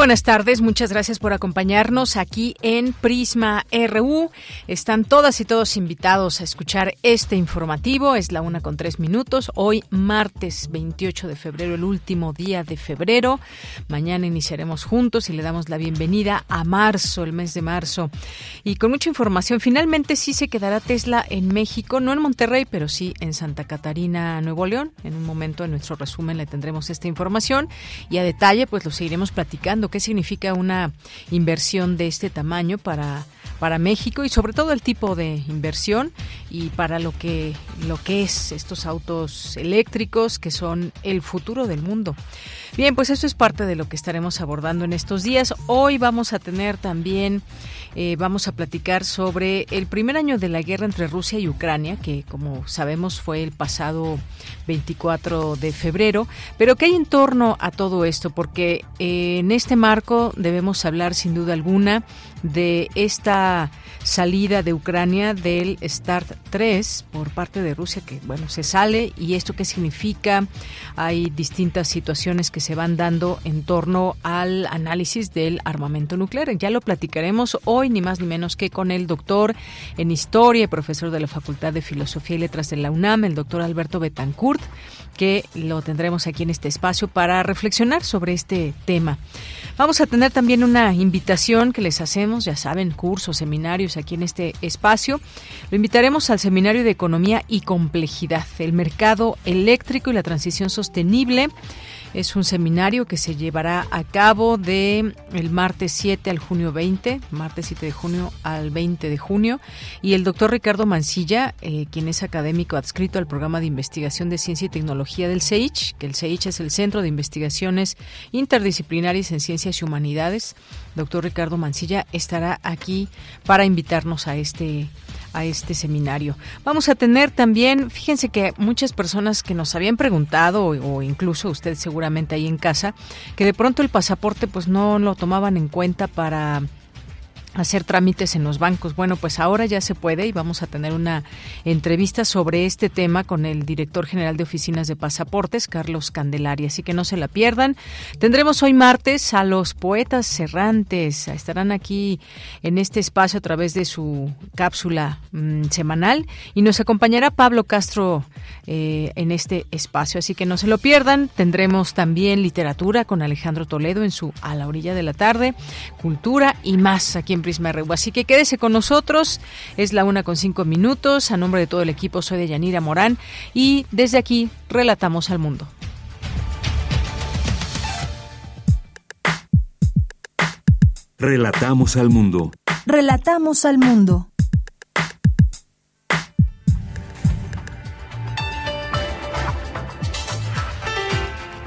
Buenas tardes, muchas gracias por acompañarnos aquí en Prisma RU. Están todas y todos invitados a escuchar este informativo. Es la una con tres minutos. Hoy, martes 28 de febrero, el último día de febrero. Mañana iniciaremos juntos y le damos la bienvenida a marzo, el mes de marzo. Y con mucha información, finalmente sí se quedará Tesla en México, no en Monterrey, pero sí en Santa Catarina, Nuevo León. En un momento en nuestro resumen le tendremos esta información y a detalle pues lo seguiremos platicando qué significa una inversión de este tamaño para para México y sobre todo el tipo de inversión y para lo que lo que es estos autos eléctricos que son el futuro del mundo. Bien, pues eso es parte de lo que estaremos abordando en estos días. Hoy vamos a tener también eh, vamos a platicar sobre el primer año de la guerra entre Rusia y Ucrania, que como sabemos fue el pasado 24 de febrero, pero ¿qué hay en torno a todo esto? Porque eh, en este marco debemos hablar sin duda alguna de esta salida de Ucrania del START 3 por parte de Rusia, que bueno, se sale y esto qué significa. Hay distintas situaciones que se van dando en torno al análisis del armamento nuclear. Ya lo platicaremos hoy, ni más ni menos que con el doctor en historia profesor de la Facultad de Filosofía y Letras de la UNAM, el doctor Alberto Betancourt que lo tendremos aquí en este espacio para reflexionar sobre este tema. Vamos a tener también una invitación que les hacemos, ya saben, cursos, seminarios aquí en este espacio. Lo invitaremos al Seminario de Economía y Complejidad, el mercado eléctrico y la transición sostenible es un seminario que se llevará a cabo de el martes 7 al junio 20, martes 7 de junio al 20 de junio. Y el doctor Ricardo Mancilla, eh, quien es académico adscrito al programa de investigación de ciencia y tecnología del CEICH, que el CEICH es el Centro de Investigaciones Interdisciplinarias en Ciencias y Humanidades. Doctor Ricardo Mancilla estará aquí para invitarnos a este a este seminario. Vamos a tener también, fíjense que muchas personas que nos habían preguntado, o, incluso usted seguramente ahí en casa, que de pronto el pasaporte pues no lo tomaban en cuenta para hacer trámites en los bancos. Bueno, pues ahora ya se puede y vamos a tener una entrevista sobre este tema con el director general de oficinas de pasaportes, Carlos Candelaria. Así que no se la pierdan. Tendremos hoy martes a los poetas errantes. Estarán aquí en este espacio a través de su cápsula mm, semanal y nos acompañará Pablo Castro eh, en este espacio. Así que no se lo pierdan. Tendremos también literatura con Alejandro Toledo en su A la orilla de la tarde, cultura y más aquí en Prisma RU. Así que quédese con nosotros. Es la una con cinco minutos. A nombre de todo el equipo soy de Yanira Morán y desde aquí relatamos al mundo. Relatamos al mundo. Relatamos al mundo.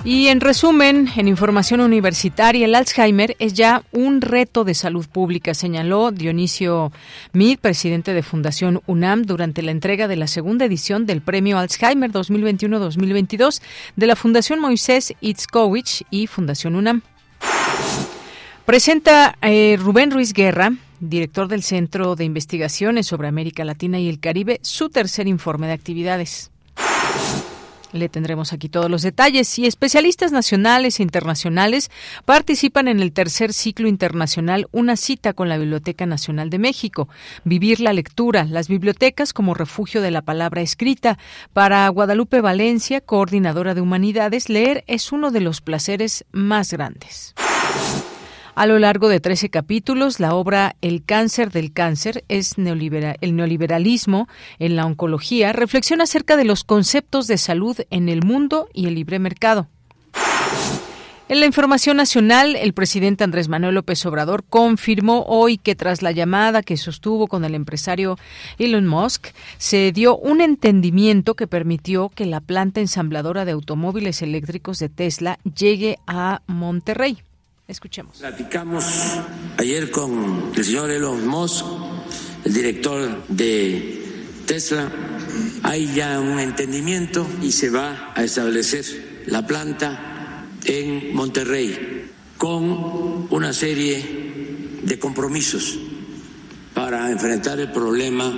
Y en resumen, en información universitaria, el Alzheimer es ya un reto de salud pública, señaló Dionisio Mid, presidente de Fundación UNAM, durante la entrega de la segunda edición del Premio Alzheimer 2021-2022 de la Fundación Moisés Itzkowicz y Fundación UNAM. Presenta eh, Rubén Ruiz Guerra, director del Centro de Investigaciones sobre América Latina y el Caribe, su tercer informe de actividades. Le tendremos aquí todos los detalles. Y especialistas nacionales e internacionales participan en el tercer ciclo internacional Una cita con la Biblioteca Nacional de México. Vivir la lectura, las bibliotecas como refugio de la palabra escrita. Para Guadalupe Valencia, coordinadora de humanidades, leer es uno de los placeres más grandes. A lo largo de 13 capítulos, la obra El cáncer del cáncer es el neoliberalismo en la oncología reflexiona acerca de los conceptos de salud en el mundo y el libre mercado. En la información nacional, el presidente Andrés Manuel López Obrador confirmó hoy que tras la llamada que sostuvo con el empresario Elon Musk, se dio un entendimiento que permitió que la planta ensambladora de automóviles eléctricos de Tesla llegue a Monterrey. Escuchemos. Platicamos ayer con el señor Elon Musk, el director de Tesla. Hay ya un entendimiento y se va a establecer la planta en Monterrey con una serie de compromisos para enfrentar el problema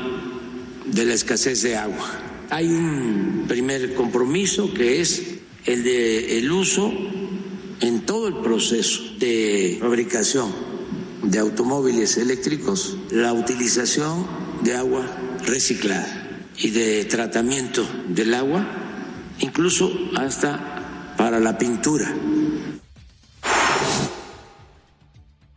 de la escasez de agua. Hay un primer compromiso que es el de el uso en todo el proceso de fabricación de automóviles eléctricos, la utilización de agua reciclada y de tratamiento del agua, incluso hasta para la pintura.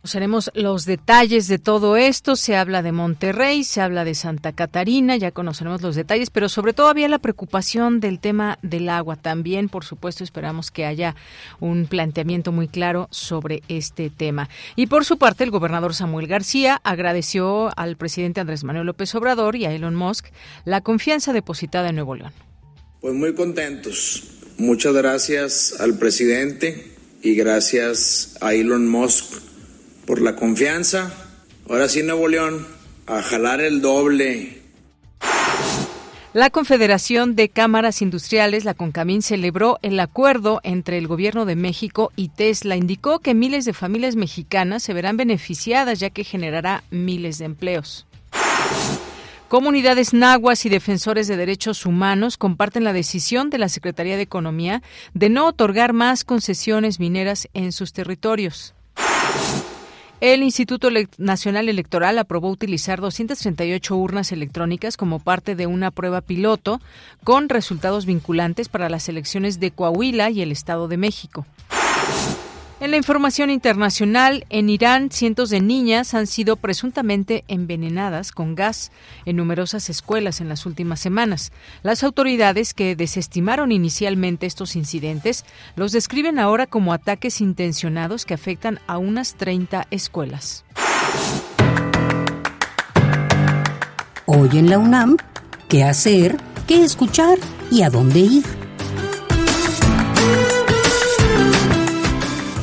Conoceremos los detalles de todo esto. Se habla de Monterrey, se habla de Santa Catarina, ya conoceremos los detalles, pero sobre todo había la preocupación del tema del agua. También, por supuesto, esperamos que haya un planteamiento muy claro sobre este tema. Y por su parte, el gobernador Samuel García agradeció al presidente Andrés Manuel López Obrador y a Elon Musk la confianza depositada en Nuevo León. Pues muy contentos Muchas gracias al presidente y gracias a Elon Musk por la confianza. Ahora sí, Nuevo León, a jalar el doble. La Confederación de Cámaras Industriales, la CONCAMIN, celebró el acuerdo entre el Gobierno de México y Tesla. Indicó que miles de familias mexicanas se verán beneficiadas ya que generará miles de empleos. Comunidades nahuas y defensores de derechos humanos comparten la decisión de la Secretaría de Economía de no otorgar más concesiones mineras en sus territorios. El Instituto Nacional Electoral aprobó utilizar 238 urnas electrónicas como parte de una prueba piloto con resultados vinculantes para las elecciones de Coahuila y el Estado de México. En la información internacional, en Irán, cientos de niñas han sido presuntamente envenenadas con gas en numerosas escuelas en las últimas semanas. Las autoridades que desestimaron inicialmente estos incidentes los describen ahora como ataques intencionados que afectan a unas 30 escuelas. Hoy en la UNAM, ¿qué hacer? ¿Qué escuchar? ¿Y a dónde ir?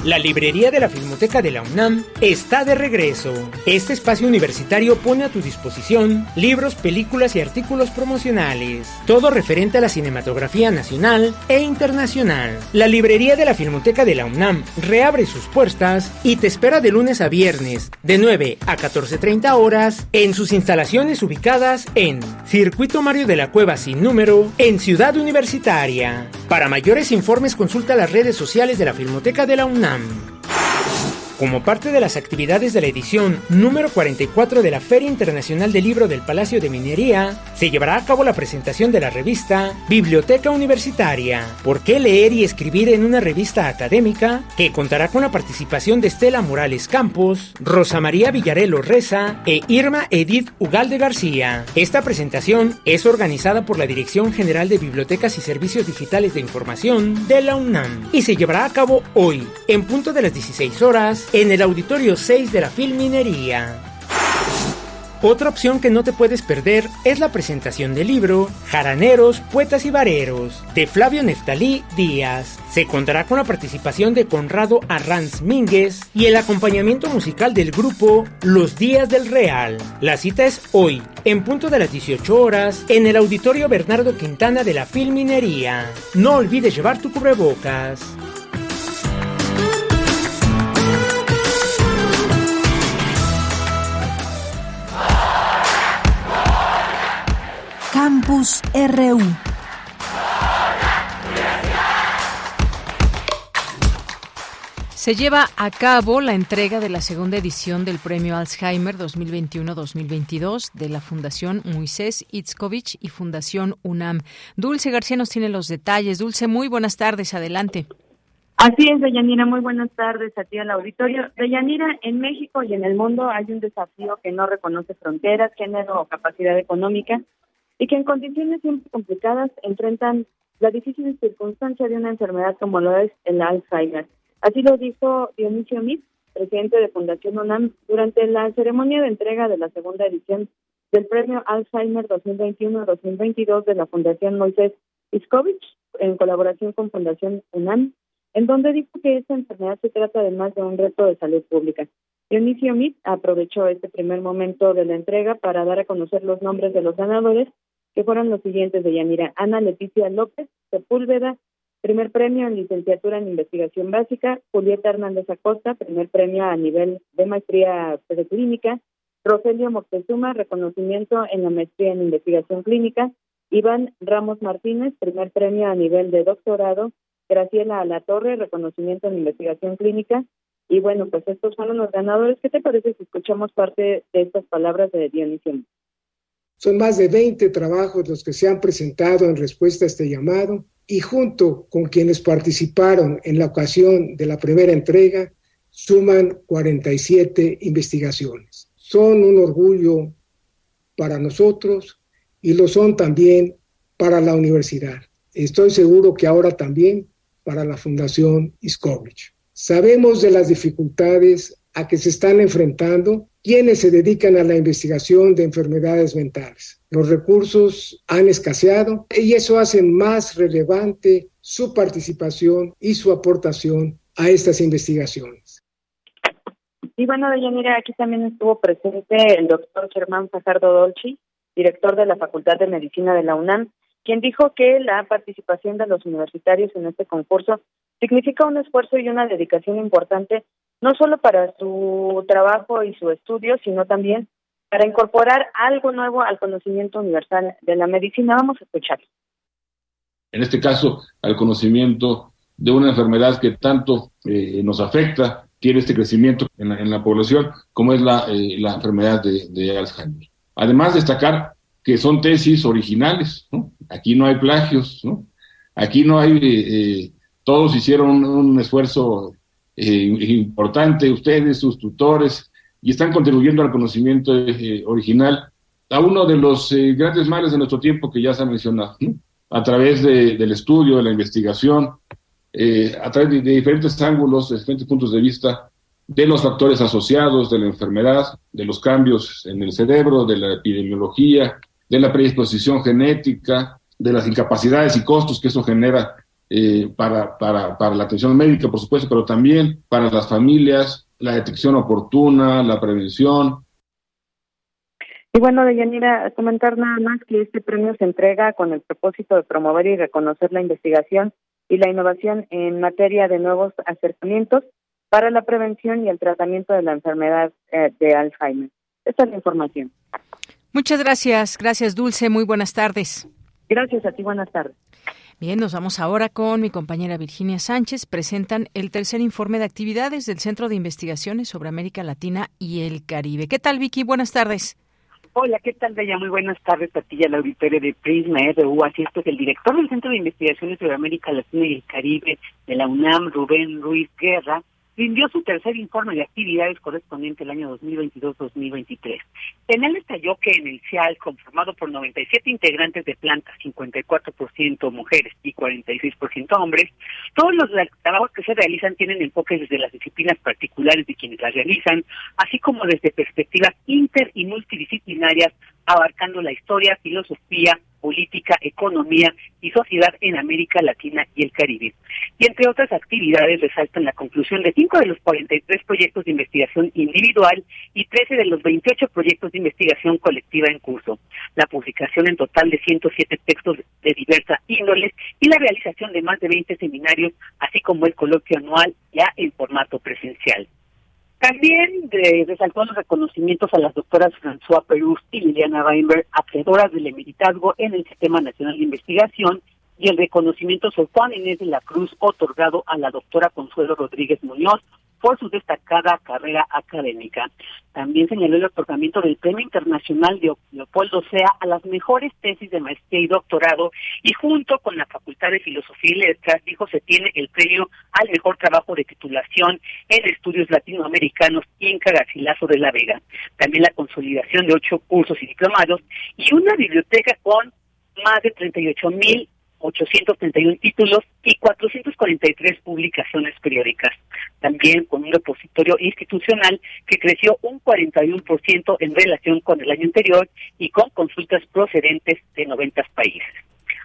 La librería de la Filmoteca de la UNAM está de regreso. Este espacio universitario pone a tu disposición libros, películas y artículos promocionales, todo referente a la cinematografía nacional e internacional. La librería de la Filmoteca de la UNAM reabre sus puertas y te espera de lunes a viernes, de 9 a 14.30 horas, en sus instalaciones ubicadas en Circuito Mario de la Cueva sin número, en Ciudad Universitaria. Para mayores informes consulta las redes sociales de la Filmoteca de la UNAM. one. Como parte de las actividades de la edición número 44 de la Feria Internacional del Libro del Palacio de Minería, se llevará a cabo la presentación de la revista Biblioteca Universitaria, ¿por qué leer y escribir en una revista académica? que contará con la participación de Estela Morales Campos, Rosa María Villarelo Reza e Irma Edith Ugalde García. Esta presentación es organizada por la Dirección General de Bibliotecas y Servicios Digitales de Información de la UNAM y se llevará a cabo hoy, en punto de las 16 horas, en el Auditorio 6 de la Filminería. Otra opción que no te puedes perder es la presentación del libro Jaraneros, Poetas y Vareros de Flavio Neftalí Díaz. Se contará con la participación de Conrado Arranz Mínguez y el acompañamiento musical del grupo Los Días del Real. La cita es hoy, en punto de las 18 horas, en el Auditorio Bernardo Quintana de la Filminería. No olvides llevar tu cubrebocas. Campus RU. Se lleva a cabo la entrega de la segunda edición del Premio Alzheimer 2021-2022 de la Fundación Moisés Itzkovich y Fundación UNAM. Dulce García nos tiene los detalles. Dulce, muy buenas tardes. Adelante. Así es, Deyanira. Muy buenas tardes a ti al auditorio. Deyanira, en México y en el mundo hay un desafío que no reconoce fronteras, género o capacidad económica y que en condiciones siempre complicadas enfrentan la difícil circunstancia de una enfermedad como lo es el Alzheimer. Así lo dijo Dionisio Mit, presidente de Fundación UNAM, durante la ceremonia de entrega de la segunda edición del premio Alzheimer 2021-2022 de la Fundación Moisés Iskovich, en colaboración con Fundación UNAM, en donde dijo que esta enfermedad se trata además de un reto de salud pública. Dionisio Mit aprovechó este primer momento de la entrega para dar a conocer los nombres de los ganadores, que fueron los siguientes de Yanira. Ana Leticia López, Sepúlveda, primer premio en licenciatura en investigación básica, Julieta Hernández Acosta, primer premio a nivel de maestría clínica, Rogelio Moctezuma, reconocimiento en la maestría en investigación clínica, Iván Ramos Martínez, primer premio a nivel de doctorado, Graciela Alatorre, reconocimiento en investigación clínica, y bueno, pues estos fueron los ganadores. ¿Qué te parece si escuchamos parte de estas palabras de Dionisio? Son más de 20 trabajos los que se han presentado en respuesta a este llamado y junto con quienes participaron en la ocasión de la primera entrega, suman 47 investigaciones. Son un orgullo para nosotros y lo son también para la universidad. Estoy seguro que ahora también para la Fundación Iskovich. Sabemos de las dificultades a que se están enfrentando quienes se dedican a la investigación de enfermedades mentales. Los recursos han escaseado y eso hace más relevante su participación y su aportación a estas investigaciones. Y bueno, Deyanira, aquí también estuvo presente el doctor Germán Fajardo Dolci, director de la Facultad de Medicina de la UNAM, quien dijo que la participación de los universitarios en este concurso significa un esfuerzo y una dedicación importante, no solo para su trabajo y su estudio, sino también para incorporar algo nuevo al conocimiento universal de la medicina. Vamos a escuchar. En este caso, al conocimiento de una enfermedad que tanto eh, nos afecta, tiene este crecimiento en la, población, como es la, eh, la enfermedad de, de, Alzheimer. Además, destacar que son tesis originales, ¿no? Aquí no hay plagios, ¿no? Aquí no hay eh, todos hicieron un, esfuerzo eh, importante, ustedes, sus tutores, y están contribuyendo al conocimiento eh, original a uno de los eh, grandes males de nuestro tiempo que ya se ha mencionado, a través del estudio, de la investigación, a través de, diferentes ángulos, de diferentes puntos de vista, de los factores asociados de la enfermedad, de los cambios en el cerebro, de la epidemiología, de la predisposición genética, de las incapacidades y costos que eso genera eh, para, para, para la atención médica, por supuesto, pero también para las familias, la detección oportuna, la prevención. Y bueno, Deyanira, comentar nada más que este premio se entrega con el propósito de promover y reconocer la investigación y la innovación en materia de nuevos acercamientos para la prevención y el tratamiento de la enfermedad eh, de Alzheimer. Esta es la información. Muchas gracias, gracias Dulce, muy buenas tardes. Gracias a ti, buenas tardes. Bien, nos vamos ahora con mi compañera Virginia Sánchez. Presentan el tercer informe de actividades del Centro de Investigaciones sobre América Latina y el Caribe. ¿Qué tal, Vicky? Buenas tardes. Hola, ¿qué tal, Bella? Muy buenas tardes a ti y la auditorio de Prisma RU. Así es, pues el director del Centro de Investigaciones sobre América Latina y el Caribe de la UNAM, Rubén Ruiz Guerra, rindió su tercer informe de actividades correspondiente al año 2022-2023. En él detalló que en el CIAL, conformado por 97 integrantes de planta, 54% mujeres y 46% hombres, todos los trabajos que se realizan tienen enfoques desde las disciplinas particulares de quienes las realizan, así como desde perspectivas inter y multidisciplinarias abarcando la historia, filosofía, política, economía y sociedad en América Latina y el Caribe. Y entre otras actividades resaltan la conclusión de cinco de los 43 proyectos de investigación individual y 13 de los 28 proyectos de investigación colectiva en curso, la publicación en total de 107 textos de diversa índole y la realización de más de 20 seminarios, así como el coloquio anual ya en formato presencial. También resaltó los reconocimientos a las doctoras François Perus y Liliana Weinberg, acreedoras del emeritazgo en el Sistema Nacional de Investigación, y el reconocimiento Sor Juan Inés de la Cruz, otorgado a la doctora Consuelo Rodríguez Muñoz, por su destacada carrera académica. También señaló el otorgamiento del Premio Internacional de Leopoldo Sea a las mejores tesis de maestría y doctorado y junto con la Facultad de Filosofía y Letras dijo se tiene el premio al mejor trabajo de titulación en estudios latinoamericanos Inca Garcilaso de la Vega. También la consolidación de ocho cursos y diplomados y una biblioteca con más de 38 mil 831 títulos y 443 publicaciones periódicas. También con un repositorio institucional que creció un 41% en relación con el año anterior y con consultas procedentes de 90 países.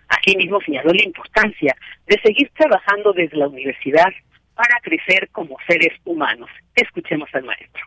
Asimismo, señaló la importancia de seguir trabajando desde la universidad para crecer como seres humanos. Escuchemos al maestro.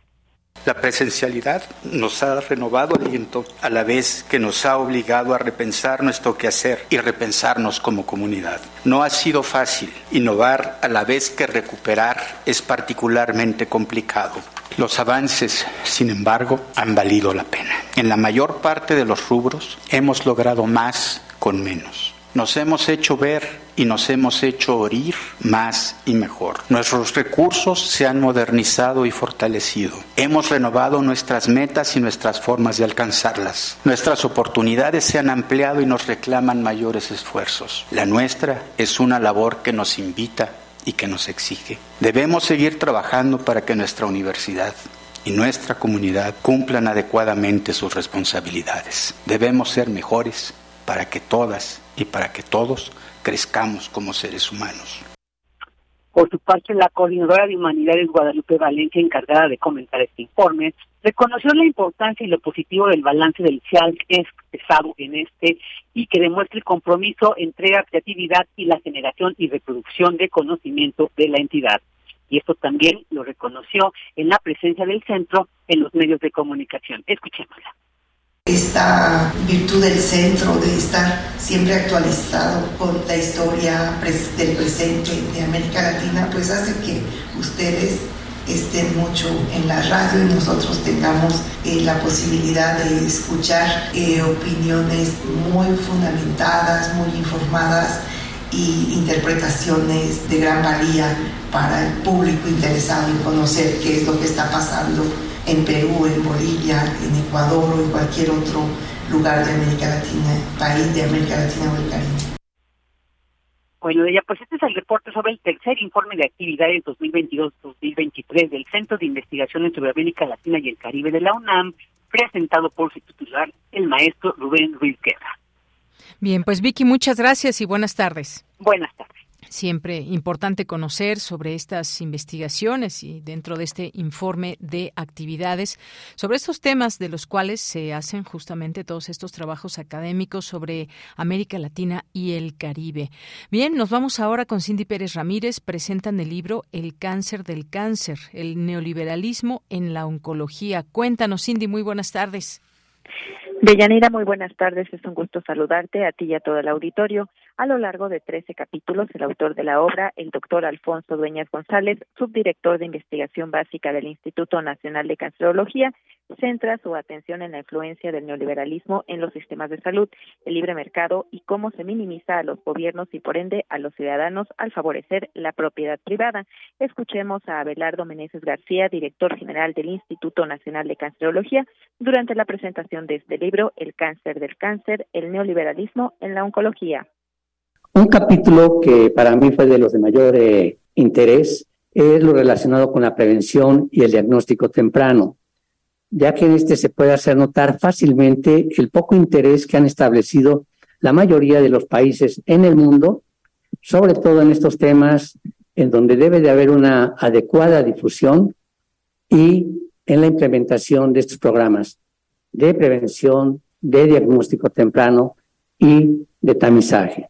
La presencialidad nos ha renovado aliento a la vez que nos ha obligado a repensar nuestro quehacer y repensarnos como comunidad. No ha sido fácil. Innovar a la vez que recuperar es particularmente complicado. Los avances, sin embargo, han valido la pena. En la mayor parte de los rubros hemos logrado más con menos. Nos hemos hecho ver y nos hemos hecho oír más y mejor. Nuestros recursos se han modernizado y fortalecido. Hemos renovado nuestras metas y nuestras formas de alcanzarlas. Nuestras oportunidades se han ampliado y nos reclaman mayores esfuerzos. La nuestra es una labor que nos invita y que nos exige. Debemos seguir trabajando para que nuestra universidad y nuestra comunidad cumplan adecuadamente sus responsabilidades. Debemos ser mejores para que todas y para que todos crezcamos como seres humanos. Por su parte, la coordinadora de Humanidades Guadalupe Valencia, encargada de comentar este informe, reconoció la importancia y lo positivo del balance del CIAL expresado en este y que demuestra el compromiso, entrega, creatividad y la generación y reproducción de conocimiento de la entidad. Y esto también lo reconoció en la presencia del centro en los medios de comunicación. Escuchémosla. Esta virtud del centro de estar siempre actualizado con la historia del presente de América Latina, pues hace que ustedes estén mucho en la radio y nosotros tengamos eh, la posibilidad de escuchar eh, opiniones muy fundamentadas, muy informadas y interpretaciones de gran valía para el público interesado en conocer qué es lo que está pasando en Perú, en Bolivia, en Ecuador o en cualquier otro lugar de América Latina, país de América Latina o el Caribe. Bueno, ella, pues este es el reporte sobre el tercer informe de actividades 2022-2023 del Centro de Investigaciones sobre América Latina y el Caribe de la UNAM, presentado por su titular, el maestro Rubén Ruiz Guerra. Bien, pues Vicky, muchas gracias y buenas tardes. Buenas tardes. Siempre importante conocer sobre estas investigaciones y dentro de este informe de actividades sobre estos temas de los cuales se hacen justamente todos estos trabajos académicos sobre América Latina y el Caribe. Bien, nos vamos ahora con Cindy Pérez Ramírez. Presentan el libro El cáncer del cáncer, el neoliberalismo en la oncología. Cuéntanos, Cindy, muy buenas tardes. Deyanira, muy buenas tardes. Es un gusto saludarte a ti y a todo el auditorio. A lo largo de 13 capítulos, el autor de la obra, el doctor Alfonso Dueñas González, subdirector de investigación básica del Instituto Nacional de Cancerología, centra su atención en la influencia del neoliberalismo en los sistemas de salud, el libre mercado y cómo se minimiza a los gobiernos y por ende a los ciudadanos al favorecer la propiedad privada. Escuchemos a Abelardo Meneses García, director general del Instituto Nacional de Cancerología, durante la presentación de este libro, El cáncer del cáncer, el neoliberalismo en la oncología. Un capítulo que para mí fue de los de mayor eh, interés es lo relacionado con la prevención y el diagnóstico temprano, ya que en este se puede hacer notar fácilmente el poco interés que han establecido la mayoría de los países en el mundo, sobre todo en estos temas en donde debe de haber una adecuada difusión y en la implementación de estos programas de prevención, de diagnóstico temprano y de tamizaje.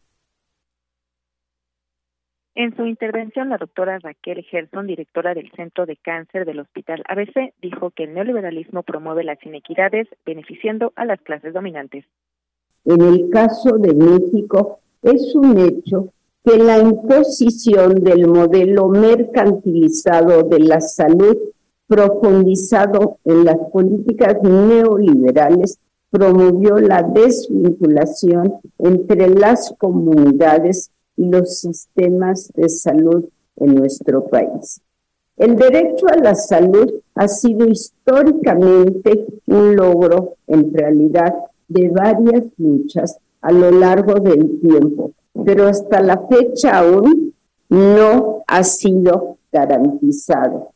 En su intervención, la doctora Raquel Gerson, directora del Centro de Cáncer del Hospital ABC, dijo que el neoliberalismo promueve las inequidades, beneficiando a las clases dominantes. En el caso de México, es un hecho que la imposición del modelo mercantilizado de la salud, profundizado en las políticas neoliberales, promovió la desvinculación entre las comunidades los sistemas de salud en nuestro país. El derecho a la salud ha sido históricamente un logro, en realidad, de varias luchas a lo largo del tiempo, pero hasta la fecha aún no ha sido garantizado.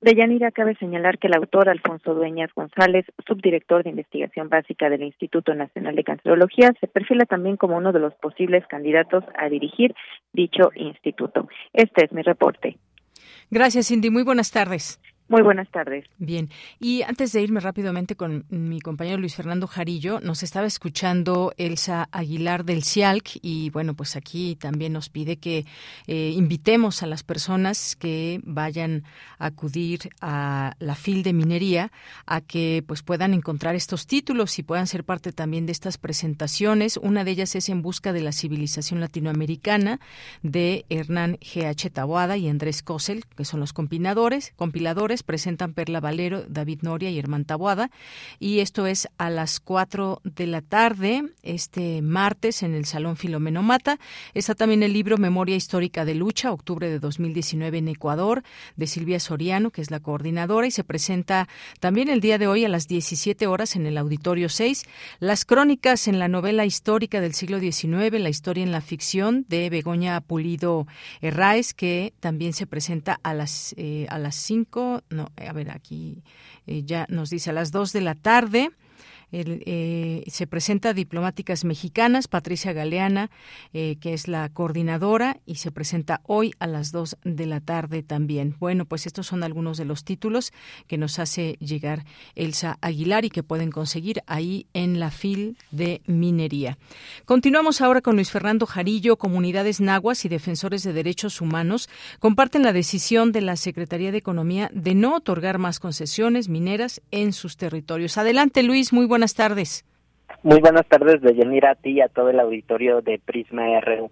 De Yanira cabe señalar que el autor Alfonso Dueñas González, subdirector de investigación básica del Instituto Nacional de Cancerología, se perfila también como uno de los posibles candidatos a dirigir dicho instituto. Este es mi reporte. Gracias, Cindy. Muy buenas tardes. Muy buenas tardes. Bien, y antes de irme rápidamente con mi compañero Luis Fernando Jarillo, nos estaba escuchando Elsa Aguilar del CIALC y bueno, pues aquí también nos pide que eh, invitemos a las personas que vayan a acudir a la FIL de minería a que pues puedan encontrar estos títulos y puedan ser parte también de estas presentaciones. Una de ellas es En busca de la civilización latinoamericana de Hernán G.H. Taboada y Andrés Cosel, que son los compiladores, compiladores presentan Perla Valero, David Noria y Herman Taboada. Y esto es a las 4 de la tarde, este martes, en el Salón Filomeno Mata. Está también el libro Memoria Histórica de Lucha, octubre de 2019 en Ecuador, de Silvia Soriano, que es la coordinadora, y se presenta también el día de hoy a las 17 horas en el Auditorio 6. Las crónicas en la novela histórica del siglo XIX, la historia en la ficción de Begoña Pulido Herráez, que también se presenta a las, eh, a las 5 no, a ver, aquí eh, ya nos dice a las dos de la tarde. Eh, se presenta Diplomáticas Mexicanas, Patricia Galeana, eh, que es la coordinadora, y se presenta hoy a las 2 de la tarde también. Bueno, pues estos son algunos de los títulos que nos hace llegar Elsa Aguilar y que pueden conseguir ahí en la FIL de Minería. Continuamos ahora con Luis Fernando Jarillo. Comunidades nahuas y defensores de derechos humanos comparten la decisión de la Secretaría de Economía de no otorgar más concesiones mineras en sus territorios. Adelante, Luis. Muy buenas tardes. Muy buenas tardes, Deyanira, a ti y a todo el auditorio de Prisma RU.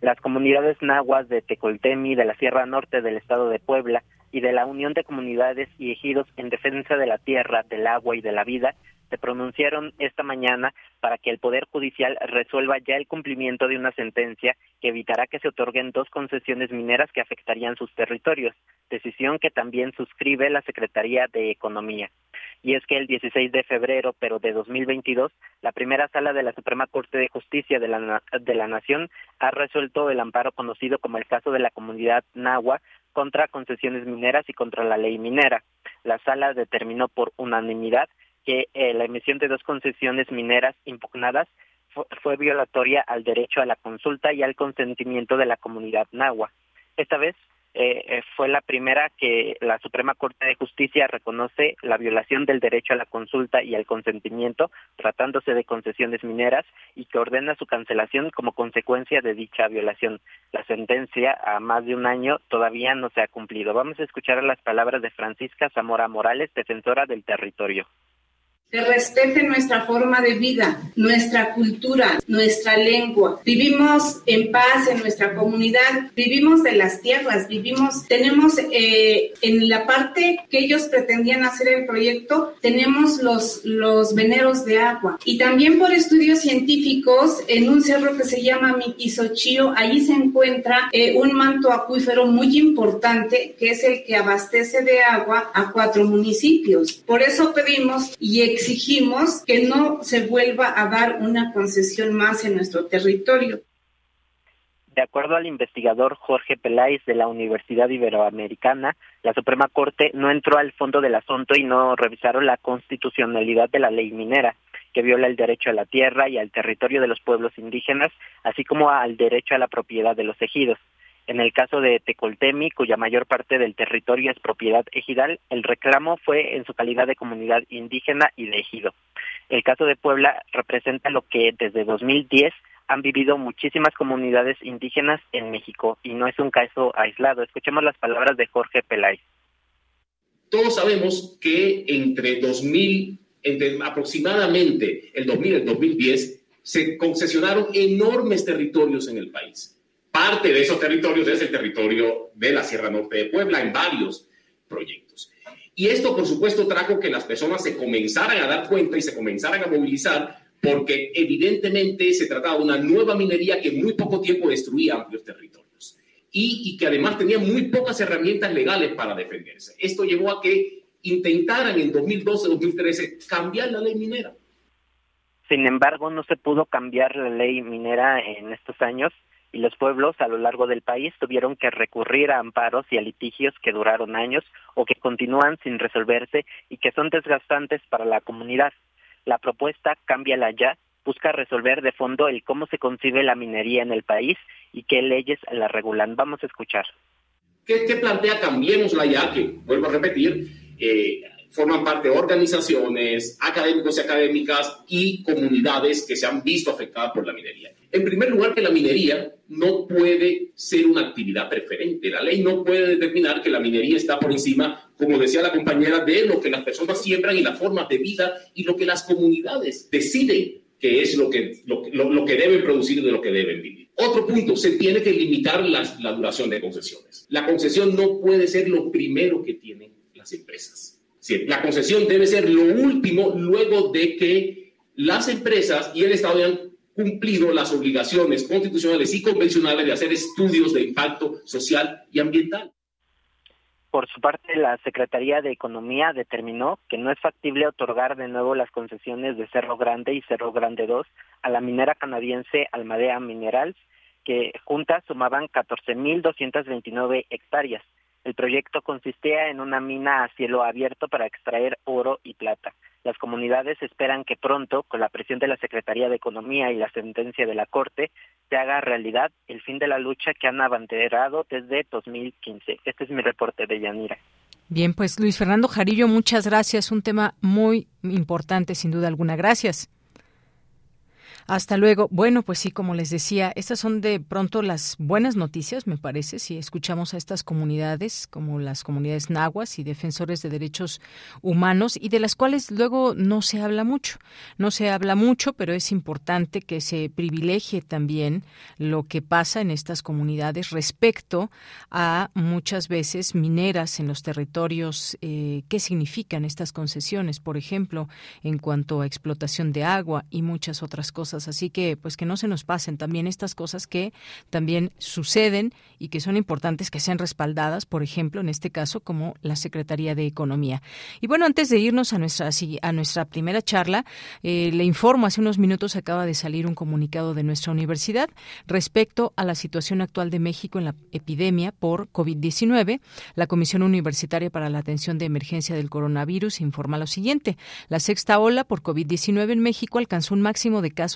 Las comunidades nahuas de Tecoltemi, de la Sierra Norte del Estado de Puebla y de la Unión de Comunidades y Ejidos en Defensa de la Tierra, del Agua y de la Vida se pronunciaron esta mañana para que el Poder Judicial resuelva ya el cumplimiento de una sentencia que evitará que se otorguen dos concesiones mineras que afectarían sus territorios, decisión que también suscribe la Secretaría de Economía y es que el 16 de febrero, pero de 2022, la primera sala de la Suprema Corte de Justicia de la, de la Nación ha resuelto el amparo conocido como el caso de la comunidad Nahua contra concesiones mineras y contra la ley minera. La sala determinó por unanimidad que eh, la emisión de dos concesiones mineras impugnadas fue violatoria al derecho a la consulta y al consentimiento de la comunidad Nahua. Esta vez eh, eh, fue la primera que la Suprema Corte de Justicia reconoce la violación del derecho a la consulta y al consentimiento tratándose de concesiones mineras y que ordena su cancelación como consecuencia de dicha violación. La sentencia a más de un año todavía no se ha cumplido. Vamos a escuchar las palabras de Francisca Zamora Morales, defensora del territorio que respete nuestra forma de vida, nuestra cultura, nuestra lengua. Vivimos en paz en nuestra comunidad, vivimos de las tierras, vivimos, tenemos eh, en la parte que ellos pretendían hacer el proyecto, tenemos los, los veneros de agua. Y también por estudios científicos, en un cerro que se llama Miquisochío, ahí se encuentra eh, un manto acuífero muy importante, que es el que abastece de agua a cuatro municipios. Por eso pedimos y exigimos que no se vuelva a dar una concesión más en nuestro territorio. De acuerdo al investigador Jorge Peláez de la Universidad Iberoamericana, la Suprema Corte no entró al fondo del asunto y no revisaron la constitucionalidad de la ley minera, que viola el derecho a la tierra y al territorio de los pueblos indígenas, así como al derecho a la propiedad de los ejidos. En el caso de Tecoltemi, cuya mayor parte del territorio es propiedad ejidal, el reclamo fue en su calidad de comunidad indígena y de ejido. El caso de Puebla representa lo que desde 2010 han vivido muchísimas comunidades indígenas en México y no es un caso aislado. Escuchemos las palabras de Jorge Peláez. Todos sabemos que entre 2000, entre aproximadamente el 2000 y el 2010, se concesionaron enormes territorios en el país Parte de esos territorios es el territorio de la Sierra Norte de Puebla en varios proyectos. Y esto, por supuesto, trajo que las personas se comenzaran a dar cuenta y se comenzaran a movilizar porque evidentemente se trataba de una nueva minería que en muy poco tiempo destruía amplios territorios. y, que además tenía muy pocas herramientas legales para defenderse. Esto llevó a que intentaran en 2012-2013 cambiar la ley minera. Sin embargo, no se pudo cambiar la ley minera en estos años y los pueblos a lo largo del país tuvieron que recurrir a amparos y a litigios que duraron años o que continúan sin resolverse y que son desgastantes para la comunidad. La propuesta Cámbiala ya busca resolver de fondo el cómo se concibe la minería en el país y qué leyes la regulan. Vamos a escuchar. ¿Qué, plantea Cambiémosla ya? Que, vuelvo a repetir, eh, forman parte de organizaciones, académicos y académicas y comunidades que se han visto afectadas por la minería. En primer lugar, que la minería no puede ser una actividad preferente. La ley no puede determinar que la minería está por encima, como decía la compañera, de lo que las personas siembran y las formas de vida y lo que las comunidades deciden que es lo que, lo, que deben producir y de lo que deben vivir. Otro punto, se tiene que limitar la duración de concesiones. La concesión no puede ser lo primero que tienen las empresas. La concesión debe ser lo último luego de que las empresas y el Estado hayan cumplido las obligaciones constitucionales y convencionales de hacer estudios de impacto social y ambiental. Por su parte, la Secretaría de Economía determinó que no es factible otorgar de nuevo las concesiones de Cerro Grande y Cerro Grande 2 a la minera canadiense Almadea Minerals, que juntas sumaban 14.229 hectáreas. El proyecto consistía en una mina a cielo abierto para extraer oro y plata. Las comunidades esperan que pronto, con la presión de la Secretaría de Economía y la sentencia de la Corte, se haga realidad el fin de la lucha que han abanderado desde 2015. Este es mi reporte de Yanira. Bien, pues Luis Fernando Jarillo, muchas gracias. Un tema muy importante, sin duda alguna. Gracias. Hasta luego. Bueno, pues sí, como les decía, estas son de pronto las buenas noticias, me parece, si escuchamos a estas comunidades, como las comunidades nahuas y defensores de derechos humanos, y de las cuales luego no se habla mucho. No se habla mucho, pero es importante que se privilegie también lo que pasa en estas comunidades respecto a muchas veces mineras en los territorios. Eh, ¿Qué significan estas concesiones, por ejemplo, en cuanto a explotación de agua y muchas otras cosas? Así que, pues que no se nos pasen también estas cosas que también suceden y que son importantes que sean respaldadas, por ejemplo, en este caso, como la Secretaría de Economía. Y bueno, antes de irnos a nuestra, a nuestra primera charla, eh, le informo, hace unos minutos acaba de salir un comunicado de nuestra universidad respecto a la situación actual de México en la epidemia por COVID-19. La Comisión Universitaria para la Atención de Emergencia del Coronavirus informa lo siguiente. La sexta ola por COVID-19 en México alcanzó un máximo de casos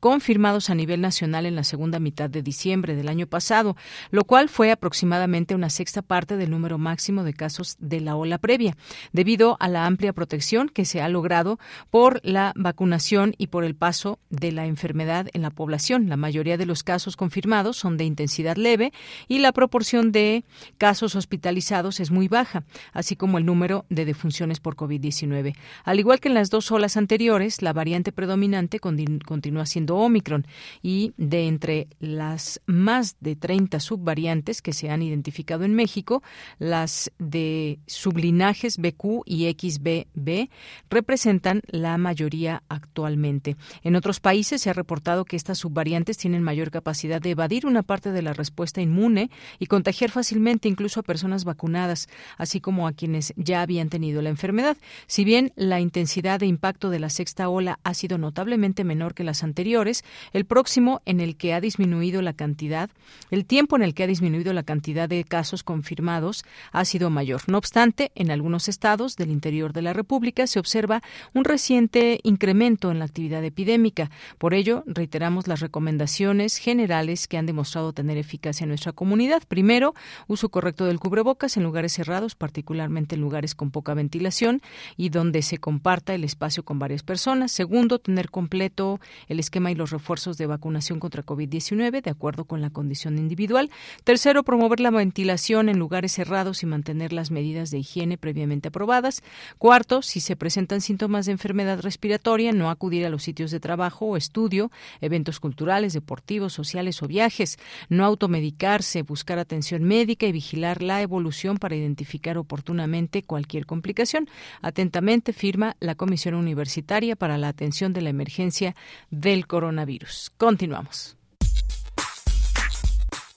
confirmados a nivel nacional en la segunda mitad de diciembre del año pasado, lo cual fue aproximadamente una sexta parte del número máximo de casos de la ola previa, debido a la amplia protección que se ha logrado por la vacunación y por el paso de la enfermedad en la población. La mayoría de los casos confirmados son de intensidad leve y la proporción de casos hospitalizados es muy baja, así como el número de defunciones por COVID-19. Al igual que en las dos olas anteriores, la variante predominante con continúa siendo Omicron y de entre las más de 30 subvariantes que se han identificado en México, las de sublinajes BQ y XBB representan la mayoría actualmente. En otros países se ha reportado que estas subvariantes tienen mayor capacidad de evadir una parte de la respuesta inmune y contagiar fácilmente incluso a personas vacunadas, así como a quienes ya habían tenido la enfermedad. Si bien la intensidad de impacto de la sexta ola ha sido notablemente menor que la anteriores, el próximo en el que ha disminuido la cantidad, el tiempo en el que ha disminuido la cantidad de casos confirmados ha sido mayor. No obstante, en algunos estados del interior de la República se observa un reciente incremento en la actividad epidémica. Por ello, reiteramos las recomendaciones generales que han demostrado tener eficacia en nuestra comunidad. Primero, uso correcto del cubrebocas en lugares cerrados, particularmente en lugares con poca ventilación y donde se comparta el espacio con varias personas. Segundo, tener completo el esquema y los refuerzos de vacunación contra COVID-19 de acuerdo con la condición individual. Tercero, promover la ventilación en lugares cerrados y mantener las medidas de higiene previamente aprobadas. Cuarto, si se presentan síntomas de enfermedad respiratoria, no acudir a los sitios de trabajo o estudio, eventos culturales, deportivos, sociales o viajes. No automedicarse, buscar atención médica y vigilar la evolución para identificar oportunamente cualquier complicación. Atentamente firma la Comisión Universitaria para la Atención de la Emergencia del coronavirus. Continuamos.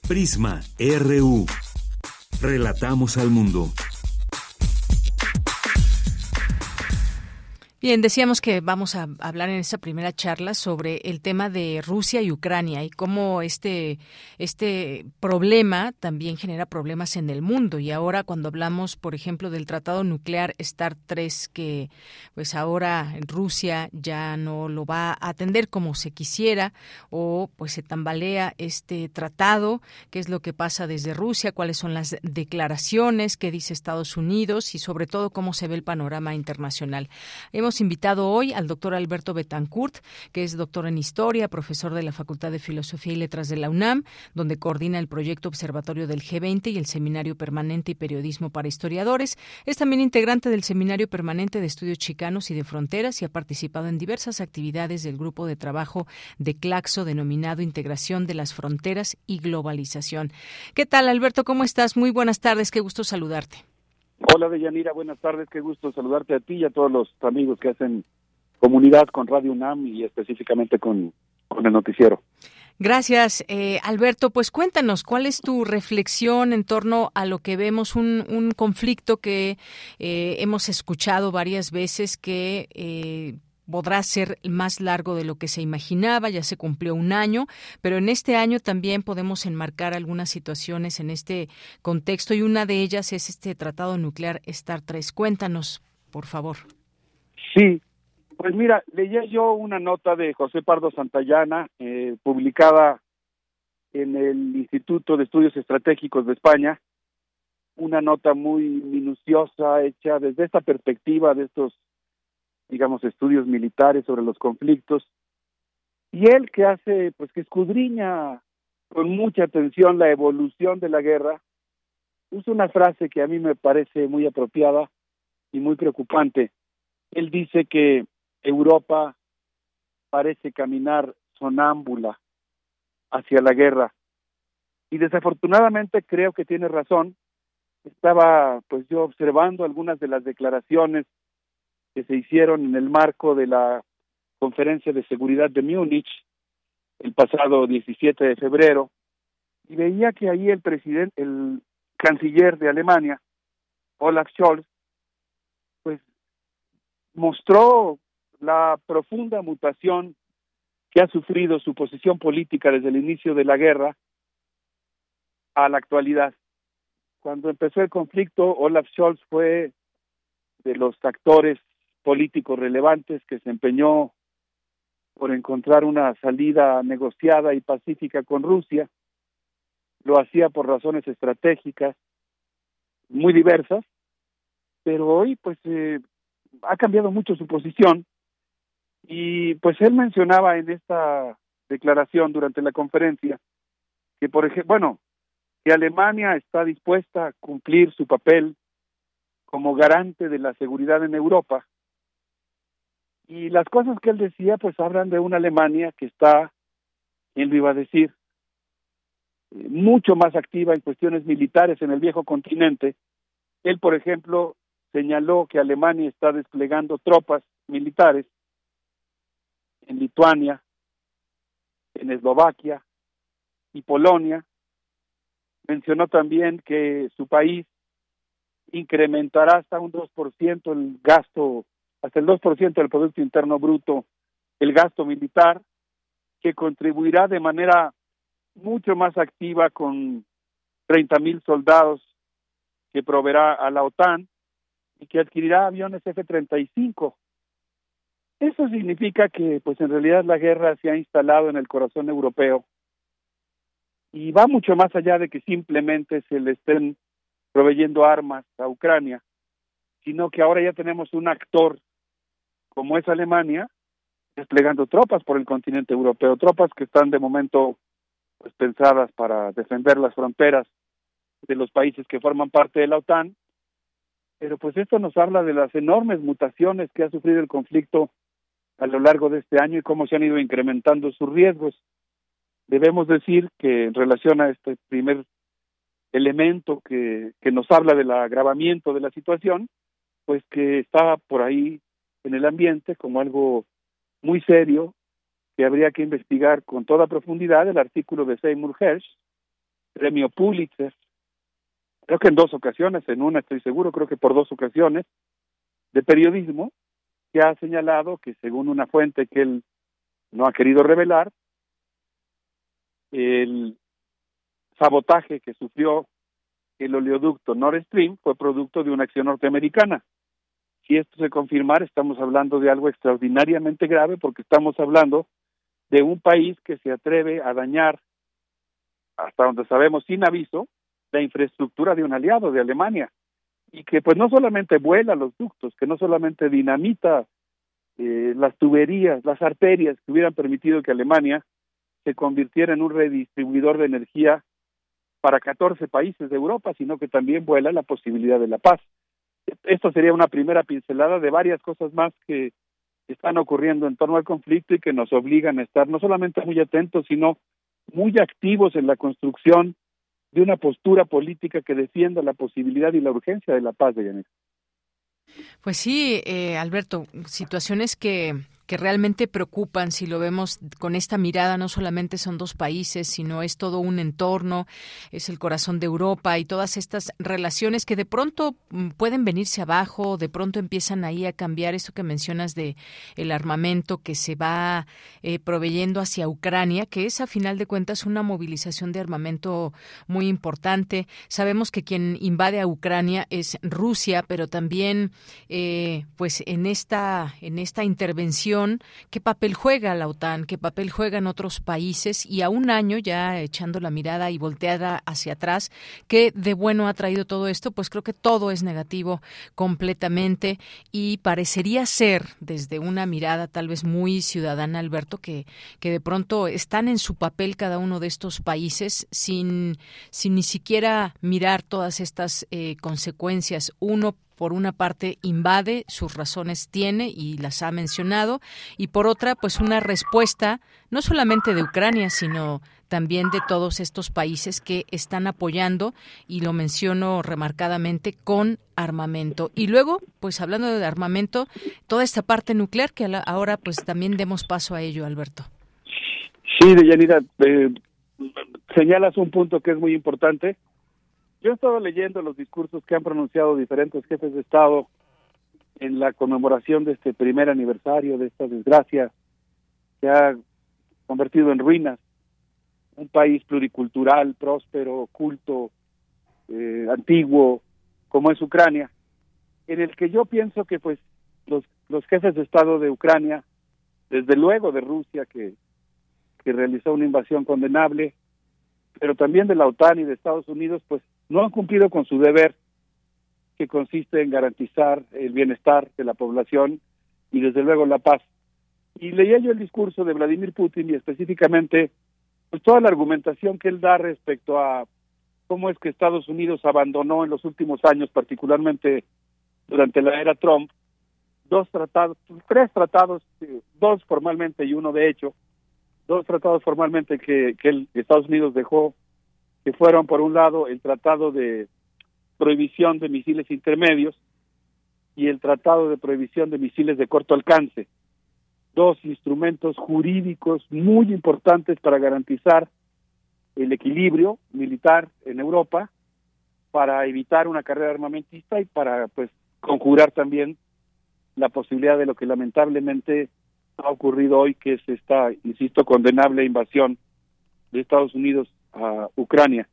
Prisma RU. Relatamos al mundo. Bien, decíamos que vamos a hablar en esta primera charla sobre el tema de Rusia y Ucrania y cómo este, este problema también genera problemas en el mundo. Y ahora cuando hablamos, por ejemplo, del tratado nuclear START 3, que pues ahora Rusia ya no lo va a atender como se quisiera o pues se tambalea este tratado, qué es lo que pasa desde Rusia, cuáles son las declaraciones que dice Estados Unidos y sobre todo cómo se ve el panorama internacional. Hemos invitado hoy al doctor Alberto Betancourt, que es doctor en Historia, profesor de la Facultad de Filosofía y Letras de la UNAM, donde coordina el proyecto Observatorio del G20 y el Seminario Permanente y Periodismo para Historiadores. Es también integrante del Seminario Permanente de Estudios Chicanos y de Fronteras y ha participado en diversas actividades del grupo de trabajo de Claxo denominado Integración de las Fronteras y Globalización. ¿Qué tal, Alberto? ¿Cómo estás? Muy buenas tardes. Qué gusto saludarte. Hola, Deyanira, buenas tardes, qué gusto saludarte a ti y a todos los amigos que hacen comunidad con Radio UNAM y específicamente con, el noticiero. Gracias, eh, Alberto. Pues cuéntanos, ¿cuál es tu reflexión en torno a lo que vemos, un, un conflicto que eh, hemos escuchado varias veces que eh, podrá ser más largo de lo que se imaginaba, ya se cumplió un año, pero en este año también podemos enmarcar algunas situaciones en este contexto y una de ellas es este tratado nuclear STAR 3. Cuéntanos, por favor. Sí, pues mira, leía yo una nota de José Pardo Santayana, eh, publicada en el Instituto de Estudios Estratégicos de España, una nota muy minuciosa, hecha desde esta perspectiva de estos digamos, estudios militares sobre los conflictos, y él que hace, pues que escudriña con mucha atención la evolución de la guerra, usa una frase que a mí me parece muy apropiada y muy preocupante. Él dice que Europa parece caminar sonámbula hacia la guerra. Y desafortunadamente creo que tiene razón. Estaba pues yo observando algunas de las declaraciones que se hicieron en el marco de la Conferencia de Seguridad de Múnich el pasado 17 de febrero y veía que ahí el presidente, el canciller de Alemania, Olaf Scholz, pues mostró la profunda mutación que ha sufrido su posición política desde el inicio de la guerra a la actualidad. Cuando empezó el conflicto, Olaf Scholz fue de los actores políticos relevantes que se empeñó por encontrar una salida negociada y pacífica con Rusia. Lo hacía por razones estratégicas muy diversas, pero hoy pues eh, ha cambiado mucho su posición y pues él mencionaba en esta declaración durante la conferencia que por ejemplo, bueno, que Alemania está dispuesta a cumplir su papel como garante de la seguridad en Europa y las cosas que él decía, pues hablan de una Alemania que está, él lo iba a decir, mucho más activa en cuestiones militares en el viejo continente. Él, por ejemplo, señaló que Alemania está desplegando tropas militares en Lituania, en Eslovaquia y Polonia. Mencionó también que su país incrementará hasta un 2% el gasto hasta el 2% del Producto Interno Bruto el gasto militar, que contribuirá de manera mucho más activa con 30 mil soldados que proveerá a la OTAN y que adquirirá aviones F-35. Eso significa que, pues en realidad la guerra se ha instalado en el corazón europeo y va mucho más allá de que simplemente se le estén proveyendo armas a Ucrania, sino que ahora ya tenemos un actor como es Alemania, desplegando tropas por el continente europeo, tropas que están de momento pues pensadas para defender las fronteras de los países que forman parte de la OTAN, pero pues esto nos habla de las enormes mutaciones que ha sufrido el conflicto a lo largo de este año y cómo se han ido incrementando sus riesgos. Debemos decir que en relación a este primer elemento que, que nos habla del agravamiento de la situación, pues que está por ahí en el ambiente como algo muy serio que habría que investigar con toda profundidad el artículo de Seymour Hersh, premio Pulitzer, creo que en dos ocasiones, en una estoy seguro, creo que por dos ocasiones, de periodismo, que ha señalado que según una fuente que él no ha querido revelar, el sabotaje que sufrió el oleoducto Nord Stream fue producto de una acción norteamericana. Si esto se confirmara, estamos hablando de algo extraordinariamente grave porque estamos hablando de un país que se atreve a dañar, hasta donde sabemos sin aviso, la infraestructura de un aliado de Alemania y que pues no solamente vuela los ductos, que no solamente dinamita eh, las tuberías, las arterias que hubieran permitido que Alemania se convirtiera en un redistribuidor de energía para 14 países de Europa, sino que también vuela la posibilidad de la paz. Esto sería una primera pincelada de varias cosas más que están ocurriendo en torno al conflicto y que nos obligan a estar no solamente muy atentos, sino muy activos en la construcción de una postura política que defienda la posibilidad y la urgencia de la paz de Yanet. Pues sí, eh, Alberto, situaciones que que realmente preocupan si lo vemos con esta mirada. No solamente son dos países, sino es todo un entorno, es el corazón de Europa y todas estas relaciones que de pronto mm, pueden venirse abajo, de pronto empiezan ahí a cambiar esto que mencionas de el armamento que se va eh, proveyendo hacia Ucrania, que es a final de cuentas una movilización de armamento muy importante. Sabemos que quien invade a Ucrania es Rusia, pero también eh, pues en esta en esta intervención qué papel juega la OTAN, qué papel juegan otros países y a un año ya echando la mirada y volteada hacia atrás, qué de bueno ha traído todo esto, pues creo que todo es negativo completamente y parecería ser desde una mirada tal vez muy ciudadana, Alberto, que, que de pronto están en su papel cada uno de estos países sin, sin ni siquiera mirar todas estas eh, consecuencias. Uno por una parte invade, sus razones tiene y las ha mencionado, y por otra, pues una respuesta no solamente de Ucrania, sino también de todos estos países que están apoyando, y lo menciono remarcadamente, con armamento. Y luego, pues hablando de armamento, toda esta parte nuclear que ahora pues también demos paso a ello, Alberto. Sí, Deyanira, eh, señalas un punto que es muy importante yo he estado leyendo los discursos que han pronunciado diferentes jefes de Estado en la conmemoración de este primer aniversario de esta desgracia que ha convertido en ruinas un país pluricultural, próspero, culto, eh, antiguo, como es Ucrania, en el que yo pienso que pues los, los jefes de Estado de Ucrania, desde luego de Rusia, que, que realizó una invasión condenable, pero también de la OTAN y de Estados Unidos, pues no han cumplido con su deber, que consiste en garantizar el bienestar de la población y desde luego la paz. Y leía yo el discurso de Vladimir Putin y específicamente pues, toda la argumentación que él da respecto a cómo es que Estados Unidos abandonó en los últimos años, particularmente durante la era Trump, dos tratados, tres tratados, eh, dos formalmente y uno de hecho, dos tratados formalmente que, que Estados Unidos dejó que fueron, por un lado, el Tratado de Prohibición de Misiles Intermedios y el Tratado de Prohibición de Misiles de Corto Alcance, dos instrumentos jurídicos muy importantes para garantizar el equilibrio militar en Europa, para evitar una carrera armamentista y para pues conjurar también la posibilidad de lo que lamentablemente ha ocurrido hoy, que es esta, insisto, condenable invasión de Estados Unidos a Ucrania.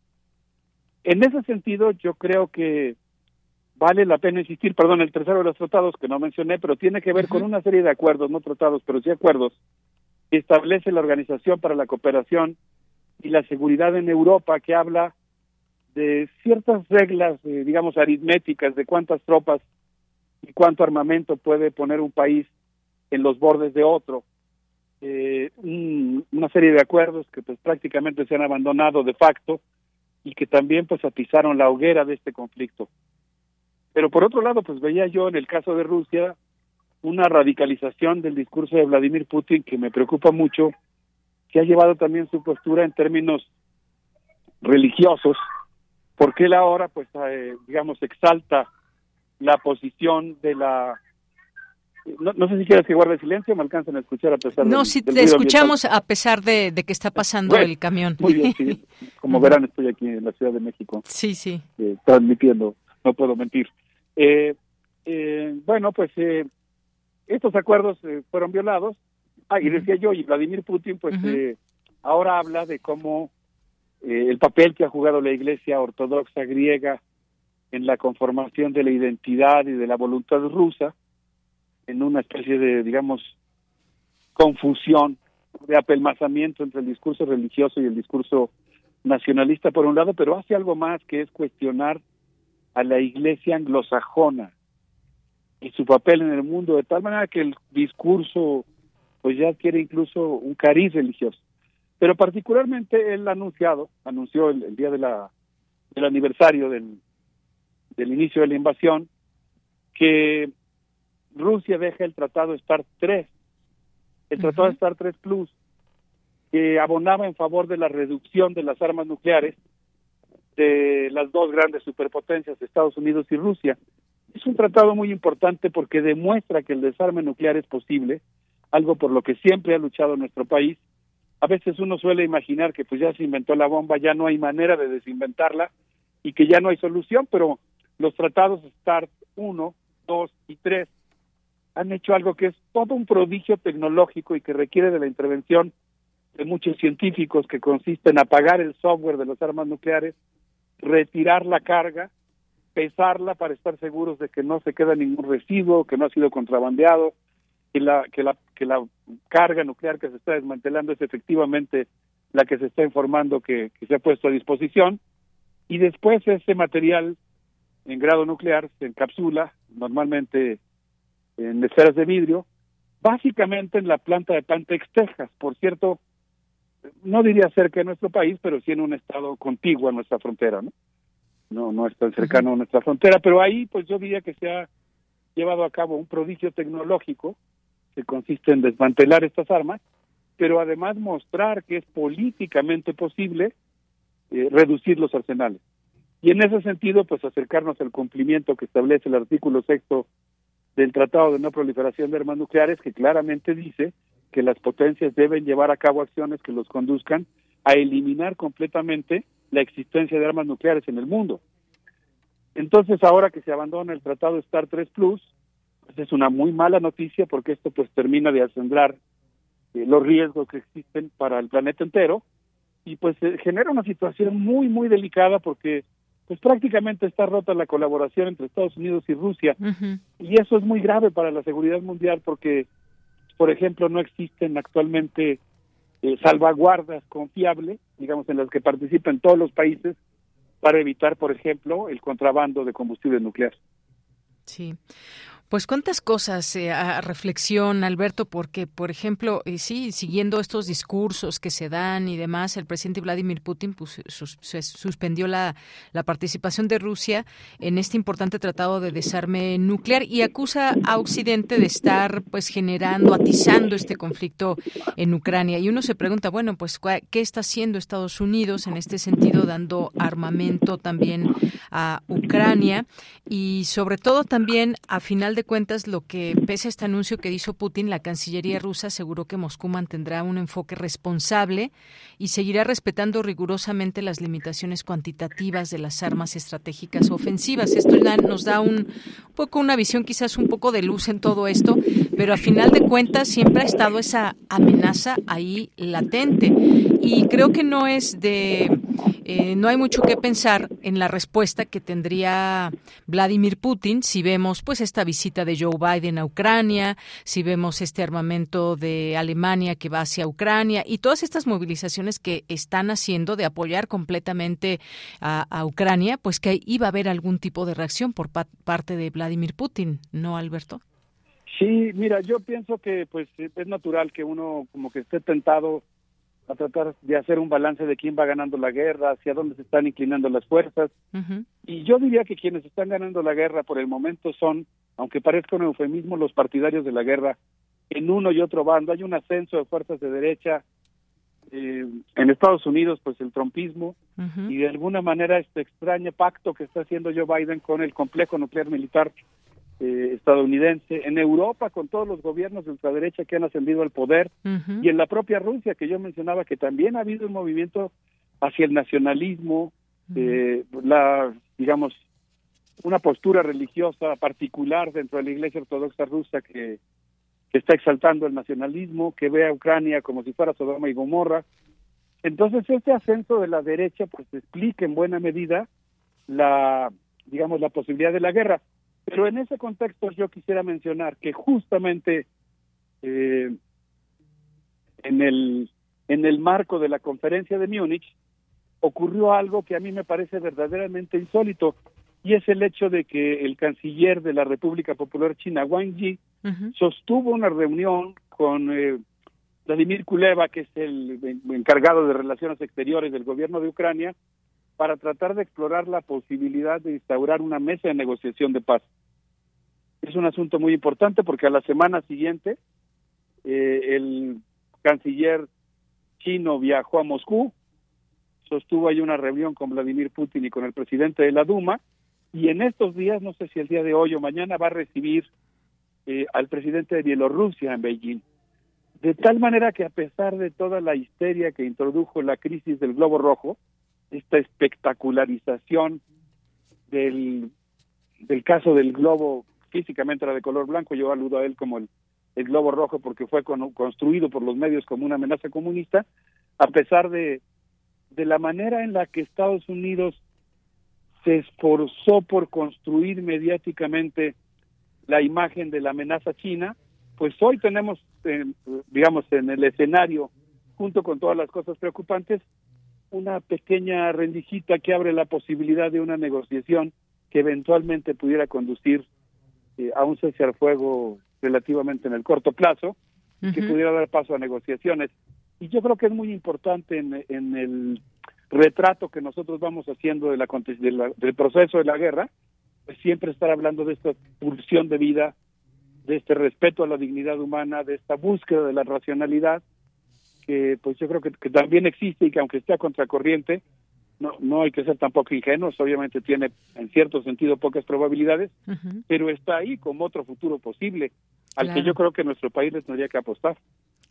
En ese sentido, yo creo que vale la pena insistir, perdón, el tercero de los tratados que no mencioné, pero tiene que ver con una serie de acuerdos, no tratados, pero sí acuerdos, que establece la Organización para la Cooperación y la Seguridad en Europa, que habla de ciertas reglas, eh, digamos, aritméticas de cuántas tropas y cuánto armamento puede poner un país en los bordes de otro eh, una serie de acuerdos que pues prácticamente se han abandonado de facto y que también pues atizaron la hoguera de este conflicto. Pero por otro lado, pues veía yo en el caso de Rusia una radicalización del discurso de Vladimir Putin que me preocupa mucho, que ha llevado también su postura en términos religiosos, porque él ahora pues eh, digamos exalta la posición de la no, sé si quieres que guarde silencio, me alcanzan a escuchar a pesar No, si te escuchamos a pesar de, que está pasando el camión. Muy bien, sí. Como verán, estoy aquí en la Ciudad de México. Sí, sí. Eh, transmitiendo, no puedo mentir. Eh, eh, bueno, pues estos acuerdos fueron violados. Ah, y decía yo, y Vladimir Putin, pues ahora habla de cómo el papel que ha jugado la Iglesia Ortodoxa griega en la conformación de la identidad y de la voluntad rusa, en una especie de, digamos, confusión, de apelmazamiento entre el discurso religioso y el discurso nacionalista por un lado, pero hace algo más que es cuestionar a la iglesia anglosajona y su papel en el mundo, de tal manera que el discurso pues ya adquiere incluso un cariz religioso. Pero particularmente él anunciado, anunció el, día de la, del aniversario del, del inicio de la invasión, que Rusia deja el Tratado Star 3, el Tratado Star 3 Plus, que abonaba en favor de la reducción de las armas nucleares de las dos grandes superpotencias, Estados Unidos y Rusia. Es un tratado muy importante porque demuestra que el desarme nuclear es posible, algo por lo que siempre ha luchado nuestro país. A veces uno suele imaginar que pues ya se inventó la bomba, ya no hay manera de desinventarla y que ya no hay solución, pero los tratados START 1, 2 y 3 han hecho algo que es todo un prodigio tecnológico y que requiere de la intervención de muchos científicos que consiste en apagar el software de las armas nucleares, retirar la carga, pesarla para estar seguros de que no se queda ningún residuo, que no ha sido contrabandeado, que la, que la, que la carga nuclear que se está desmantelando es efectivamente la que se está informando que, que se ha puesto a disposición, y después ese material en grado nuclear se encapsula, normalmente en esferas de vidrio, básicamente en la planta de Pantex, Texas. Por cierto, no diría cerca de nuestro país, pero sí en un estado contiguo a nuestra frontera, ¿no? No, no es tan cercano a nuestra frontera, pero ahí pues yo diría que se ha llevado a cabo un prodigio tecnológico que consiste en desmantelar estas armas, pero además mostrar que es políticamente posible eh, reducir los arsenales. Y en ese sentido, pues acercarnos al cumplimiento que establece el artículo sexto del Tratado de No Proliferación de Armas Nucleares, que claramente dice que las potencias deben llevar a cabo acciones que los conduzcan a eliminar completamente la existencia de armas nucleares en el mundo. Entonces, ahora que se abandona el Tratado STAR 3 Plus, pues es una muy mala noticia porque esto pues termina de acendrar eh, los riesgos que existen para el planeta entero y pues genera una situación muy muy delicada porque pues prácticamente está rota la colaboración entre Estados Unidos y Rusia. Y eso es muy grave para la seguridad mundial porque, por ejemplo, no existen actualmente eh, salvaguardas confiables, digamos, en las que participen todos los países para evitar, por ejemplo, el contrabando de combustible nuclear. Sí. Pues cuántas cosas eh, a reflexión, Alberto, porque, por ejemplo, eh, sí, siguiendo estos discursos que se dan y demás, el presidente Vladimir Putin pues, suspendió la, la, participación de Rusia en este importante tratado de desarme nuclear y acusa a Occidente de estar pues generando, atizando este conflicto en Ucrania. Y uno se pregunta, bueno, pues ¿qué está haciendo Estados Unidos en este sentido, dando armamento también a Ucrania? Y sobre todo también, a final de cuentas, lo que, pese a este anuncio que hizo Putin, la Cancillería rusa aseguró que Moscú mantendrá un enfoque responsable y seguirá respetando rigurosamente las limitaciones cuantitativas de las armas estratégicas ofensivas. Esto nos da un, poco una visión quizás un poco de luz en todo esto, pero a final de cuentas siempre ha estado esa amenaza ahí latente y creo que no es de eh, no hay mucho que pensar en la respuesta que tendría Vladimir Putin si vemos pues esta visita de Joe Biden a Ucrania, si vemos este armamento de Alemania que va hacia Ucrania y todas estas movilizaciones que están haciendo de apoyar completamente a, Ucrania, pues que iba a haber algún tipo de reacción por parte de Vladimir Putin, ¿no, Alberto? Sí, mira, yo pienso que pues es natural que uno como que esté tentado a tratar de hacer un balance de quién va ganando la guerra, hacia dónde se están inclinando las fuerzas. Y yo diría que quienes están ganando la guerra por el momento son, aunque parezca un eufemismo, los partidarios de la guerra en uno y otro bando. Hay un ascenso de fuerzas de derecha. Eh, en Estados Unidos, pues el trompismo y de alguna manera este extraño pacto que está haciendo Joe Biden con el complejo nuclear militar eh, estadounidense, en Europa con todos los gobiernos de ultraderecha que han ascendido al poder y en la propia Rusia que yo mencionaba que también ha habido un movimiento hacia el nacionalismo, eh, la digamos una postura religiosa particular dentro de la Iglesia Ortodoxa rusa que, que está exaltando el nacionalismo, que ve a Ucrania como si fuera Sodoma y Gomorra. Entonces este ascenso de la derecha pues explica en buena medida la digamos la posibilidad de la guerra. Pero en ese contexto yo quisiera mencionar que justamente eh, en, el, en el marco de la conferencia de Múnich ocurrió algo que a mí me parece verdaderamente insólito y es el hecho de que el canciller de la República Popular China, Wang Yi, sostuvo una reunión con eh, Vladimir Kuleva, que es el encargado de relaciones exteriores del gobierno de Ucrania, para tratar de explorar la posibilidad de instaurar una mesa de negociación de paz. Es un asunto muy importante porque a la semana siguiente eh, el canciller chino viajó a Moscú, sostuvo ahí una reunión con Vladimir Putin y con el presidente de la Duma, y en estos días, no sé si el día de hoy o mañana, va a recibir eh, al presidente de Bielorrusia en Beijing. De tal manera que a pesar de toda la histeria que introdujo la crisis del globo rojo, esta espectacularización del, del caso del globo, físicamente era de color blanco, yo aludo a él como el, el globo rojo porque fue construido por los medios como una amenaza comunista, a pesar de, de la manera en la que Estados Unidos se esforzó por construir mediáticamente la imagen de la amenaza china, pues hoy tenemos, eh, digamos, en el escenario, junto con todas las cosas preocupantes, una pequeña rendijita que abre la posibilidad de una negociación que eventualmente pudiera conducir eh, a un cese al fuego relativamente en el corto plazo, que pudiera dar paso a negociaciones. Y yo creo que es muy importante en, en el retrato que nosotros vamos haciendo de la, del proceso de la guerra, pues siempre estar hablando de esta pulsión de vida, de este respeto a la dignidad humana, de esta búsqueda de la racionalidad que pues yo creo que, también existe y que aunque esté a contracorriente, no, no hay que ser tampoco ingenuos, obviamente tiene en cierto sentido pocas probabilidades, pero está ahí como otro futuro posible al que yo creo que nuestro país le tendría que apostar.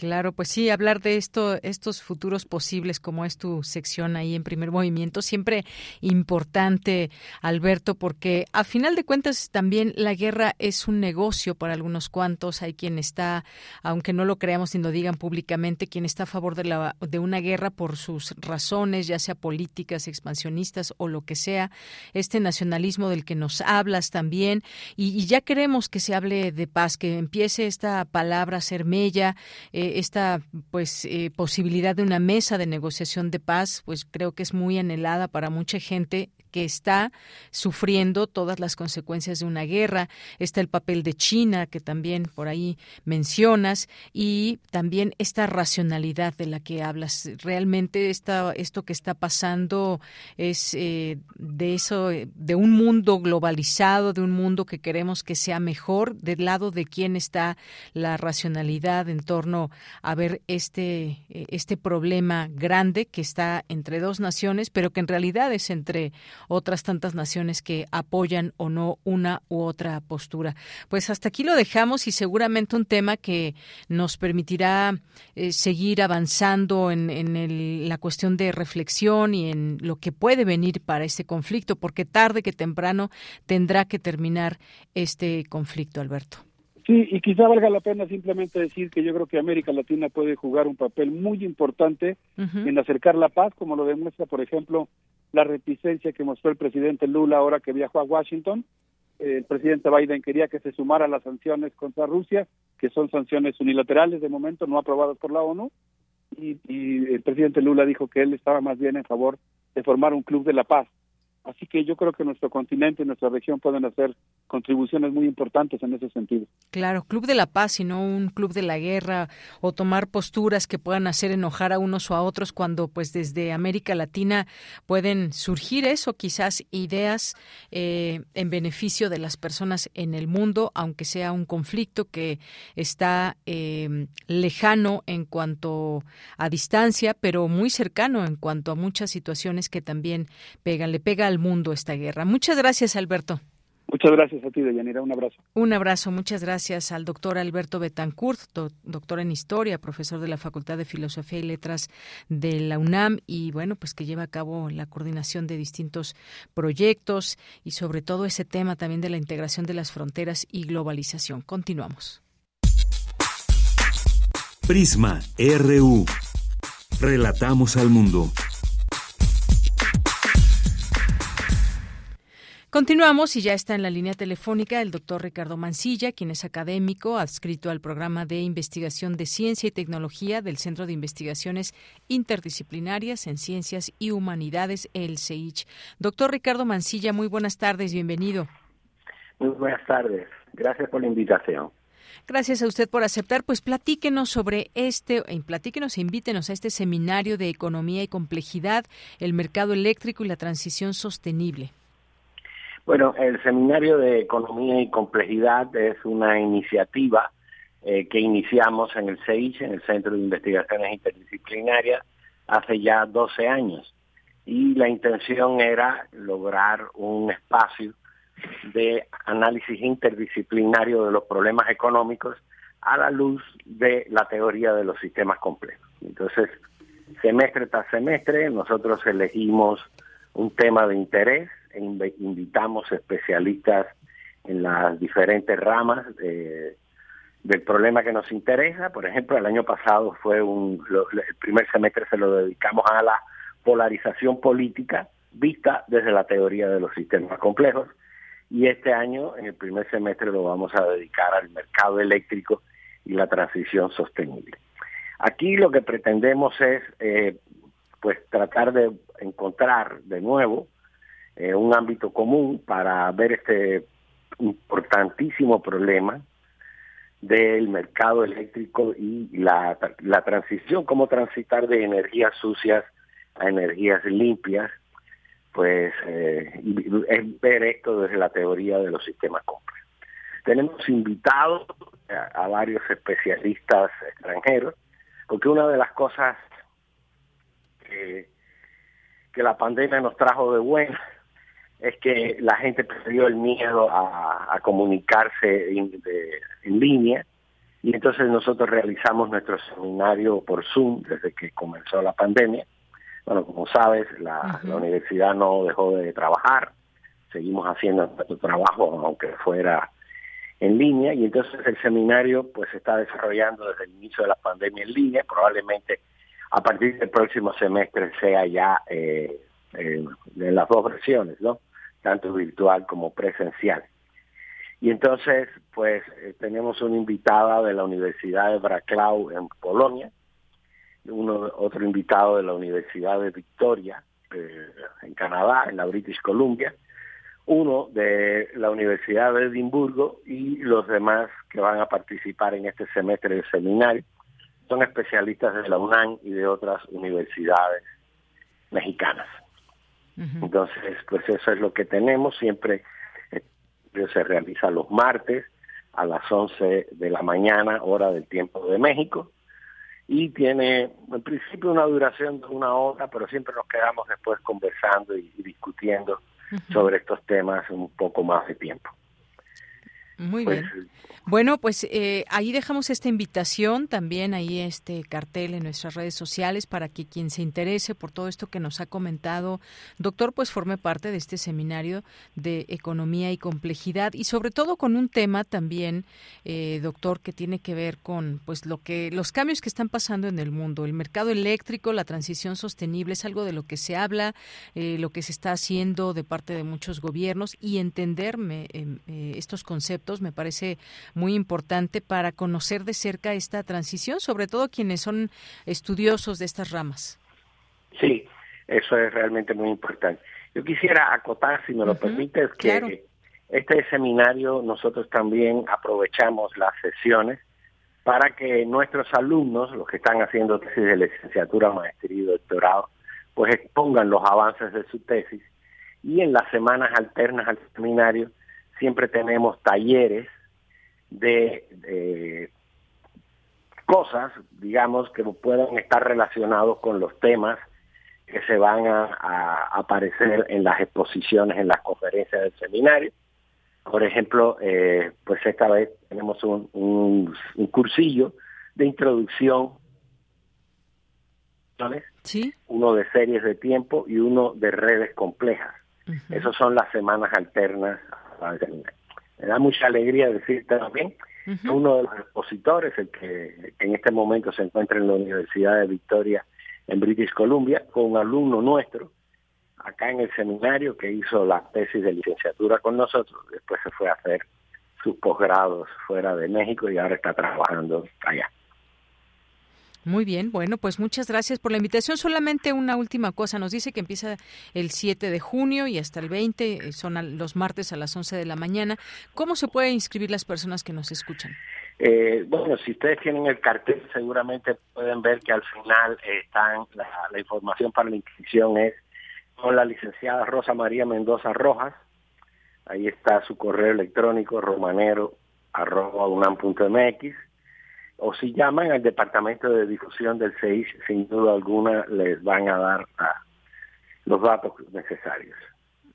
Claro, pues sí, hablar de esto, estos futuros posibles, como es tu sección ahí en primer movimiento, siempre importante, Alberto, porque a final de cuentas también la guerra es un negocio para algunos cuantos. Hay quien está, aunque no lo creamos ni lo digan públicamente, quien está a favor de, la, de una guerra por sus razones, ya sea políticas, expansionistas o lo que sea. Este nacionalismo del que nos hablas también, y, ya queremos que se hable de paz, que empiece esta palabra ser mella. Eh, esta pues eh, posibilidad de una mesa de negociación de paz, pues creo que es muy anhelada para mucha gente que está sufriendo todas las consecuencias de una guerra. Está el papel de China, que también por ahí mencionas, y también esta racionalidad de la que hablas. Realmente esta, esto que está pasando es eh, de eso, de un mundo globalizado, de un mundo que queremos que sea mejor, del lado de quién está la racionalidad en torno a ver este, este problema grande que está entre dos naciones, pero que en realidad es entre otras tantas naciones que apoyan o no una u otra postura. Pues hasta aquí lo dejamos y seguramente un tema que nos permitirá eh, seguir avanzando en, en la cuestión de reflexión y en lo que puede venir para este conflicto, porque tarde que temprano tendrá que terminar este conflicto, Alberto. Sí, y quizá valga la pena simplemente decir que yo creo que América Latina puede jugar un papel muy importante en acercar la paz, como lo demuestra, por ejemplo, la reticencia que mostró el presidente Lula ahora que viajó a Washington. el presidente Biden quería que se sumara las sanciones contra Rusia, que son sanciones unilaterales de momento, no aprobadas por la ONU, y el presidente Lula dijo que él estaba más bien en favor de formar un club de la paz Así que yo creo que nuestro continente y nuestra región pueden hacer contribuciones muy importantes en ese sentido. Claro, Club de la Paz y no un Club de la Guerra o tomar posturas que puedan hacer enojar a unos o a otros cuando pues desde América Latina pueden surgir eso, quizás ideas eh, en beneficio de las personas en el mundo, aunque sea un conflicto que está eh, lejano en cuanto a distancia, pero muy cercano en cuanto a muchas situaciones que también pegan, le pega mundo esta guerra. Muchas gracias, Alberto. Muchas gracias a ti, Deyanira. Un abrazo. Un abrazo. Muchas gracias al doctor Alberto Betancourt, doctor en Historia, profesor de la Facultad de Filosofía y Letras de la UNAM y, bueno, pues que lleva a cabo la coordinación de distintos proyectos y sobre todo ese tema también de la integración de las fronteras y globalización. Continuamos. Prisma RU. Relatamos al mundo. Continuamos y ya está en la línea telefónica el doctor Ricardo Mancilla, quien es académico adscrito al programa de investigación de ciencia y tecnología del Centro de Investigaciones Interdisciplinarias en Ciencias y Humanidades, el CEICH. Doctor Ricardo Mancilla, muy buenas tardes, bienvenido. Muy buenas tardes, gracias por la invitación. Gracias a usted por aceptar. Pues platíquenos sobre este, eh, platíquenos e invítenos a este seminario de economía y complejidad, el mercado eléctrico y la transición sostenible. Bueno, el Seminario de Economía y Complejidad es una iniciativa eh, que iniciamos en el CEICH, en el Centro de Investigaciones Interdisciplinarias, hace ya 12 años. Y la intención era lograr un espacio de análisis interdisciplinario de los problemas económicos a la luz de la teoría de los sistemas complejos. Entonces, semestre tras semestre, nosotros elegimos un tema de interés invitamos especialistas en las diferentes ramas del problema que nos interesa. Por ejemplo, el año pasado fue un, el primer semestre se lo dedicamos a la polarización política vista desde la teoría de los sistemas complejos y este año, en el primer semestre, lo vamos a dedicar al mercado eléctrico y la transición sostenible. Aquí lo que pretendemos es, eh, pues, tratar de encontrar de nuevo eh, un ámbito común para ver este importantísimo problema del mercado eléctrico y la, transición, cómo transitar de energías sucias a energías limpias, pues eh, ver esto desde la teoría de los sistemas complejos. Tenemos invitados a, varios especialistas extranjeros, porque una de las cosas que, que la pandemia nos trajo de buena es que la gente perdió el miedo a, comunicarse en, línea y entonces nosotros realizamos nuestro seminario por Zoom desde que comenzó la pandemia. Bueno, como sabes, la, universidad no dejó de trabajar, seguimos haciendo nuestro trabajo aunque fuera en línea y entonces el seminario pues se está desarrollando desde el inicio de la pandemia en línea, probablemente a partir del próximo semestre sea ya eh, eh, en las dos versiones, ¿no? Tanto virtual como presencial. Y entonces, pues eh, tenemos una invitada de la Universidad de Braclau en Polonia, uno, otro invitado de la Universidad de Victoria eh, en Canadá, en la British Columbia, uno de la Universidad de Edimburgo y los demás que van a participar en este semestre del seminario son especialistas de la UNAM y de otras universidades mexicanas. Entonces, pues eso es lo que tenemos. Siempre eh, se realiza los martes a las 11 de la mañana, hora del tiempo de México. Y tiene, en principio, una duración de una hora, pero siempre nos quedamos después conversando y, discutiendo sobre estos temas un poco más de tiempo. Muy pues, bien. Bueno, pues eh, ahí dejamos esta invitación, también ahí este cartel en nuestras redes sociales para que quien se interese por todo esto que nos ha comentado, doctor, pues forme parte de este seminario de economía y complejidad y sobre todo con un tema también, eh, doctor, que tiene que ver con pues lo que los cambios que están pasando en el mundo, el mercado eléctrico, la transición sostenible es algo de lo que se habla, eh, lo que se está haciendo de parte de muchos gobiernos y entenderme em, estos conceptos me parece muy importante para conocer de cerca esta transición, sobre todo quienes son estudiosos de estas ramas. Sí, eso es realmente muy importante. Yo quisiera acotar, si me lo permites, que este seminario nosotros también aprovechamos las sesiones para que nuestros alumnos, los que están haciendo tesis de licenciatura, maestría y doctorado, pues expongan los avances de su tesis y en las semanas alternas al seminario siempre tenemos talleres de cosas, digamos, que puedan estar relacionados con los temas que se van a, aparecer en las exposiciones, en las conferencias del seminario. Por ejemplo, eh, pues esta vez tenemos un, un, cursillo de introducción, ¿sabes? Sí. Uno de series de tiempo y uno de redes complejas. Esas son las semanas alternas. Me da mucha alegría decirte también uno de los expositores, el que en este momento se encuentra en la Universidad de Victoria en British Columbia, con un alumno nuestro, acá en el seminario que hizo la tesis de licenciatura con nosotros, después se fue a hacer sus posgrados fuera de México y ahora está trabajando allá. Muy bien, bueno, pues muchas gracias por la invitación. Solamente una última cosa, nos dice que empieza el 7 de junio y hasta el 20, eh, son los martes a las 11 de la mañana. ¿Cómo se pueden inscribir las personas que nos escuchan? Eh, bueno, si ustedes tienen el cartel, seguramente pueden ver que al final están la, la información para la inscripción es con la licenciada Rosa María Mendoza Rojas. Ahí está su correo electrónico romanero arroba unam.mx o si llaman al departamento de difusión del CEIS, sin duda alguna les van a dar los datos necesarios.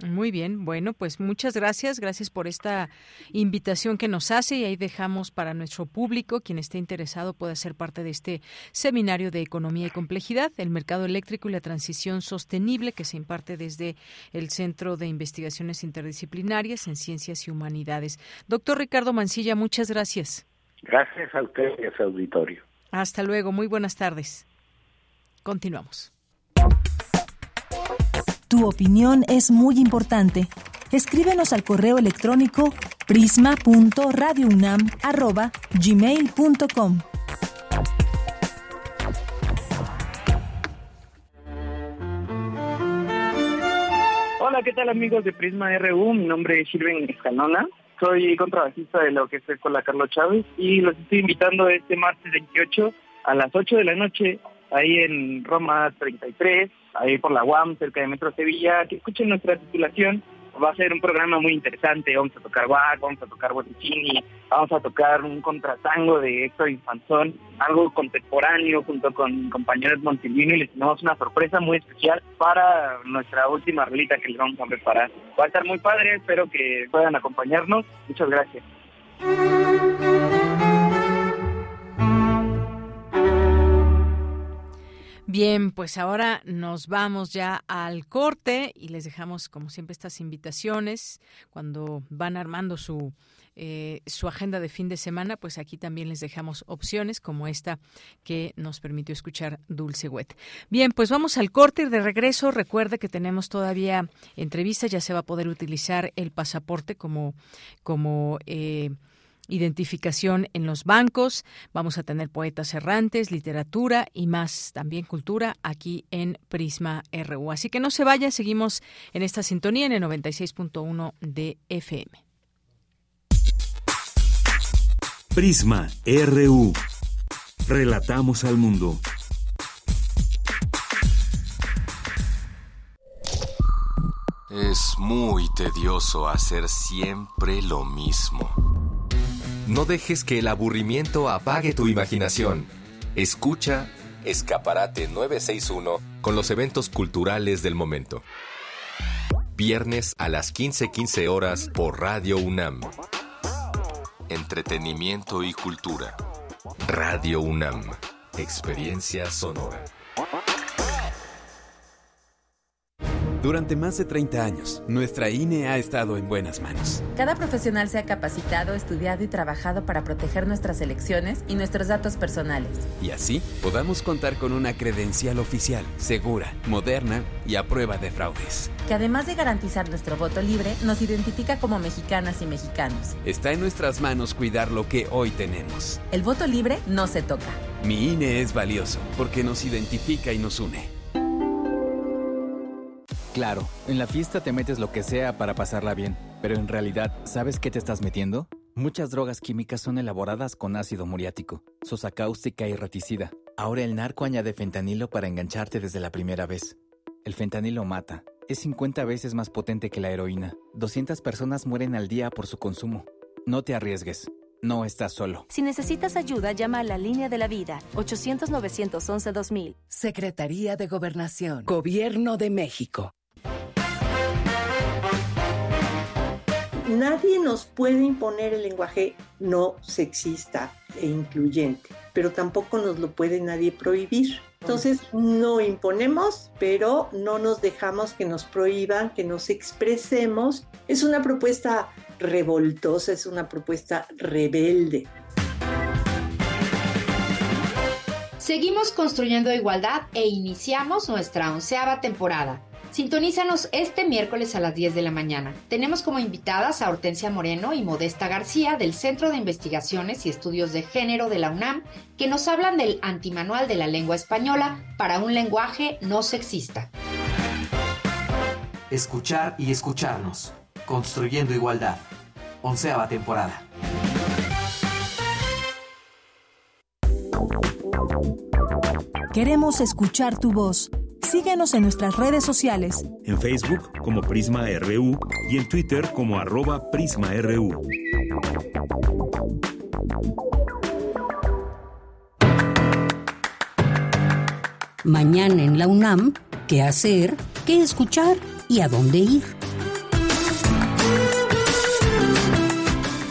Muy bien, bueno, pues muchas gracias, gracias por esta invitación que nos hace y ahí dejamos para nuestro público, quien esté interesado puede ser parte de este seminario de economía y complejidad, el mercado eléctrico y la transición sostenible que se imparte desde el Centro de Investigaciones Interdisciplinarias en Ciencias y Humanidades. Doctor Ricardo Mancilla, muchas gracias. Gracias a usted y a su auditorio. Hasta luego, muy buenas tardes. Continuamos. Tu opinión es muy importante. Escríbenos al correo electrónico prisma.radiounam@gmail.com. Hola, ¿qué tal amigos de Prisma RU? Mi nombre es Shirven Escalona. Soy contrabajista de lo que es con la Carlos Chávez y los estoy invitando este martes 28 a las 8 de la noche ahí en Roma 33, ahí por la UAM, cerca de Metro Sevilla, que escuchen nuestra titulación. Va a ser un programa muy interesante. Vamos a tocar guac, vamos a tocar botticini, vamos a tocar un contratango de Héctor Infanzón, algo contemporáneo junto con compañeros Montilvino y les tenemos una sorpresa muy especial para nuestra última relita que les vamos a preparar. Va a estar muy padre, espero que puedan acompañarnos. Muchas gracias. Bien, pues ahora nos vamos ya al corte y les dejamos, como siempre, estas invitaciones cuando van armando su eh, su agenda de fin de semana, pues aquí también les dejamos opciones como esta que nos permitió escuchar Dulce Wet. Bien, pues vamos al corte y de regreso. Recuerde que tenemos todavía entrevistas, ya se va a poder utilizar el pasaporte como, como eh, identificación en los bancos, vamos a tener poetas errantes, literatura y más, también cultura aquí en Prisma RU. Así que no se vaya, seguimos en esta sintonía en el 96.1 de FM. Prisma RU. Relatamos al mundo. Es muy tedioso hacer siempre lo mismo. No dejes que el aburrimiento apague tu imaginación. Escucha Escaparate 961 con los eventos culturales del momento. Viernes a las 15:15 horas por Radio UNAM. Entretenimiento y cultura. Radio UNAM. Experiencia sonora. Durante más de 30 años, nuestra INE ha estado en buenas manos. Cada profesional se ha capacitado, estudiado y trabajado para proteger nuestras elecciones y nuestros datos personales. Y así podamos contar con una credencial oficial, segura, moderna y a prueba de fraudes. Que además de garantizar nuestro voto libre, nos identifica como mexicanas y mexicanos. Está en nuestras manos cuidar lo que hoy tenemos. El voto libre no se toca. Mi INE es valioso porque nos identifica y nos une. Claro, en la fiesta te metes lo que sea para pasarla bien, pero en realidad, ¿sabes qué te estás metiendo? Muchas drogas químicas son elaboradas con ácido muriático, sosa cáustica y reticida. Ahora el narco añade fentanilo para engancharte desde la primera vez. El fentanilo mata. Es 50 veces más potente que la heroína. 200 personas mueren al día por su consumo. No te arriesgues. No estás solo. Si necesitas ayuda, llama a la línea de la vida, 800-911-2000. Secretaría de Gobernación, Gobierno de México. Nadie nos puede imponer el lenguaje no sexista e incluyente, pero tampoco nos lo puede nadie prohibir. Entonces no imponemos, pero no nos dejamos que nos prohíban, que nos expresemos. Es una propuesta revoltosa, es una propuesta rebelde. Seguimos construyendo igualdad e iniciamos nuestra onceava temporada. Sintonízanos este miércoles a las 10 de la mañana. Tenemos como invitadas a Hortensia Moreno y Modesta García del Centro de Investigaciones y Estudios de Género de la UNAM, que nos hablan del Antimanual de la Lengua Española para un lenguaje no sexista. Escuchar y escucharnos. Construyendo igualdad. Onceava temporada. Queremos escuchar tu voz. Síguenos en nuestras redes sociales. En Facebook como Prisma RU y en Twitter como arroba PrismaRU. Mañana en la UNAM, ¿qué hacer? ¿Qué escuchar? ¿Y a dónde ir?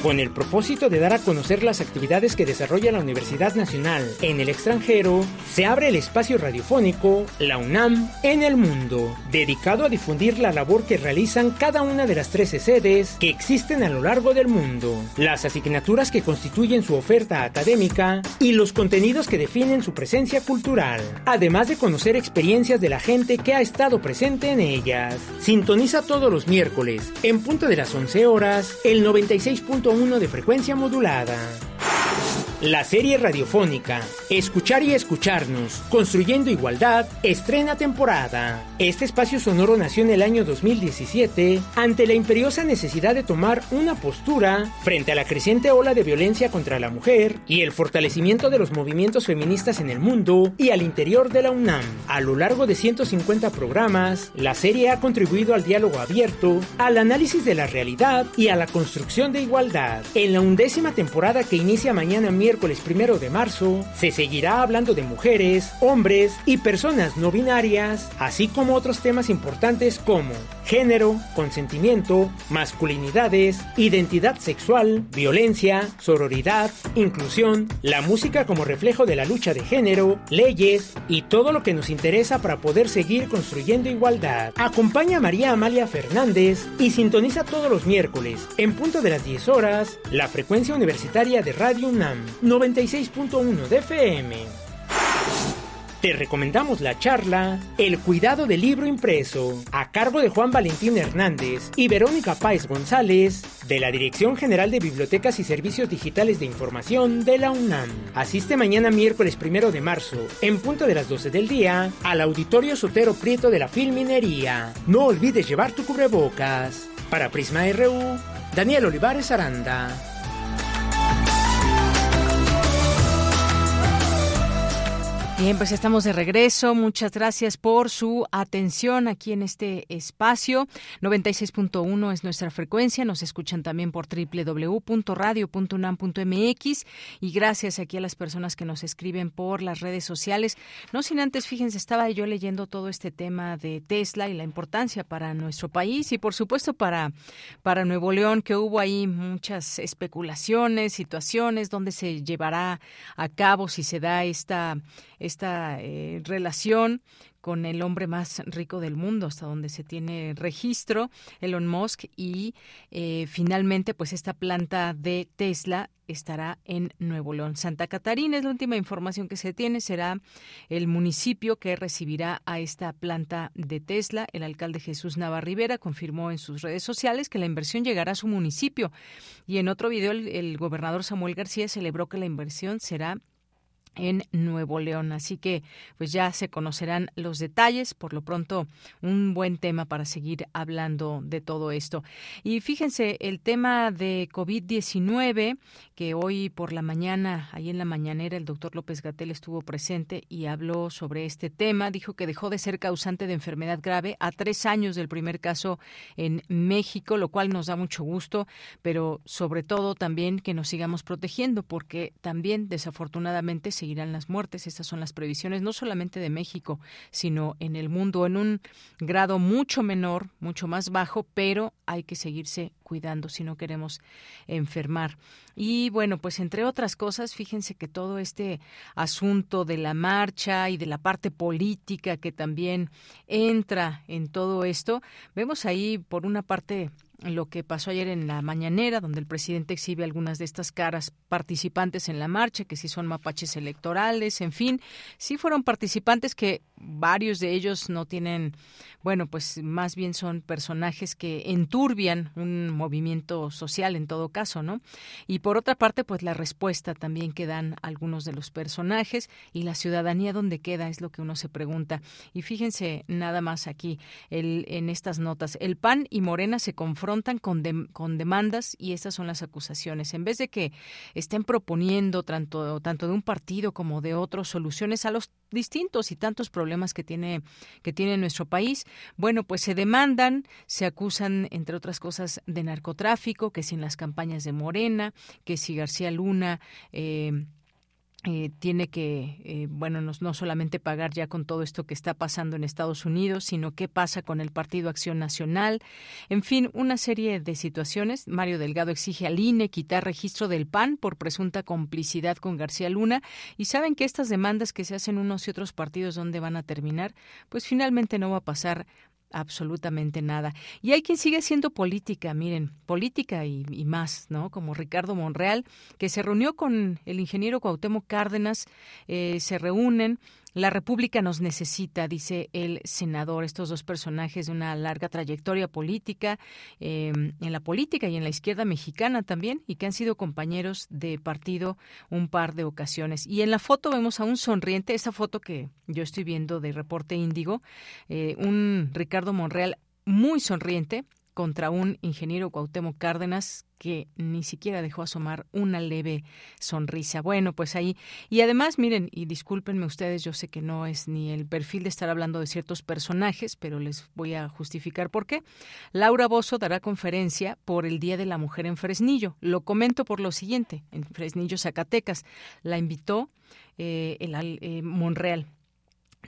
Con el propósito de dar a conocer las actividades que desarrolla la Universidad Nacional en el extranjero, se abre el espacio radiofónico La UNAM en el mundo, dedicado a difundir la labor que realizan cada una de las 13 sedes que existen a lo largo del mundo, las asignaturas que constituyen su oferta académica y los contenidos que definen su presencia cultural, además de conocer experiencias de la gente que ha estado presente en ellas. Sintoniza todos los miércoles, en punto de las 11 horas, el 96.1 de frecuencia modulada. La serie radiofónica Escuchar y Escucharnos, Construyendo Igualdad, estrena temporada. Este espacio sonoro nació en el año 2017 ante la imperiosa necesidad de tomar una postura frente a la creciente ola de violencia contra la mujer y el fortalecimiento de los movimientos feministas en el mundo y al interior de la UNAM. A lo largo de 150 programas, la serie ha contribuido al diálogo abierto, al análisis de la realidad y a la construcción de igualdad. En la undécima temporada que inicia mañana miércoles primero de marzo, se seguirá hablando de mujeres, hombres y personas no binarias, así como otros temas importantes como género, consentimiento, masculinidades, identidad sexual, violencia, sororidad, inclusión, la música como reflejo de la lucha de género, leyes y todo lo que nos interesa para poder seguir construyendo igualdad. Acompaña a María Amalia Fernández y sintoniza todos los miércoles, en punto de las 10 horas, la frecuencia universitaria de Radio UNAM 96.1 de FM. Te recomendamos la charla El cuidado del libro impreso, a cargo de Juan Valentín Hernández y Verónica Páez González, de la Dirección General de Bibliotecas y Servicios Digitales de Información de la UNAM. Asiste mañana miércoles primero de marzo, en punto de las 12 del día, al Auditorio Sotero Prieto de la Filminería. No olvides llevar tu cubrebocas. Para Prisma RU, Daniel Olivares Aranda. Bien, pues estamos de regreso. Muchas gracias por su atención aquí en este espacio. 96.1 es nuestra frecuencia. Nos escuchan también por www.radio.unam.mx y gracias aquí a las personas que nos escriben por las redes sociales. No sin antes, fíjense, estaba yo leyendo todo este tema de Tesla y la importancia para nuestro país y por supuesto para, para Nuevo León, que hubo ahí muchas especulaciones, situaciones donde se llevará a cabo si se da esta esta eh, relación con el hombre más rico del mundo, hasta donde se tiene registro, Elon Musk, y eh, finalmente, pues esta planta de Tesla estará en Nuevo León. Santa Catarina es la última información que se tiene, será el municipio que recibirá a esta planta de Tesla. El alcalde Jesús Navarribera confirmó en sus redes sociales que la inversión llegará a su municipio. Y en otro video, el gobernador Samuel García celebró que la inversión será en Nuevo León. Así que pues ya se conocerán los detalles. Por lo pronto, un buen tema para seguir hablando de todo esto. Y fíjense, el tema de COVID-19, que hoy por la mañana, ahí en la mañanera, el doctor López Gatel estuvo presente y habló sobre este tema. Dijo que dejó de ser causante de enfermedad grave a tres años del primer caso en México, lo cual nos da mucho gusto, pero sobre todo también que nos sigamos protegiendo, porque también desafortunadamente se seguirán las muertes. Estas son las previsiones no solamente de México, sino en el mundo en un grado mucho menor, mucho más bajo, pero hay que seguirse cuidando si no queremos enfermar. Y bueno, pues entre otras cosas, fíjense que todo este asunto de la marcha y de la parte política que también entra en todo esto, vemos ahí por una parte lo que pasó ayer en la mañanera, donde el presidente exhibe algunas de estas caras participantes en la marcha, que sí son mapaches electorales, en fin, sí fueron participantes que varios de ellos no tienen, bueno, pues más bien son personajes que enturbian un movimiento social en todo caso, ¿no? Y por otra parte, pues la respuesta también que dan algunos de los personajes y la ciudadanía donde queda es lo que uno se pregunta. Y fíjense nada más aquí el, en estas notas, el PAN y Morena se confrontan con, con demandas y estas son las acusaciones. En vez de que estén proponiendo tanto, tanto de un partido como de otros soluciones a los distintos y tantos problemas que tiene que tiene nuestro país, bueno, pues se demandan, se acusan entre otras cosas de narcotráfico, que sin las campañas de Morena, que si García Luna eh, eh, tiene que, eh, bueno, no, no, solamente pagar ya con todo esto que está pasando en Estados Unidos, sino qué pasa con el Partido Acción Nacional. En fin, una serie de situaciones. Mario Delgado exige al INE quitar registro del PAN por presunta complicidad con García Luna. Y saben que estas demandas que se hacen unos y otros partidos, ¿dónde van a terminar? Pues finalmente no va a pasar absolutamente nada. Y hay quien sigue siendo política, miren, política y, más, ¿no? Como Ricardo Monreal, que se reunió con el ingeniero Cuauhtémoc Cárdenas, eh, se reúnen la República nos necesita, dice el senador, estos dos personajes de una larga trayectoria política, em, en la política y en la izquierda mexicana también, y que han sido compañeros de partido un par de ocasiones. Y en la foto vemos a un sonriente, esa foto que yo estoy viendo de Reporte Índigo, eh, un Ricardo Monreal muy sonriente, contra un ingeniero Cuauhtémoc Cárdenas que ni siquiera dejó asomar una leve sonrisa. Bueno, pues ahí. Y además, miren, y discúlpenme ustedes, yo sé que no es ni el perfil de estar hablando de ciertos personajes, pero les voy a justificar por qué. Laura Bozo dará conferencia por el Día de la Mujer en Fresnillo. Lo comento por lo siguiente, en Fresnillo, Zacatecas. La invitó eh, el eh, Monreal,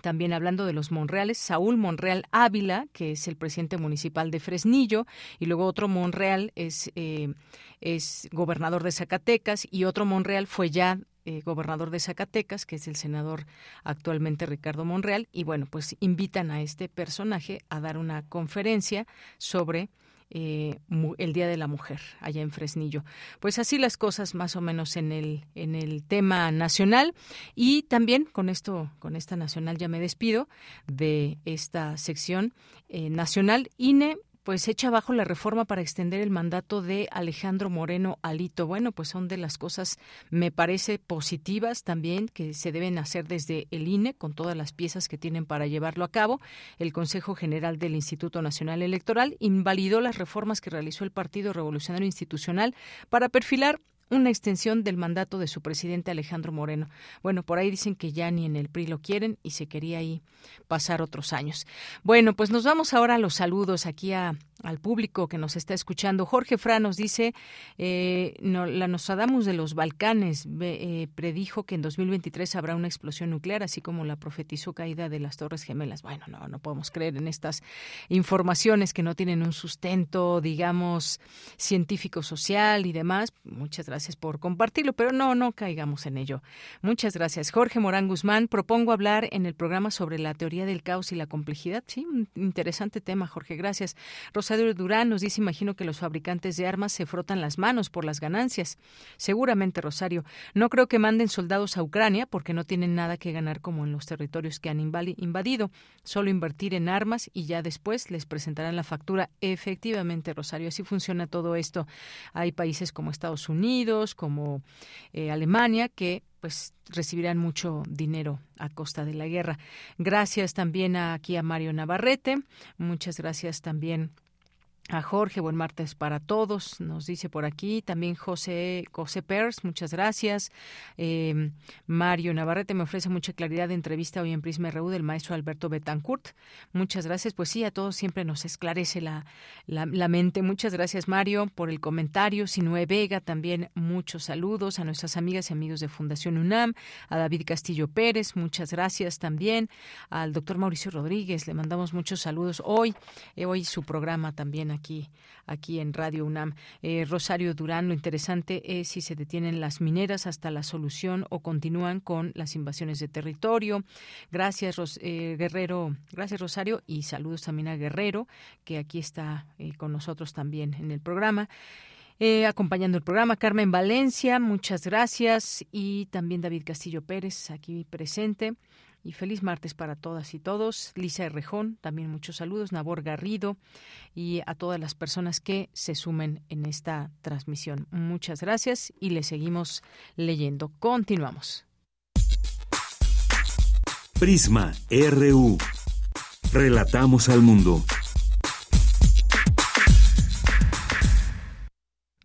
también hablando de los Monreales, Saúl Monreal Ávila, que es el presidente municipal de Fresnillo, y luego otro Monreal es, eh, es gobernador de Zacatecas, y otro Monreal fue ya eh, gobernador de Zacatecas, que es el senador actualmente Ricardo Monreal, y bueno, pues invitan a este personaje a dar una conferencia sobre eh, el Día de la Mujer allá en Fresnillo. Pues así las cosas más o menos en el en el tema nacional y también con esto con esta nacional ya me despido de esta sección eh, nacional INE pues echa abajo la reforma para extender el mandato de Alejandro Moreno Alito. Bueno, pues son de las cosas, me parece, positivas también que se deben hacer desde el INE con todas las piezas que tienen para llevarlo a cabo. El Consejo General del Instituto Nacional Electoral invalidó las reformas que realizó el Partido Revolucionario Institucional para perfilar una extensión del mandato de su presidente Alejandro Moreno. Bueno, por ahí dicen que ya ni en el PRI lo quieren y se quería ahí pasar otros años. Bueno, pues nos vamos ahora a los saludos aquí a, al público que nos está escuchando. Jorge Fra nos dice, eh, no, la Nostradamus de los Balcanes eh, predijo que en 2023 habrá una explosión nuclear, así como la profetizó caída de las Torres Gemelas. Bueno, no, no podemos creer en estas informaciones que no tienen un sustento, digamos, científico-social y demás. Muchas gracias por compartirlo, pero no, no caigamos en ello. Muchas gracias. Jorge Morán Guzmán, propongo hablar en el programa sobre la teoría del caos y la complejidad. Sí, un interesante tema, Jorge. Gracias. Rosario Durán nos dice, imagino que los fabricantes de armas se frotan las manos por las ganancias. Seguramente, Rosario. No creo que manden soldados a Ucrania porque no tienen nada que ganar como en los territorios que han invadido. Solo invertir en armas y ya después les presentarán la factura. Efectivamente, Rosario, así funciona todo esto. Hay países como Estados Unidos, como eh, Alemania, que pues recibirán mucho dinero a costa de la guerra. Gracias también aquí a Mario Navarrete. Muchas gracias también a Jorge, buen martes para todos, nos dice por aquí, también José, José Pers, muchas gracias. Eh, Mario Navarrete me ofrece mucha claridad de entrevista hoy en Prisma RU del maestro Alberto Betancourt. Muchas gracias, pues sí, a todos siempre nos esclarece la, la, mente. Muchas gracias Mario por el comentario. Sinue Vega, también muchos saludos a nuestras amigas y amigos de Fundación UNAM, a David Castillo Pérez, muchas gracias también, al doctor Mauricio Rodríguez, le mandamos muchos saludos hoy, eh, hoy su programa también aquí, aquí en Radio UNAM. Eh, Rosario Durán, lo interesante es si se detienen las mineras hasta la solución o continúan con las invasiones de territorio. Gracias, eh, Guerrero. Gracias, Rosario. Y saludos también a Guerrero, que aquí está eh, con nosotros también en el programa. acompañando el programa. Carmen Valencia, muchas gracias. Y también David Castillo Pérez, aquí presente y feliz martes para todas y todos. Lisa Herrejón, también muchos saludos. Nabor Garrido y a todas las personas que se sumen en esta transmisión. Muchas gracias y le seguimos leyendo. Continuamos. Prisma RU. Relatamos al mundo.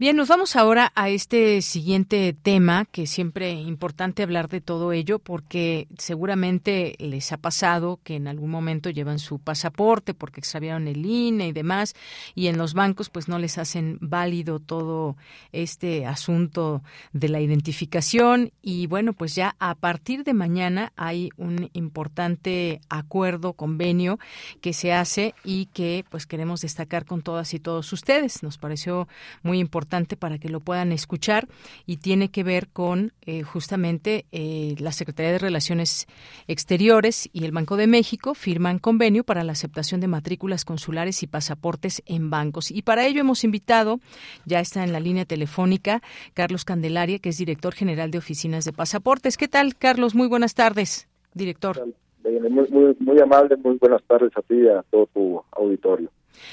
Bien, nos vamos ahora a este siguiente tema, que siempre es importante hablar de todo ello, porque seguramente les ha pasado que en algún momento llevan su pasaporte porque extraviaron el INE y demás, y en los bancos pues no les hacen válido todo este asunto de la identificación. Y bueno, pues ya a partir de mañana hay un importante acuerdo, convenio que se hace y que pues queremos destacar con todas y todos ustedes. Nos pareció muy importante para que lo puedan escuchar y tiene que ver con eh, justamente eh, la Secretaría de Relaciones Exteriores y el Banco de México firman convenio para la aceptación de matrículas consulares y pasaportes en bancos. Y para ello hemos invitado, ya está en la línea telefónica, Carlos Candelaria, que es director general de oficinas de pasaportes. ¿Qué tal, Carlos? Muy buenas tardes, director. Muy, muy amable, muy buenas tardes a ti y a todo tu auditorio.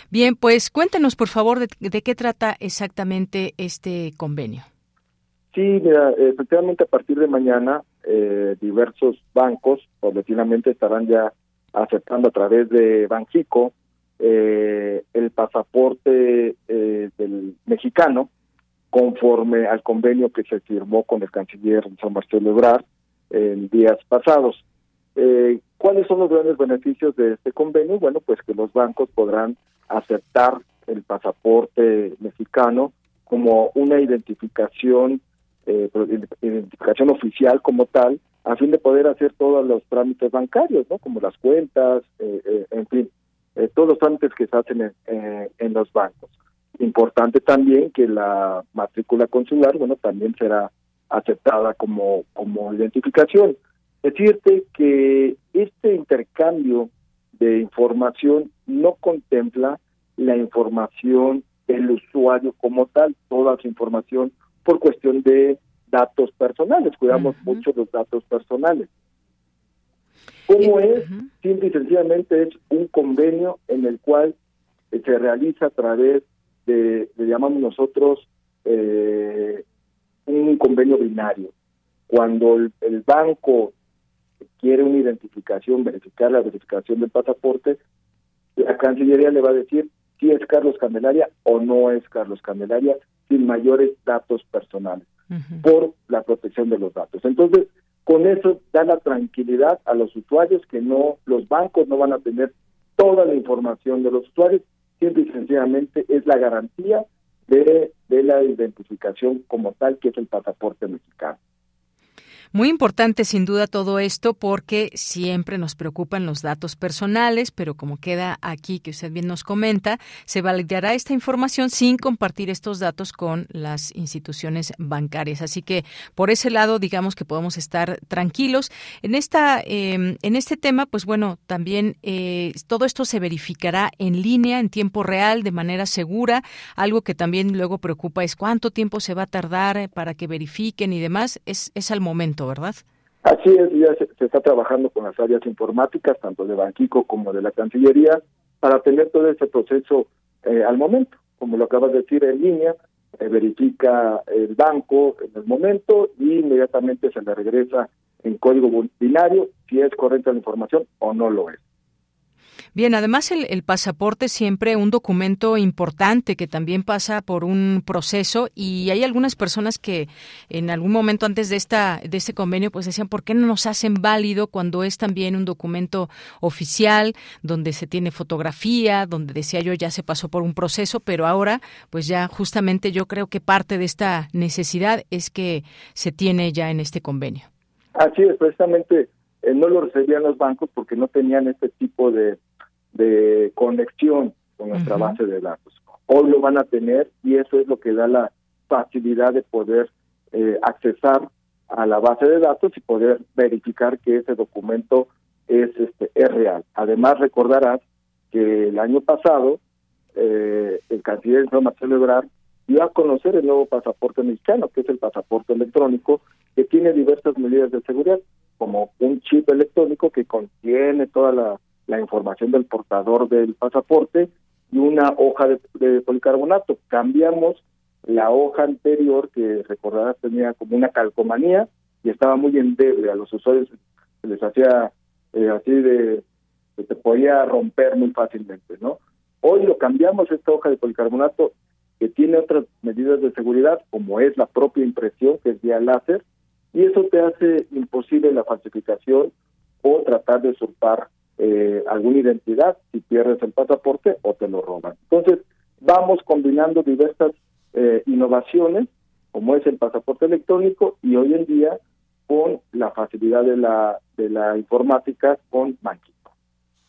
Bien, pues cuéntenos, por favor, de, qué trata exactamente este convenio. Sí, mira, efectivamente a partir de mañana eh, diversos bancos paulatinamente estarán ya aceptando a través de Banjico eh, el pasaporte eh, del mexicano conforme al convenio que se firmó con el canciller San Marcelo Ebrard en días pasados. Eh, ¿Cuáles son los grandes beneficios de este convenio? Bueno, pues que los bancos podrán aceptar el pasaporte mexicano como una identificación, eh, identificación oficial como tal, a fin de poder hacer todos los trámites bancarios, ¿no? Como las cuentas, eh, eh, en fin, todos los trámites que se hacen en, en los bancos. Importante también que la matrícula consular, bueno, también será aceptada como, como identificación. Decirte que este intercambio de información no contempla la información del usuario como tal, toda su información por cuestión de datos personales, cuidamos mucho los datos personales. ¿Cómo es? Simple y sencillamente es un convenio en el cual se realiza a través de, le llamamos nosotros, eh, un convenio binario. Cuando el banco quiere una identificación, verificar la verificación del pasaporte, la Cancillería le va a decir si es Carlos Candelaria o no es Carlos Candelaria, sin mayores datos personales, por la protección de los datos. Entonces, con eso da la tranquilidad a los usuarios que no, los bancos no van a tener toda la información de los usuarios, simple y sencillamente es la garantía de, de la identificación como tal, que es el pasaporte mexicano. Muy importante sin duda todo esto porque siempre nos preocupan los datos personales, pero como queda aquí que usted bien nos comenta, se validará esta información sin compartir estos datos con las instituciones bancarias. Así que por ese lado, digamos que podemos estar tranquilos. En esta, em, en este tema, pues bueno, también eh, todo esto se verificará en línea, en tiempo real, de manera segura. Algo que también luego preocupa es cuánto tiempo se va a tardar para que verifiquen y demás. Es, es al momento ¿verdad? Así es, ya se, está trabajando con las áreas informáticas, tanto de Banquico como de la Cancillería, para tener todo ese proceso eh, al momento. Como lo acabas de decir, en línea, eh, verifica el banco en el momento y inmediatamente se le regresa en código binario si es correcta la información o no lo es. Bien, además el, el, pasaporte siempre un documento importante que también pasa por un proceso y hay algunas personas que en algún momento antes de esta de este convenio pues decían por qué no nos hacen válido cuando es también un documento oficial donde se tiene fotografía, donde decía yo ya se pasó por un proceso, pero ahora pues ya justamente yo creo que parte de esta necesidad es que se tiene ya en este convenio. Así es, precisamente eh, no lo recibían los bancos porque no tenían este tipo de de conexión con nuestra base de datos. Hoy lo van a tener y eso es lo que da la facilidad de poder eh, accesar a la base de datos y poder verificar que ese documento es este es real. Además recordarás que el año pasado eh, el canciller Marcelo Ebrard dio a conocer el nuevo pasaporte mexicano, que es el pasaporte electrónico, que tiene diversas medidas de seguridad, como un chip electrónico que contiene toda la la información del portador del pasaporte y una hoja de, policarbonato. Cambiamos la hoja anterior que recordarás tenía como una calcomanía y estaba muy endeble a los usuarios se les hacía eh, así de que se podía romper muy fácilmente, ¿no? Hoy lo cambiamos esta hoja de policarbonato que tiene otras medidas de seguridad como es la propia impresión que es vía láser y eso te hace imposible la falsificación o tratar de usurpar eh, alguna identidad si pierdes el pasaporte o te lo roban. Entonces, vamos combinando diversas eh, innovaciones, como es el pasaporte electrónico, y hoy en día con la facilidad de la, de la informática con Banking.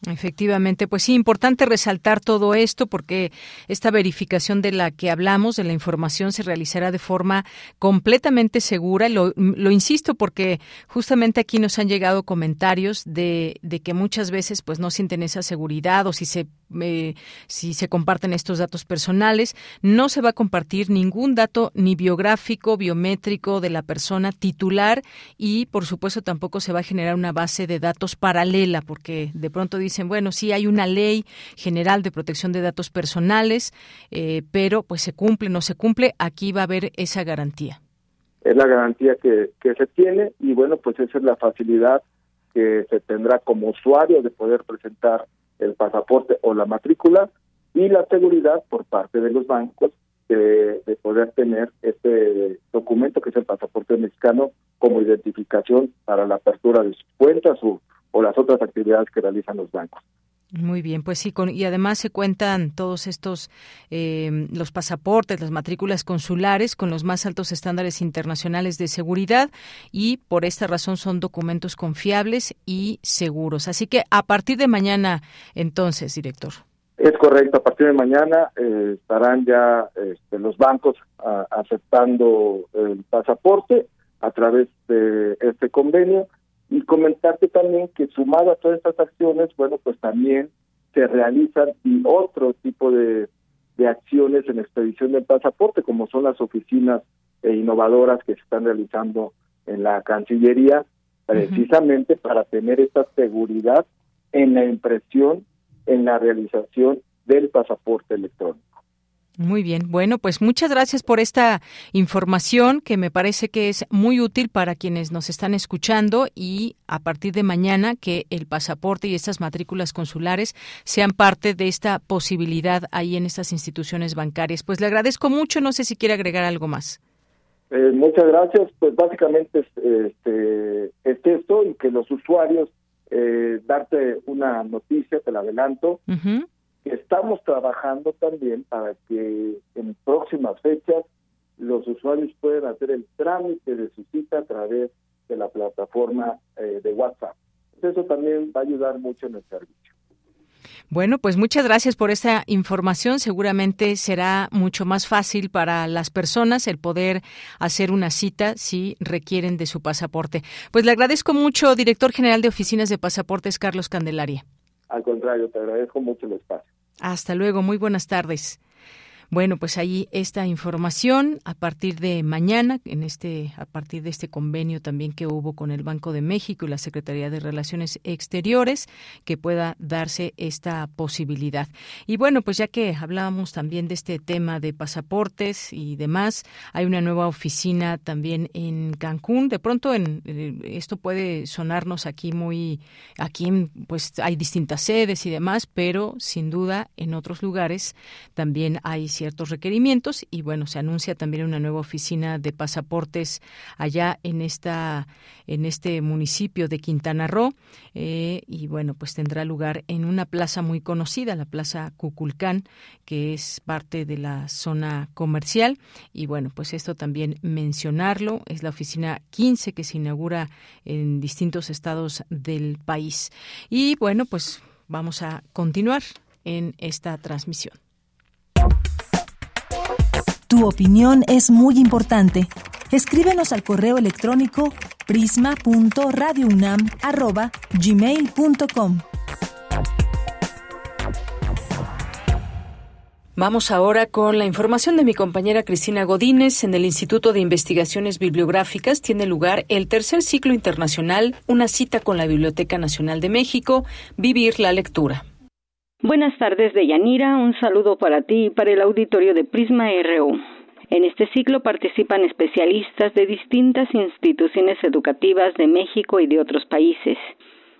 Efectivamente, pues sí, importante resaltar todo esto porque esta verificación de la que hablamos, de la información, se realizará de forma completamente segura. Lo, lo insisto porque justamente aquí nos han llegado comentarios de, de, que muchas veces pues no sienten esa seguridad o si se eh, si se comparten estos datos personales, no se va a compartir ningún dato ni biográfico, biométrico de la persona titular y por supuesto tampoco se va a generar una base de datos paralela porque de pronto dice dicen, bueno, sí hay una ley general de protección de datos personales, eh, pero pues se cumple, no se cumple, aquí va a haber esa garantía. Es la garantía que, se tiene y bueno, pues esa es la facilidad que se tendrá como usuario de poder presentar el pasaporte o la matrícula y la seguridad por parte de los bancos de, de, poder tener este documento que es el pasaporte mexicano como identificación para la apertura de sus cuentas o o las otras actividades que realizan los bancos. Muy bien, pues sí, con, y además se cuentan todos estos, eh, los pasaportes, las matrículas consulares con los más altos estándares internacionales de seguridad y por esta razón son documentos confiables y seguros. Así que a partir de mañana, entonces, director. Es correcto, a partir de mañana eh, estarán ya este, los bancos aceptando el pasaporte a través de este convenio y comentarte también que sumado a todas estas acciones, bueno, pues también se realizan y otro tipo de, de acciones en expedición del pasaporte, como son las oficinas eh, innovadoras que se están realizando en la Cancillería, precisamente para tener esta seguridad en la impresión, en la realización del pasaporte electrónico. Muy bien. Bueno, pues muchas gracias por esta información que me parece que es muy útil para quienes nos están escuchando y a partir de mañana que el pasaporte y estas matrículas consulares sean parte de esta posibilidad ahí en estas instituciones bancarias. Pues le agradezco mucho. No sé si quiere agregar algo más. Eh, muchas gracias. Pues básicamente es, este, es esto y que los usuarios, eh, darte una noticia, te la adelanto, Estamos trabajando también para que en próximas fechas los usuarios puedan hacer el trámite de su cita a través de la plataforma eh, de WhatsApp. Eso también va a ayudar mucho en el servicio. Bueno, pues muchas gracias por esta información. Seguramente será mucho más fácil para las personas el poder hacer una cita si requieren de su pasaporte. Pues le agradezco mucho, director general de Oficinas de Pasaportes, Carlos Candelaria. Al contrario, te agradezco mucho el espacio. Hasta luego, muy buenas tardes. Bueno, pues ahí esta información a partir de mañana, en este, a partir de este convenio también que hubo con el Banco de México y la Secretaría de Relaciones Exteriores, que pueda darse esta posibilidad. Y bueno, pues ya que hablábamos también de este tema de pasaportes y demás, hay una nueva oficina también en Cancún. De pronto, en eh, esto puede sonarnos aquí muy, aquí pues hay distintas sedes y demás, pero sin duda en otros lugares también hay ciertos requerimientos y bueno, se anuncia también una nueva oficina de pasaportes allá en esta en este municipio de Quintana Roo eh, y bueno, pues tendrá lugar en una plaza muy conocida, la Plaza Cuculcán, que es parte de la zona comercial y bueno, pues esto también mencionarlo, es la oficina 15 que se inaugura en distintos estados del país. Y bueno, pues vamos a continuar en esta transmisión. Tu opinión es muy importante. Escríbenos al correo electrónico prisma.radiounam@gmail.com. Vamos ahora con la información de mi compañera Cristina Godínez. En el Instituto de Investigaciones Bibliográficas tiene lugar el tercer ciclo internacional, una cita con la Biblioteca Nacional de México, Vivir la Lectura. Buenas tardes, Deyanira. Un saludo para ti y para el auditorio de Prisma RU. En este ciclo participan especialistas de distintas instituciones educativas de México y de otros países.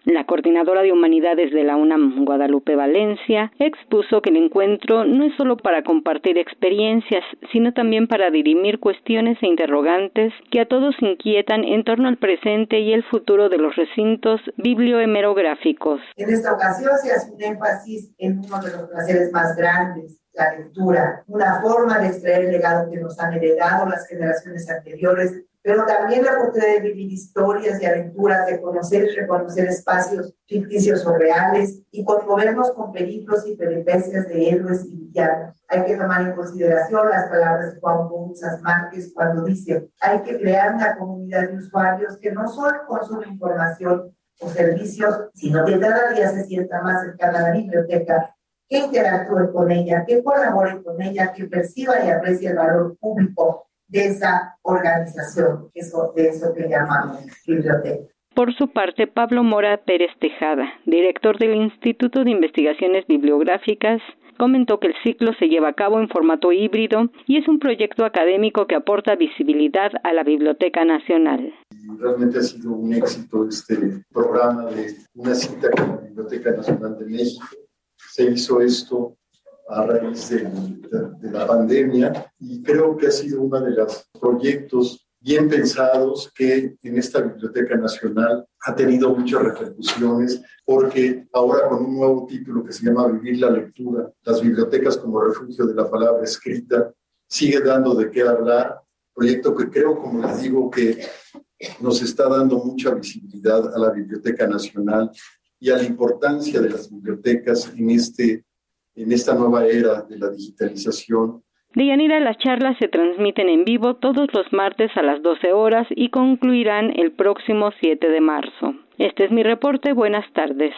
La coordinadora de humanidades de la UNAM, Guadalupe Valencia, expuso que el encuentro no es solo para compartir experiencias, sino también para dirimir cuestiones e interrogantes que a todos inquietan en torno al presente y el futuro de los recintos bibliohemerográficos. En esta ocasión se hace un énfasis en uno de los placeres más grandes, la lectura, una forma de extraer el legado que nos han heredado las generaciones anteriores pero también la oportunidad de vivir historias y aventuras, de conocer y reconocer espacios ficticios o reales y conmovernos con peligros y peripecias de héroes y villanos. Hay que tomar en consideración las palabras de Juan Ponzas Márquez cuando dice, hay que crear una comunidad de usuarios que no solo consumen información o servicios, sino que cada día se sienta más cercana a la biblioteca, que interactúe con ella, que colabore con ella, que perciba y aprecie el valor público de esa organización, eso, de eso que llamamos biblioteca. Por su parte, Pablo Mora Pérez Tejada, director del Instituto de Investigaciones Bibliográficas, comentó que el ciclo se lleva a cabo en formato híbrido y es un proyecto académico que aporta visibilidad a la Biblioteca Nacional. Realmente ha sido un éxito este programa de una cita con la Biblioteca Nacional de México. Se hizo esto a raíz de, la pandemia y creo que ha sido uno de los proyectos bien pensados que en esta Biblioteca Nacional ha tenido muchas repercusiones porque ahora con un nuevo título que se llama Vivir la Lectura, las bibliotecas como refugio de la palabra escrita, sigue dando de qué hablar, proyecto que creo, como les digo, que nos está dando mucha visibilidad a la Biblioteca Nacional y a la importancia de las bibliotecas en este en esta nueva era de la digitalización. Deyanira, las charlas se transmiten en vivo todos los martes a las 12 horas y concluirán el próximo 7 de marzo. Este es mi reporte. Buenas tardes.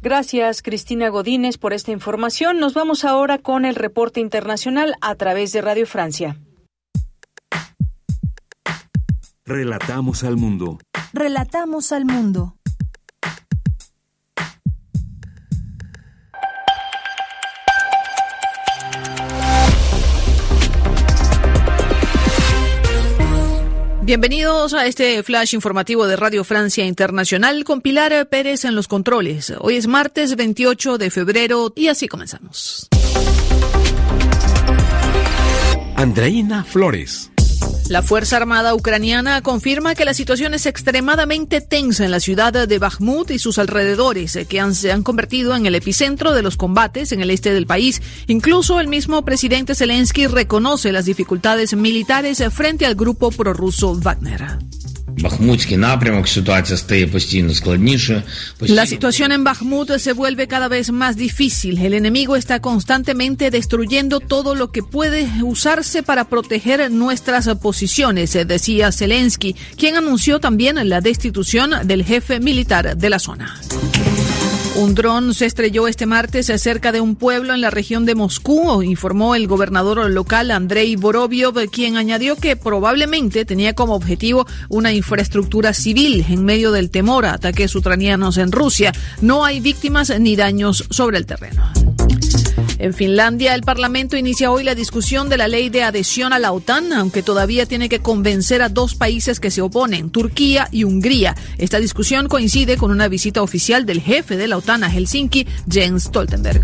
Gracias, Cristina Godínez, por esta información. Nos vamos ahora con el reporte internacional a través de Radio Francia. Relatamos al mundo. Relatamos al mundo. Bienvenidos a este flash informativo de Radio Francia Internacional con Pilar Pérez en los controles. Hoy es martes 28 de febrero y así comenzamos. Andreina Flores. La Fuerza Armada ucraniana confirma que la situación es extremadamente tensa en la ciudad de Bakhmut y sus alrededores, eh, que se han convertido en el epicentro de los combates en el este del país. Incluso el mismo presidente Zelensky reconoce las dificultades militares eh, frente al grupo prorruso Wagner. La situación en Bakhmut se vuelve cada vez más difícil. El enemigo está constantemente destruyendo todo lo que puede usarse para proteger nuestras posiciones, decía Zelensky, quien anunció también la destitución del jefe militar de la zona. Un dron se estrelló este martes cerca de un pueblo en la región de Moscú, informó el gobernador local Andrei Boroviov, quien añadió que probablemente tenía como objetivo una infraestructura civil en medio del temor a ataques ucranianos en Rusia. No hay víctimas ni daños sobre el terreno. En Finlandia, el Parlamento inicia hoy la discusión de la ley de adhesión a la OTAN, aunque todavía tiene que convencer a dos países que se oponen, Turquía y Hungría. Esta discusión coincide con una visita oficial del jefe de la OTAN a Helsinki, Jens Stoltenberg.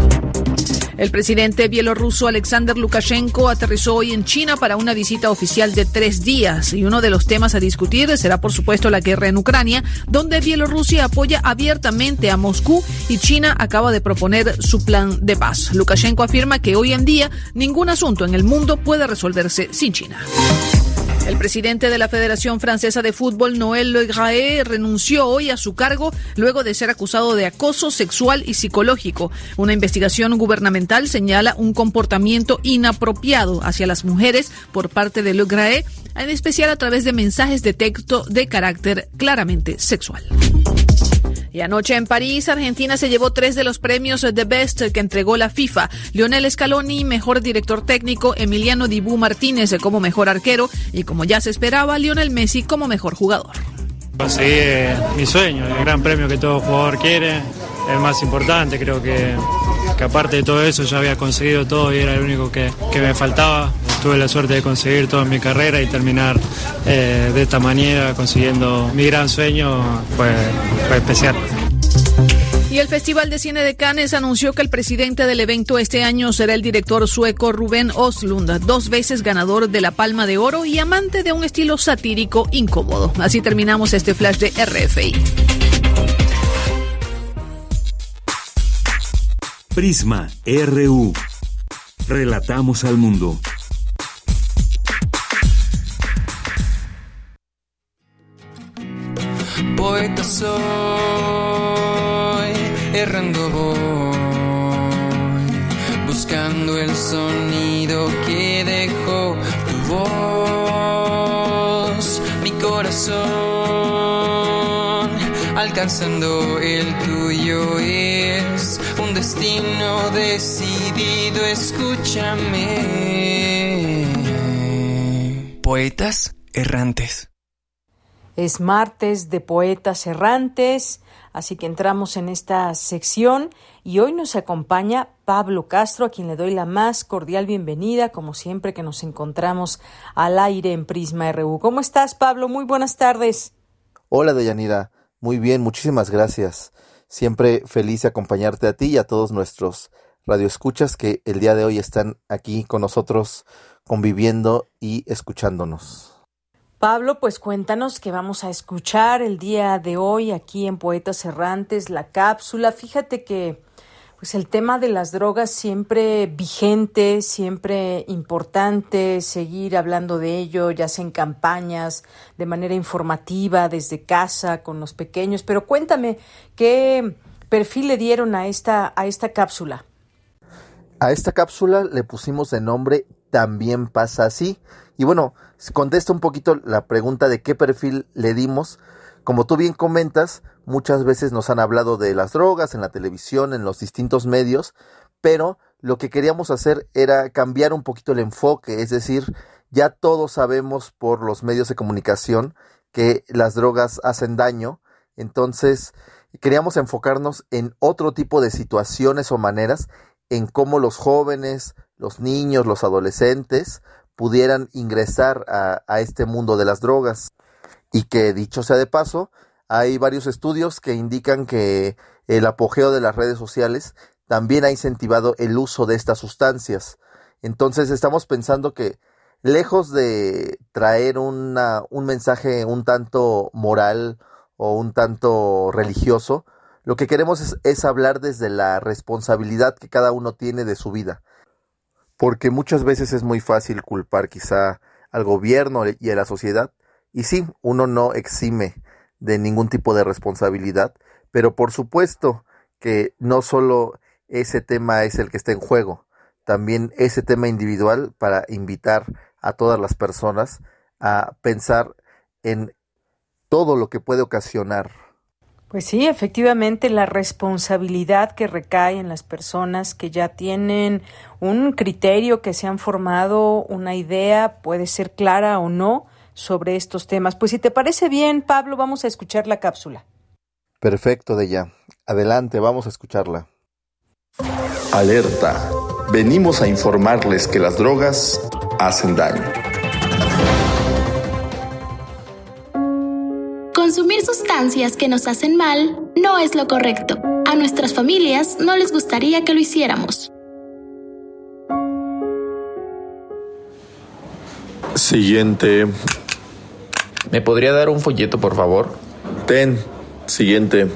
El presidente bielorruso Alexander Lukashenko aterrizó hoy en China para una visita oficial de tres días y uno de los temas a discutir será por supuesto la guerra en Ucrania, donde Bielorrusia apoya abiertamente a Moscú y China acaba de proponer su plan de paz. Lukashenko afirma que hoy en día ningún asunto en el mundo puede resolverse sin China. El presidente de la Federación Francesa de Fútbol, Noël Le Graé, renunció hoy a su cargo luego de ser acusado de acoso sexual y psicológico. Una investigación gubernamental señala un comportamiento inapropiado hacia las mujeres por parte de Le Graé, en especial a través de mensajes de texto de carácter claramente sexual. Y anoche en París, Argentina se llevó tres de los premios The Best que entregó la FIFA. Lionel Scaloni, mejor director técnico, Emiliano Dibú Martínez como mejor arquero y como ya se esperaba, Lionel Messi como mejor jugador. Conseguí eh, mi sueño, el gran premio que todo jugador quiere, el más importante, creo que, aparte de todo eso ya había conseguido todo y era el único que, me faltaba. Tuve la suerte de conseguir todo en mi carrera y terminar eh, de esta manera consiguiendo mi gran sueño fue, fue especial. Y el Festival de Cine de Cannes anunció que el presidente del evento este año será el director sueco Rubén Oslund, dos veces ganador de la Palma de Oro y amante de un estilo satírico incómodo. Así terminamos este flash de RFI. Prisma RU. Relatamos al mundo. Poeta soy, errando voy, buscando el sonido que dejó tu voz, mi corazón, alcanzando el tuyo es un destino decidido, escúchame. Poetas errantes. Es martes de Poetas Errantes, así que entramos en esta sección y hoy nos acompaña Pablo Castro, a quien le doy la más cordial bienvenida, como siempre que nos encontramos al aire en Prisma RU. ¿Cómo estás, Pablo? Muy buenas tardes. Hola, Deyanira. Muy bien, muchísimas gracias. Siempre feliz de acompañarte a ti y a todos nuestros radioescuchas que el día de hoy están aquí con nosotros conviviendo y escuchándonos. Pablo, pues cuéntanos que vamos a escuchar el día de hoy aquí en Poetas Errantes, la cápsula. Fíjate que pues el tema de las drogas siempre vigente, siempre importante, seguir hablando de ello, ya sea en campañas, de manera informativa, desde casa, con los pequeños. Pero cuéntame, ¿qué perfil le dieron a esta, a esta cápsula? A esta cápsula le pusimos de nombre También pasa así. Y bueno, contesta un poquito la pregunta de qué perfil le dimos. Como tú bien comentas, muchas veces nos han hablado de las drogas en la televisión, en los distintos medios, pero lo que queríamos hacer era cambiar un poquito el enfoque, es decir, ya todos sabemos por los medios de comunicación que las drogas hacen daño, entonces queríamos enfocarnos en otro tipo de situaciones o maneras en cómo los jóvenes, los niños, los adolescentes pudieran ingresar a, este mundo de las drogas. Y que dicho sea de paso, hay varios estudios que indican que el apogeo de las redes sociales también ha incentivado el uso de estas sustancias. Entonces estamos pensando que lejos de traer un mensaje un tanto moral o un tanto religioso, lo que queremos es hablar desde la responsabilidad que cada uno tiene de su vida porque muchas veces es muy fácil culpar quizá al gobierno y a la sociedad, y sí, uno no exime de ningún tipo de responsabilidad, pero por supuesto que no solo ese tema es el que está en juego, también ese tema individual para invitar a todas las personas a pensar en todo lo que puede ocasionar Pues sí, efectivamente, la responsabilidad que recae en las personas que ya tienen un criterio, que se han formado una idea, puede ser clara o no, sobre estos temas. Pues si te parece bien, Pablo, vamos a escuchar la cápsula. Perfecto, Deya. Adelante, vamos a escucharla. Alerta. Venimos a informarles que las drogas hacen daño. Consumir sustancias que nos hacen mal no es lo correcto. A nuestras familias no les gustaría que lo hiciéramos. Siguiente. ¿Me podría dar un folleto, por favor? Ten. Siguiente.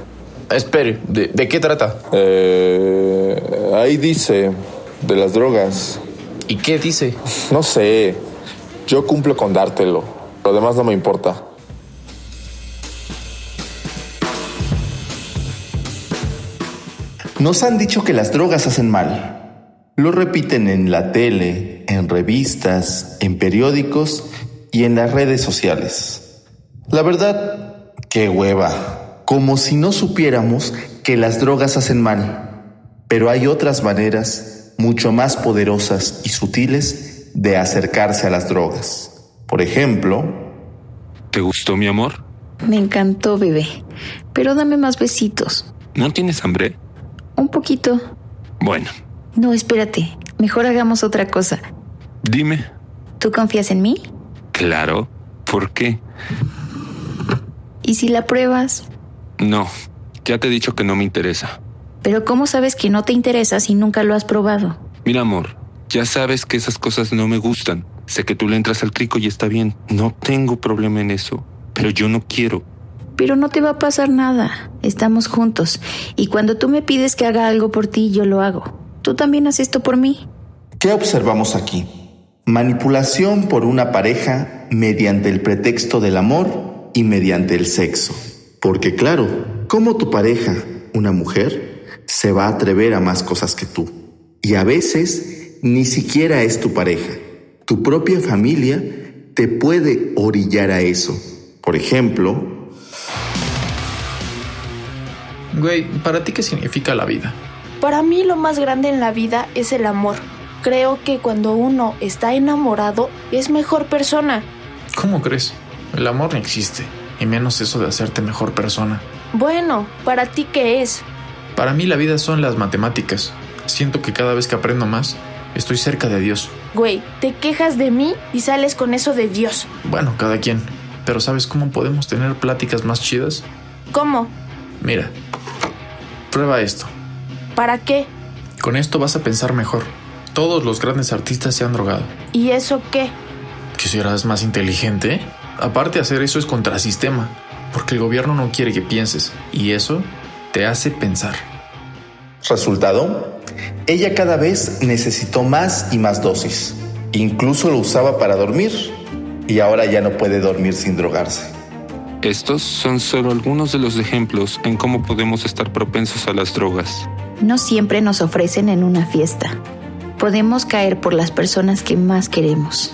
Espere, ¿de, qué trata? Eh, ahí dice, de las drogas. ¿Y qué dice? No sé. Yo cumplo con dártelo. Lo demás no me importa. Nos han dicho que las drogas hacen mal. Lo repiten en la tele, en revistas, en periódicos y en las redes sociales. La verdad, qué hueva. Como si no supiéramos que las drogas hacen mal. Pero hay otras maneras mucho más poderosas y sutiles de acercarse a las drogas. Por ejemplo... ¿Te gustó mi amor? Me encantó, bebé. Pero dame más besitos. ¿No tienes hambre? Poquito. Bueno. No, espérate. Mejor hagamos otra cosa. Dime. ¿Tú confías en mí? Claro. ¿Por qué? ¿Y si la pruebas? No. Ya te he dicho que no me interesa. Pero ¿cómo sabes que no te interesa si nunca lo has probado? Mira, amor, ya sabes que esas cosas no me gustan. Sé que tú le entras al crico y está bien. No tengo problema en eso. Pero yo no quiero. Pero no te va a pasar nada. Estamos juntos. Y cuando tú me pides que haga algo por ti, yo lo hago. Tú también haces esto por mí. ¿Qué observamos aquí? Manipulación por una pareja mediante el pretexto del amor y mediante el sexo. Porque claro, ¿cómo tu pareja, una mujer, se va a atrever a más cosas que tú? Y a veces ni siquiera es tu pareja. Tu propia familia te puede orillar a eso. Por ejemplo, Güey, ¿para ti qué significa la vida? Para mí lo más grande en la vida es el amor. Creo que cuando uno está enamorado es mejor persona. ¿Cómo crees? El amor no existe, y menos eso de hacerte mejor persona. Bueno, ¿para ti qué es? Para mí la vida son las matemáticas. Siento que cada vez que aprendo más, estoy cerca de Dios. Güey, te quejas de mí y sales con eso de Dios. Bueno, cada quien. Pero ¿sabes cómo podemos tener pláticas más chidas? ¿Cómo? Mira, Prueba esto. ¿Para qué? Con esto vas a pensar mejor. Todos los grandes artistas se han drogado. ¿Y eso qué? ¿Que serás más inteligente? Aparte, hacer eso es contrasistema, porque el gobierno no quiere que pienses, y eso te hace pensar. Resultado, ella cada vez necesitó más y más dosis. Incluso lo usaba para dormir, y ahora ya no puede dormir sin drogarse. Estos son solo algunos de los ejemplos en cómo podemos estar propensos a las drogas. No siempre nos ofrecen en una fiesta. Podemos caer por las personas que más queremos.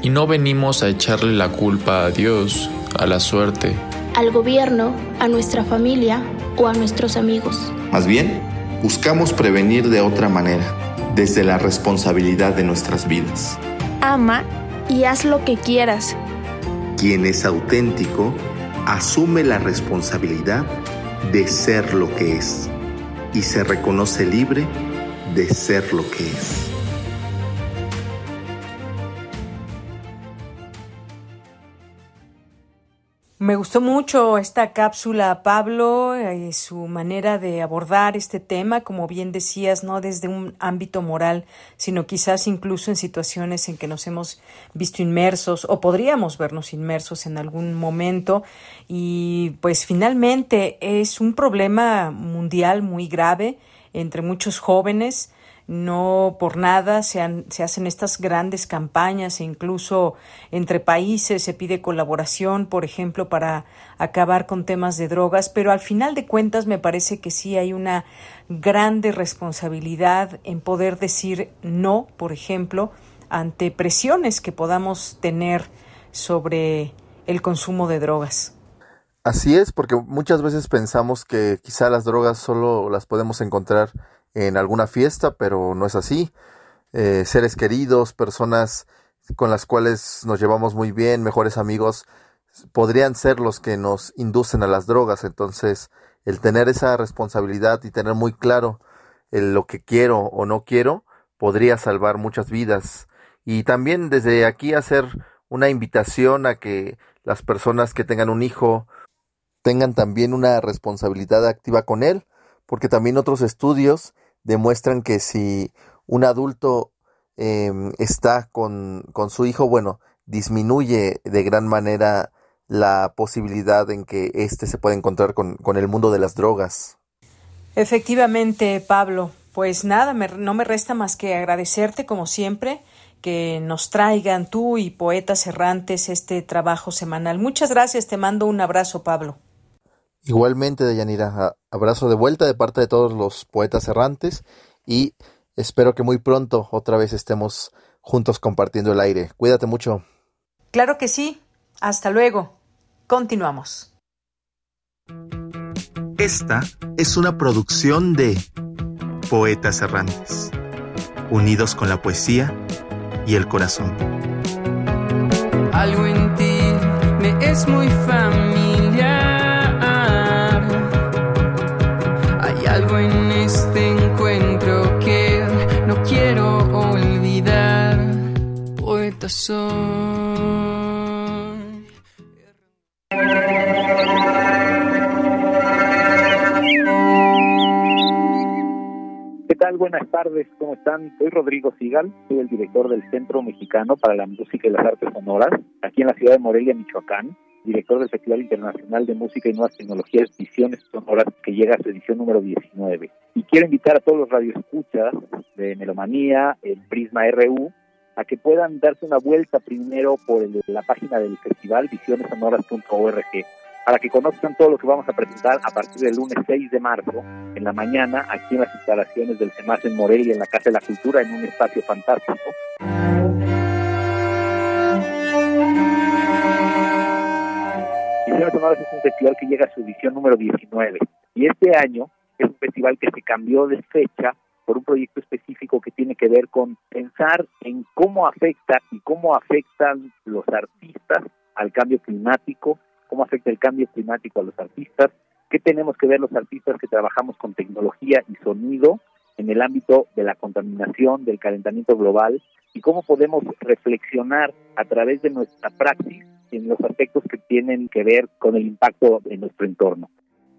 Y no venimos a echarle la culpa a Dios, a la suerte, al gobierno, a nuestra familia o a nuestros amigos. Más bien, buscamos prevenir de otra manera, desde la responsabilidad de nuestras vidas. Ama y haz lo que quieras. Quien es auténtico asume la responsabilidad de ser lo que es y se reconoce libre de ser lo que es. Me gustó mucho esta cápsula, Pablo, eh, su manera de abordar este tema, como bien decías, no desde un ámbito moral, sino quizás incluso en situaciones en que nos hemos visto inmersos o podríamos vernos inmersos en algún momento. Y pues finalmente es un problema mundial muy grave entre muchos jóvenes no por nada se, se, hacen estas grandes campañas e incluso entre países se pide colaboración, por ejemplo, para acabar con temas de drogas, pero al final de cuentas me parece que sí hay una grande responsabilidad en poder decir no, por ejemplo, ante presiones que podamos tener sobre el consumo de drogas. Así es, porque muchas veces pensamos que quizá las drogas solo las podemos encontrar en alguna fiesta, pero no es así. Eh, seres queridos, personas con las cuales nos llevamos muy bien, mejores amigos, podrían ser los que nos inducen a las drogas. Entonces, el tener esa responsabilidad y tener muy claro lo que quiero o no quiero, podría salvar muchas vidas. Y también desde aquí hacer una invitación a que las personas que tengan un hijo tengan también una responsabilidad activa con él, porque también otros estudios demuestran que si un adulto em, está con, con, su hijo, bueno, disminuye de gran manera la posibilidad en que éste se pueda encontrar con, con el mundo de las drogas. Efectivamente, Pablo. Pues nada, no me resta más que agradecerte como siempre que nos traigan tú y poetas errantes este trabajo semanal. Muchas gracias, te mando un abrazo, Pablo. Igualmente, Deyanira, abrazo de vuelta de parte de todos los poetas errantes y espero que muy pronto otra vez estemos juntos compartiendo el aire. Cuídate mucho. Claro que sí. Hasta luego. Continuamos. Esta es una producción de Poetas Errantes, unidos con la poesía y el corazón. Algo en ti me es muy familiar. Poeta tal? Buenas tardes, ¿cómo están? Soy Rodrigo Sigal, soy el director del Centro Mexicano para la Música y las Artes Sonoras, aquí en la ciudad de Morelia, Michoacán, director del Festival Internacional de Música y Nuevas Tecnologías Visiones Sonoras, que llega a su edición número 19. Y quiero invitar a todos los radioescuchas de Melomanía, el Prisma RU, a que puedan darse una vuelta primero por la página del festival visionesonoras.org para que conozcan todo lo que vamos a presentar a partir del lunes 6 de marzo en la mañana aquí en las instalaciones del CEMAS en Morelia en la Casa de la Cultura en un espacio fantástico. Visiones Sonoras es un festival que llega a su edición número 19 y este año es un festival que se cambió de fecha por un proyecto específico que tiene que ver con pensar en cómo afecta y cómo afectan los artistas al cambio climático cómo afecta el cambio climático a los artistas, qué tenemos que ver los artistas que trabajamos con tecnología y sonido en el ámbito de la contaminación, del calentamiento global y cómo podemos reflexionar a través de nuestra praxis en los aspectos que tienen que ver con el impacto en nuestro entorno.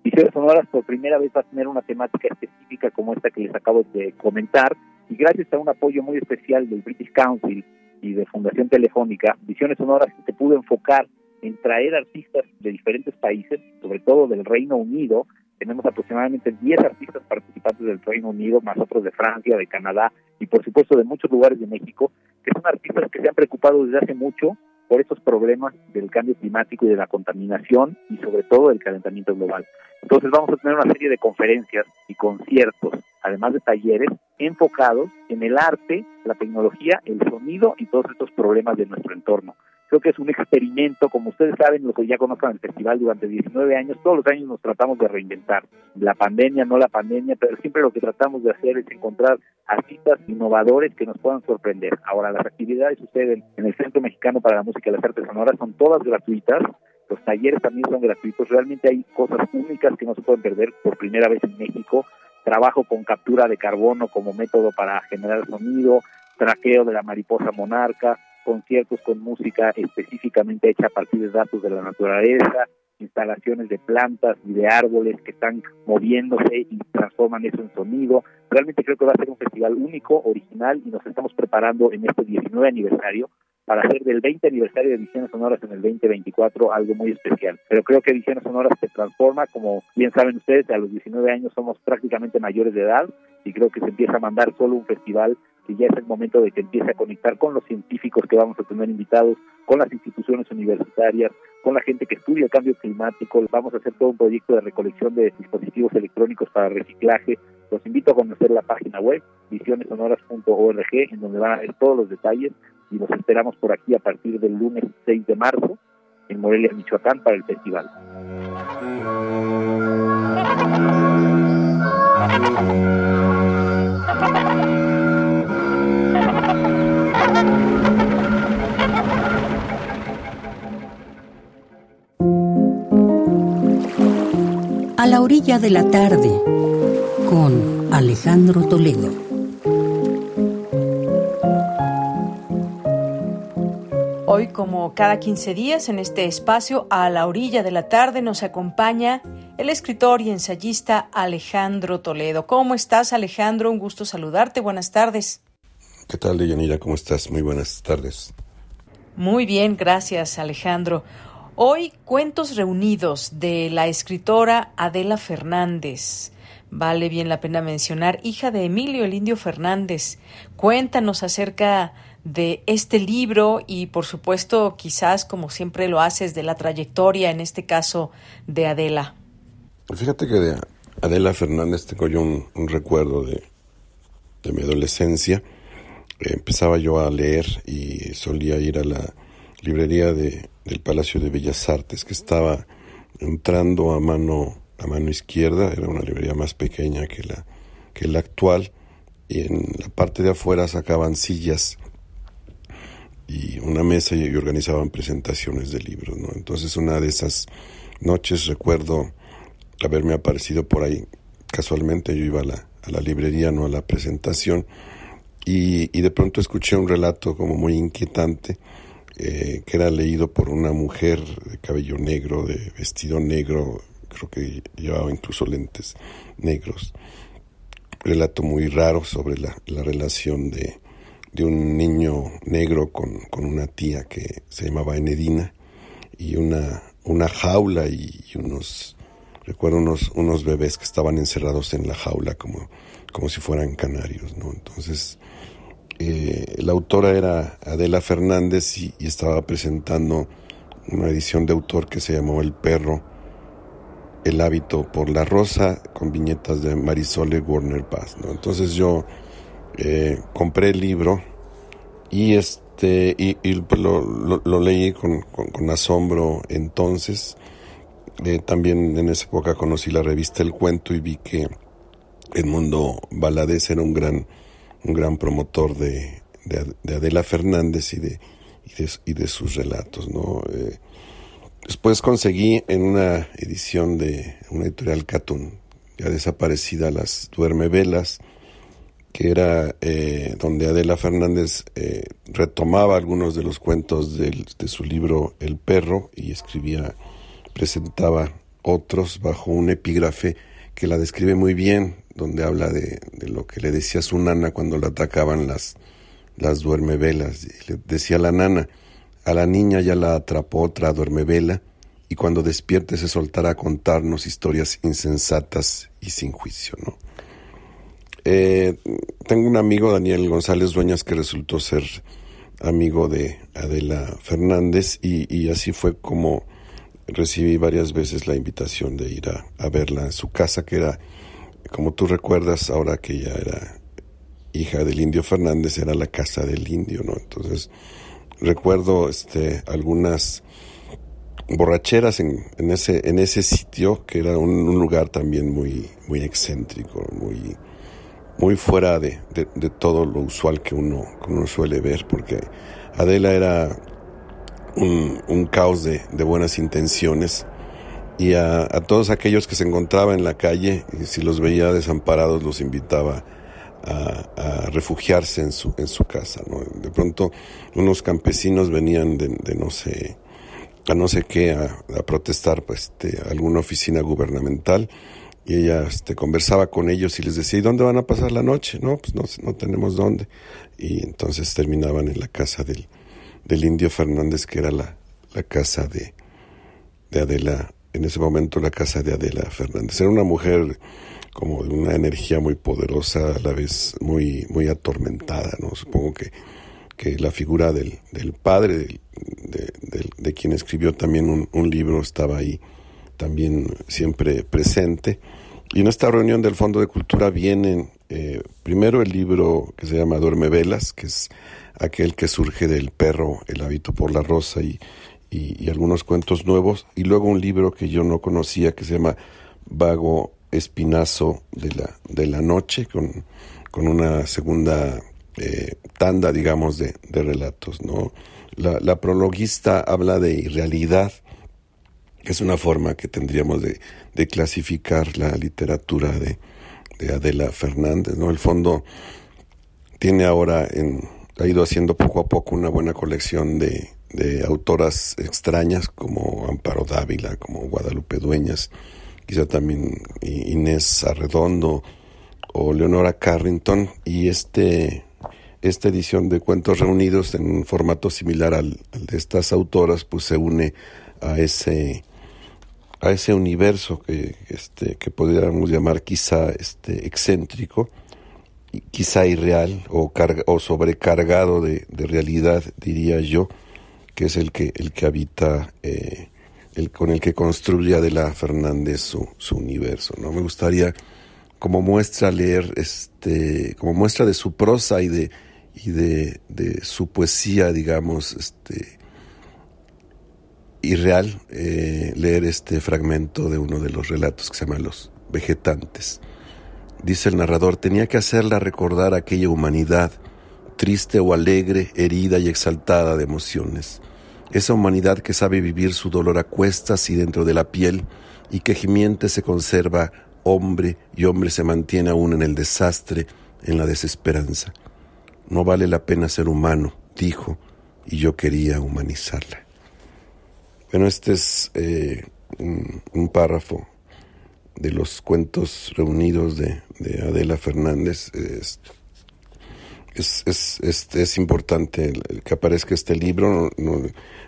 Visiones Sonoras por primera vez va a tener una temática específica como esta que les acabo de comentar y gracias a un apoyo muy especial del British Council y de Fundación Telefónica, Visiones Sonoras se pudo enfocar en traer artistas de diferentes países, sobre todo del Reino Unido. Tenemos aproximadamente 10 artistas participantes del Reino Unido, más otros de Francia, de Canadá y por supuesto de muchos lugares de México, que son artistas que se han preocupado desde hace mucho por estos problemas del cambio climático y de la contaminación y sobre todo del calentamiento global. Entonces vamos a tener una serie de conferencias y conciertos, además de talleres enfocados en el arte, la tecnología, el sonido y todos estos problemas de nuestro entorno. Creo que es un experimento, como ustedes saben, los que ya conozcan el festival durante 19 años, todos los años nos tratamos de reinventar. La pandemia, no la pandemia, pero siempre lo que tratamos de hacer es encontrar artistas innovadores que nos puedan sorprender. Ahora, las actividades suceden en el Centro Mexicano para la Música y las Artes Sonoras, son todas gratuitas. Los talleres también son gratuitos. Realmente hay cosas únicas que no se pueden perder por primera vez en México. Trabajo con captura de carbono como método para generar sonido, traqueo de la mariposa monarca, conciertos con música específicamente hecha a partir de datos de la naturaleza, instalaciones de plantas y de árboles que están moviéndose y transforman eso en sonido. Realmente creo que va a ser un festival único, original y nos estamos preparando en este 19 aniversario para hacer del 20 aniversario de Ediciones Sonoras en el 2024 algo muy especial. Pero creo que Ediciones Sonoras se transforma, como bien saben ustedes, a los 19 años somos prácticamente mayores de edad y creo que se empieza a mandar solo un festival que ya es el momento de que empiece a conectar con los científicos que vamos a tener invitados, con las instituciones universitarias, con la gente que estudia el cambio climático. Vamos a hacer todo un proyecto de recolección de dispositivos electrónicos para reciclaje. Los invito a conocer la página web visionesonoras.org, en donde van a ver todos los detalles y los esperamos por aquí a partir del lunes 6 de marzo en Morelia, Michoacán, para el festival. La orilla de la tarde con Alejandro Toledo. Hoy, como cada 15 días, en este espacio, a la orilla de la tarde, nos acompaña el escritor y ensayista Alejandro Toledo. ¿Cómo estás, Alejandro? Un gusto saludarte. Buenas tardes. ¿Qué tal, Deyanira? ¿Cómo estás? Muy buenas tardes. Muy bien, gracias, Alejandro. Hoy cuentos reunidos de la escritora Adela Fernández. Vale bien la pena mencionar, hija de Emilio el Indio Fernández. Cuéntanos acerca de este libro y por supuesto quizás como siempre lo haces de la trayectoria, en este caso de Adela. Fíjate que de Adela Fernández tengo yo un, recuerdo de, de mi adolescencia. empezaba yo a leer y solía ir a la librería de, del Palacio de Bellas Artes, que estaba entrando a mano, a mano izquierda, era una librería más pequeña que la, que la actual, y en la parte de afuera sacaban sillas y una mesa y organizaban presentaciones de libros. Entonces una de esas noches recuerdo haberme aparecido por ahí, casualmente yo iba a la, a la librería, no a la presentación, y, y de pronto escuché un relato como muy inquietante, eh, que era leído por una mujer de cabello negro, de vestido negro, creo que llevaba incluso lentes negros. Relato muy raro sobre la, relación de, de, un niño negro con, con, una tía que se llamaba Enedina y una, una jaula y, unos, recuerdo unos, unos bebés que estaban encerrados en la jaula como, como si fueran canarios, ¿no? Entonces, eh, la autora era Adela Fernández y, estaba presentando una edición de autor que se llamó El perro, el hábito por la rosa, con viñetas de Marisol Warner Paz. Entonces yo eh, compré el libro y este y, pues lo, leí con, asombro entonces. Eh, también en esa época conocí la revista El Cuento y vi que Edmundo Valadez era un gran un gran promotor de, de, Adela Fernández y de, y de, sus relatos. ¿no? Eh, después conseguí en una edición de una editorial Catún, ya desaparecida, Las Duerme Velas, que era eh, donde Adela Fernández eh, retomaba algunos de los cuentos de su libro El perro y escribía, presentaba otros bajo un epígrafe que la describe muy bien, donde habla de, lo que le decía su nana cuando la atacaban las, las duermevelas. Y le decía la nana, a la niña ya la atrapó otra duermevela y cuando despierte se soltará a contarnos historias insensatas y sin juicio, ¿no? Eh, tengo un amigo, Daniel González Dueñas, que resultó ser amigo de Adela Fernández y, y así fue como recibí varias veces la invitación de ir a, a verla en su casa, que era como tú recuerdas, ahora que ella era hija del indio Fernández, era la casa del indio, ¿no? Entonces, recuerdo este, algunas borracheras en, en, ese, en ese sitio, que era un, lugar también muy, muy excéntrico, muy, muy fuera de, de, todo lo usual que uno, que uno suele ver, porque Adela era un, un caos de, de buenas intenciones y a, todos aquellos que se encontraban en la calle, y si los veía desamparados, los invitaba a, refugiarse en su, en su casa. ¿no? De pronto unos campesinos venían de, no sé, a no sé qué, a, protestar pues, este, alguna oficina gubernamental y ella este, conversaba con ellos y les decía, ¿y dónde van a pasar la noche? No, pues no, no tenemos dónde. Y entonces terminaban en la casa del, del indio Fernández, que era la, la casa de, de Adela en ese momento la casa de Adela Fernández. Era una mujer como de una energía muy poderosa, a la vez muy, muy atormentada, ¿no? Supongo que, que la figura del, del padre, de, de, quien escribió también un, un, libro, estaba ahí también siempre presente. Y en esta reunión del Fondo de Cultura vienen eh, primero el libro que se llama Duerme Velas, que es aquel que surge del perro, el hábito por la rosa y y, algunos cuentos nuevos, y luego un libro que yo no conocía que se llama Vago espinazo de la, de la noche con, con una segunda eh, tanda, digamos, de, de relatos. ¿no? La, la, prologuista habla de irrealidad, que es una forma que tendríamos de, de clasificar la literatura de, de, Adela Fernández. ¿no? El fondo tiene ahora, en, ha ido haciendo poco a poco una buena colección de, de autoras extrañas como Amparo Dávila, como Guadalupe Dueñas, quizá también Inés Arredondo o Leonora Carrington, y este esta edición de Cuentos Reunidos en un formato similar al, de estas autoras, pues se une a ese a ese universo que este que podríamos llamar quizá este excéntrico, quizá irreal o o sobrecargado de, de, realidad, diría yo, que es el que el que habita eh, el con el que construye Adela Fernández su, su universo. No me gustaría como muestra leer este como muestra de su prosa y de y de, de su poesía, digamos, este, irreal, eh, leer este fragmento de uno de los relatos que se llama Los Vegetantes. Dice el narrador, tenía que hacerla recordar aquella humanidad, triste o alegre, herida y exaltada de emociones. Esa humanidad que sabe vivir su dolor a cuestas y dentro de la piel, y que gimiente se conserva hombre y hombre se mantiene aún en el desastre, en la desesperanza. No vale la pena ser humano, dijo, y yo quería humanizarla. Bueno, este es eh, un, párrafo de los cuentos reunidos de, Adela Fernández. Es, es, importante que aparezca este libro.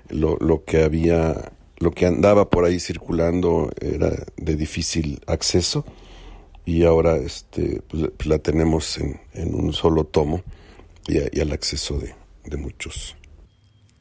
lo, lo, que había, lo que andaba por ahí circulando era de difícil acceso y ahora este, pues, la tenemos en, en un solo tomo y, al acceso de, de muchos.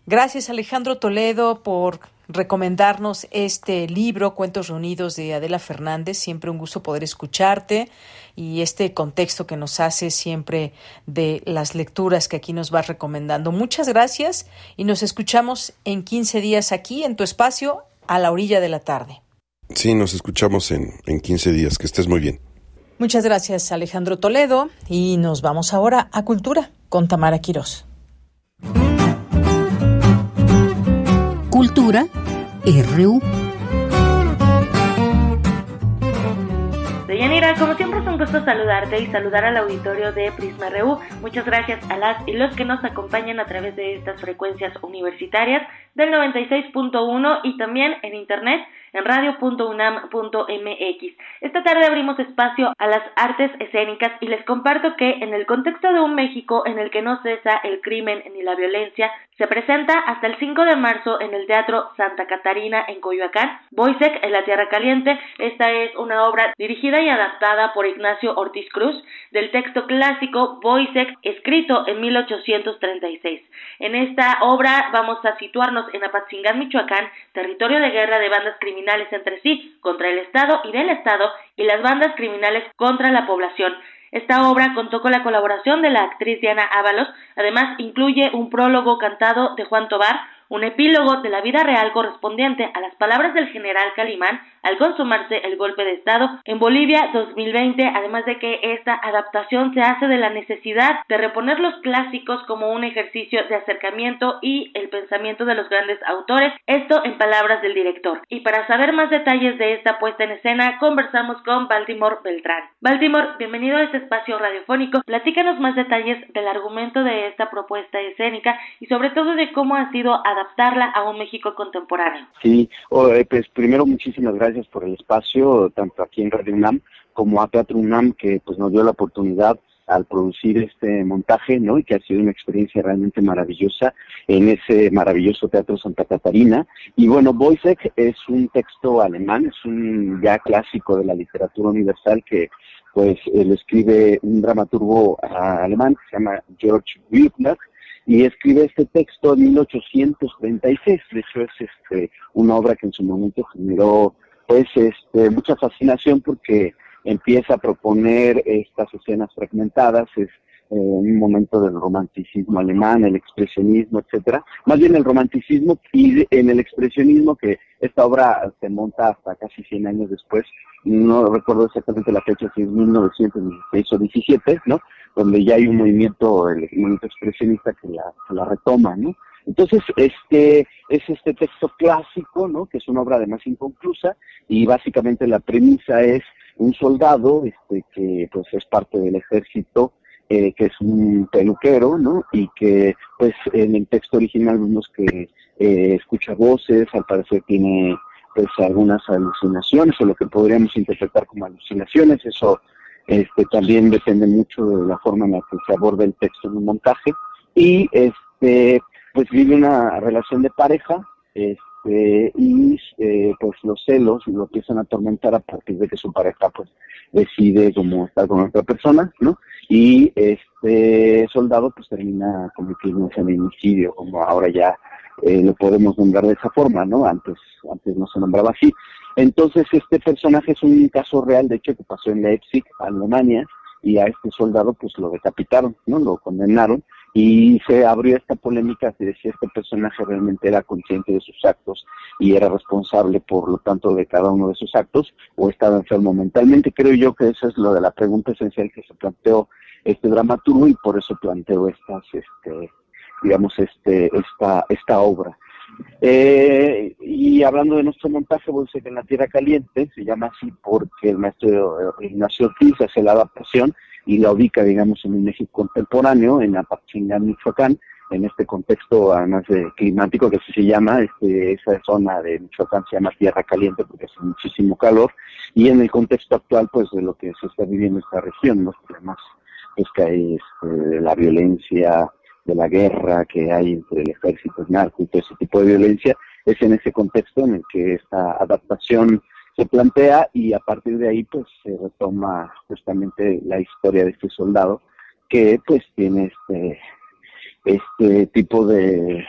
Gracias Alejandro Toledo por recomendarnos este libro, Cuentos Reunidos de Adela Fernández. Siempre un gusto poder escucharte y este contexto que nos hace siempre de las lecturas que aquí nos vas recomendando. Muchas gracias y nos escuchamos en 15 días aquí en tu espacio a la orilla de la tarde. Sí, nos escuchamos en, en 15 días. Que estés muy bien. Muchas gracias Alejandro Toledo y nos vamos ahora a Cultura con Tamara Quirós. Cultura RU. Como siempre es un gusto saludarte y saludar al auditorio de Prisma RU. Muchas gracias a las y los que nos acompañan a través de estas frecuencias universitarias del 96.1 y también en internet en radio.unam.mx. Esta tarde abrimos espacio a las artes escénicas y les comparto que en el contexto de un México en el que no cesa el crimen ni la violencia, se presenta hasta el 5 de marzo en el Teatro Santa Catarina en Coyoacán, Boisek en la Tierra Caliente. Esta es una obra dirigida y adaptada por Ignacio Ortiz Cruz del texto clásico Boisek escrito en 1836. En esta obra vamos a situarnos en Apatzingán, Michoacán, territorio de guerra de bandas criminales entre sí, contra el Estado y del Estado, y las bandas criminales contra la población. Esta obra contó con la colaboración de la actriz Diana Ábalos, además incluye un prólogo cantado de Juan Tobar, un epílogo de la vida real correspondiente a las palabras del general Calimán al consumarse el golpe de Estado en Bolivia 2020, además de que esta adaptación se hace de la necesidad de reponer los clásicos como un ejercicio de acercamiento y el pensamiento de los grandes autores, esto en palabras del director. Y para saber más detalles de esta puesta en escena, conversamos con Baltimore Beltrán. Baltimore, bienvenido a este espacio radiofónico. Platícanos más detalles del argumento de esta propuesta escénica y sobre todo de cómo ha sido adaptarla a un México contemporáneo. Sí, eh, pues primero muchísimas gracias por el espacio, tanto aquí en Radio UNAM como a Teatro UNAM, que pues nos dio la oportunidad al producir este montaje, ¿no? Y que ha sido una experiencia realmente maravillosa en ese maravilloso Teatro Santa Catarina. Y bueno, Boisek es un texto alemán, es un ya clásico de la literatura universal que pues él escribe un dramaturgo ah, alemán que se llama George Wilkner, y escribe este texto en 1836. De hecho, es este, una obra que en su momento generó pues este, mucha fascinación porque empieza a proponer estas escenas fragmentadas, es en un momento del romanticismo alemán, el expresionismo, etcétera, más bien el romanticismo y en el expresionismo que esta obra se monta hasta casi 100 años después, no recuerdo exactamente la fecha, si es 1916 o 17, ¿no? Donde ya hay un movimiento, el movimiento expresionista que la, que la retoma, ¿no? Entonces, este es este texto clásico, ¿no? Que es una obra además inconclusa y básicamente la premisa es un soldado, este, que pues es parte del ejército, eh, que es un peluquero, ¿no? Y que pues en el texto original vemos que eh, escucha voces, al parecer tiene pues algunas alucinaciones o lo que podríamos interpretar como alucinaciones, eso este también depende mucho de la forma en la que se aborda el texto en un montaje y este pues vive una relación de pareja este, y eh, pues los celos lo empiezan a atormentar a partir de que su pareja pues decide como estar con otra persona, ¿no? Y este soldado pues termina cometiendo un feminicidio, como ahora ya eh, lo podemos nombrar de esa forma, ¿no? Antes, antes no se nombraba así. Entonces este personaje es un caso real, de hecho, que pasó en Leipzig, Alemania, y a este soldado pues lo decapitaron, ¿no? Lo condenaron y se abrió esta polémica de si este personaje realmente era consciente de sus actos y era responsable por lo tanto de cada uno de sus actos o estaba enfermo mentalmente. Creo yo que eso es lo de la pregunta esencial que se planteó este dramaturgo y por eso planteo estas, este, digamos, este, esta, esta obra. Eh, y hablando de nuestro montaje, voy a decir que en la Tierra Caliente se llama así porque el maestro Ignacio Ortiz hace la adaptación y la ubica, digamos, en un México contemporáneo, en Apachingán, Michoacán, en este contexto además de climático que así se llama, este, esa zona de Michoacán se llama Tierra Caliente porque hace muchísimo calor, y en el contexto actual, pues, de lo que se está viviendo en esta región, los problemas es que hay este, la violencia, de la guerra que hay entre el ejército, narco y todo ese tipo de violencia, es en ese contexto en el que esta adaptación se plantea y a partir de ahí pues se retoma justamente la historia de este soldado que pues tiene este este tipo de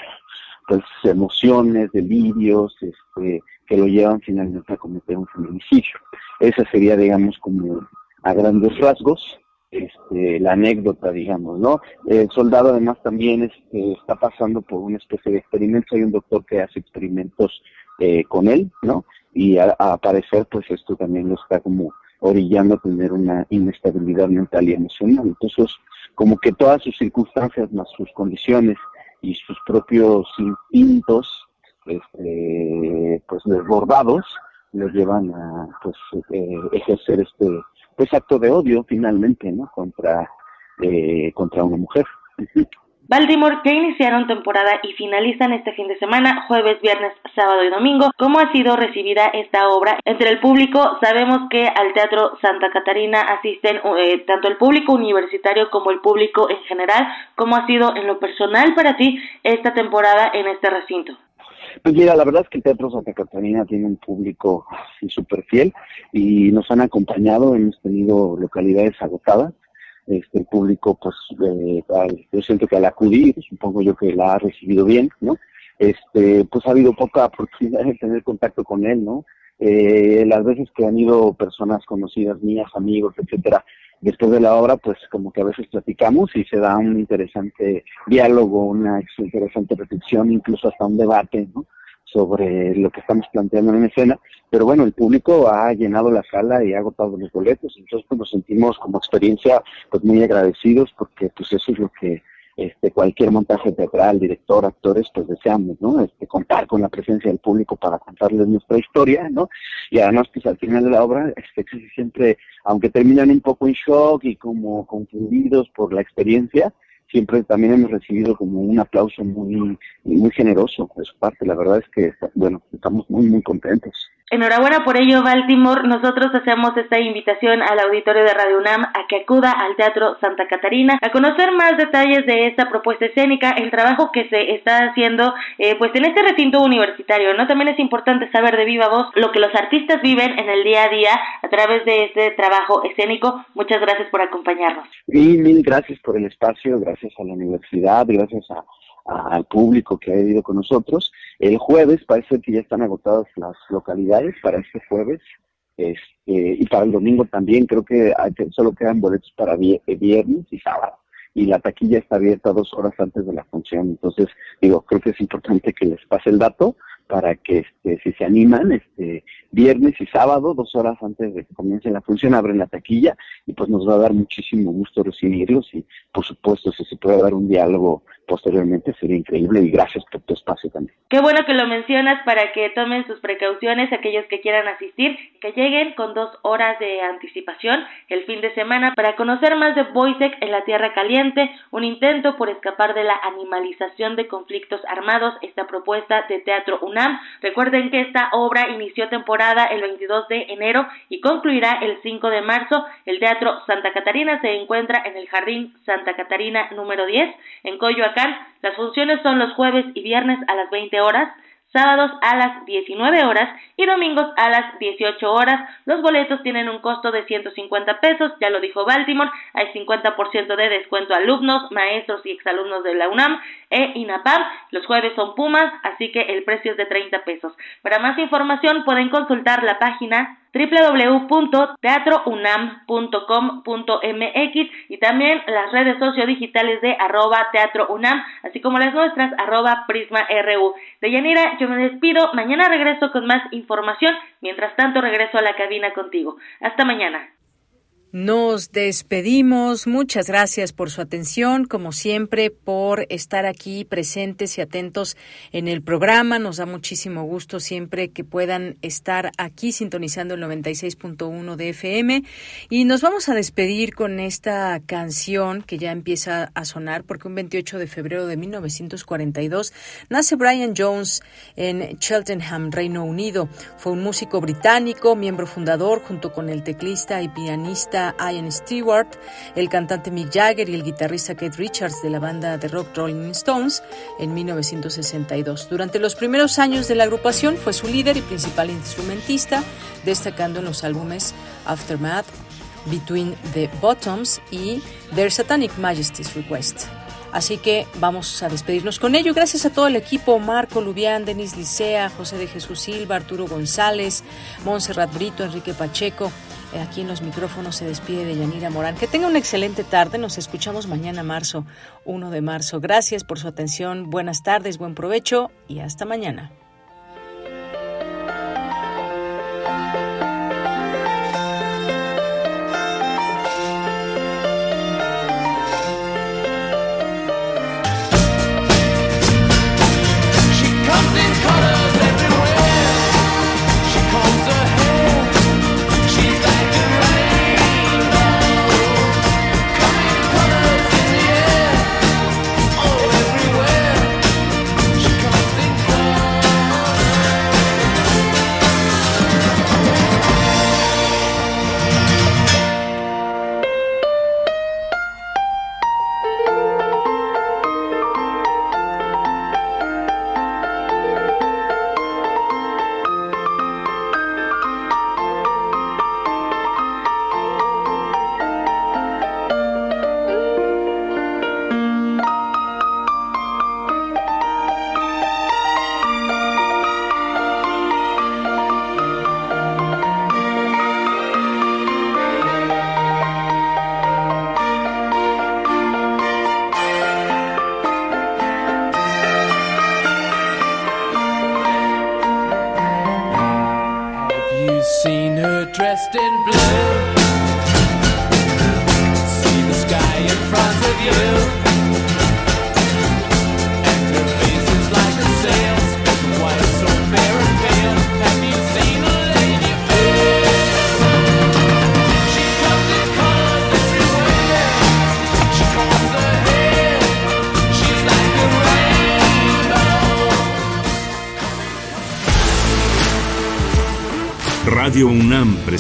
pues emociones, delirios, este, que lo llevan finalmente a cometer un feminicidio. Esa sería, digamos, como a grandes rasgos, este, la anécdota, digamos, ¿no? El soldado además también este, está pasando por una especie de experimentos, hay un doctor que hace experimentos eh, con él, ¿no? y a, parecer pues esto también lo está como orillando a tener una inestabilidad mental y emocional. Entonces, como que todas sus circunstancias, más sus condiciones y sus propios instintos, este, pues desbordados, los llevan a pues eh, ejercer este pues acto de odio finalmente, ¿no? Contra eh, contra una mujer. Baltimore que iniciaron temporada y finalizan este fin de semana, jueves, viernes, sábado y domingo. ¿Cómo ha sido recibida esta obra entre el público? Sabemos que al Teatro Santa Catarina asisten eh, tanto el público universitario como el público en general. ¿Cómo ha sido en lo personal para ti esta temporada en este recinto? Pues mira, la verdad es que el Teatro Santa Catarina tiene un público súper fiel y nos han acompañado, hemos tenido localidades agotadas este el público pues eh, yo siento que al acudir supongo yo que la ha recibido bien no este pues ha habido poca oportunidad de tener contacto con él no eh, las veces que han ido personas conocidas mías amigos etcétera después de la obra pues como que a veces platicamos y se da un interesante diálogo una interesante reflexión incluso hasta un debate no sobre lo que estamos planteando en escena, pero bueno, el público ha llenado la sala y ha agotado los boletos, entonces pues nos sentimos como experiencia pues muy agradecidos porque pues eso es lo que este cualquier montaje teatral, director, actores, pues deseamos, ¿no? Este, contar con la presencia del público para contarles nuestra historia, ¿no? Y además, pues al final de la obra, este, siempre, aunque terminan un poco en shock y como confundidos por la experiencia, siempre también hemos recibido como un aplauso muy muy generoso de su parte. La verdad es que, bueno, estamos muy, muy contentos. Enhorabuena por ello, Baltimore. Nosotros hacemos esta invitación al auditorio de Radio UNAM a que acuda al Teatro Santa Catarina a conocer más detalles de esta propuesta escénica, el trabajo que se está haciendo eh, pues en este recinto universitario. no También es importante saber de viva voz lo que los artistas viven en el día a día a través de este trabajo escénico. Muchas gracias por acompañarnos. Mil, mil gracias por el espacio, gracias a la universidad, gracias a al público que ha ido con nosotros. El jueves parece que ya están agotadas las localidades para este jueves. Este, y para el domingo también creo que solo quedan boletos para viernes y sábado. y la taquilla está abierta dos horas antes de la función. Entonces, digo, creo que es importante que les pase el dato para que este, si se animan, este, viernes y sábado, dos horas antes de que comience la función, abren la taquilla y pues nos va a dar muchísimo gusto recibirlos y por supuesto si se puede dar un diálogo posteriormente sería increíble y gracias por tu espacio también. Qué bueno que lo mencionas para que tomen sus precauciones aquellos que quieran asistir, que lleguen con dos horas de anticipación el fin de semana para conocer más de Boisek en la Tierra Caliente, un intento por escapar de la animalización de conflictos armados, esta propuesta de Teatro UNAM. Recuerden que esta obra inició temporada el 22 de enero y concluirá el 5 de marzo. El Teatro Santa Catarina se encuentra en el Jardín Santa Catarina número 10 en Coyoacán las funciones son los jueves y viernes a las 20 horas, sábados a las 19 horas y domingos a las 18 horas. Los boletos tienen un costo de 150 pesos, ya lo dijo Baltimore, hay 50% de descuento a alumnos, maestros y exalumnos de la UNAM e INAPAM. Los jueves son Pumas, así que el precio es de 30 pesos. Para más información pueden consultar la página www.teatrounam.com.mx y también las redes sociodigitales de arroba teatrounam, así como las nuestras arroba prisma.ru. De Yanira, yo me despido, mañana regreso con más información, mientras tanto regreso a la cabina contigo. Hasta mañana. Nos despedimos. Muchas gracias por su atención, como siempre, por estar aquí presentes y atentos en el programa. Nos da muchísimo gusto siempre que puedan estar aquí sintonizando el 96.1 de FM. Y nos vamos a despedir con esta canción que ya empieza a sonar, porque un 28 de febrero de 1942 nace Brian Jones en Cheltenham, Reino Unido. Fue un músico británico, miembro fundador, junto con el teclista y pianista Ian Stewart, el cantante Mick Jagger y el guitarrista Keith Richards de la banda de rock Rolling Stones en 1962. Durante los primeros años de la agrupación fue su líder y principal instrumentista, destacando en los álbumes Aftermath, Between the Bottoms y Their Satanic Majesty's Request. Así que vamos a despedirnos con ello. Gracias a todo el equipo, Marco Lubián, Denis Licea, José de Jesús Silva, Arturo González, Montserrat Brito, Enrique Pacheco. Aquí en los micrófonos se despide de Yanira Morán. Que tenga una excelente tarde. Nos escuchamos mañana, marzo, 1 de marzo. Gracias por su atención. Buenas tardes, buen provecho y hasta mañana.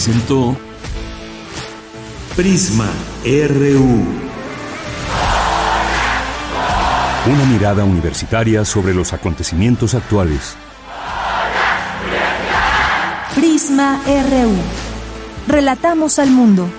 Presentó Prisma RU. Una mirada universitaria sobre los acontecimientos actuales. Prisma RU. Relatamos al mundo.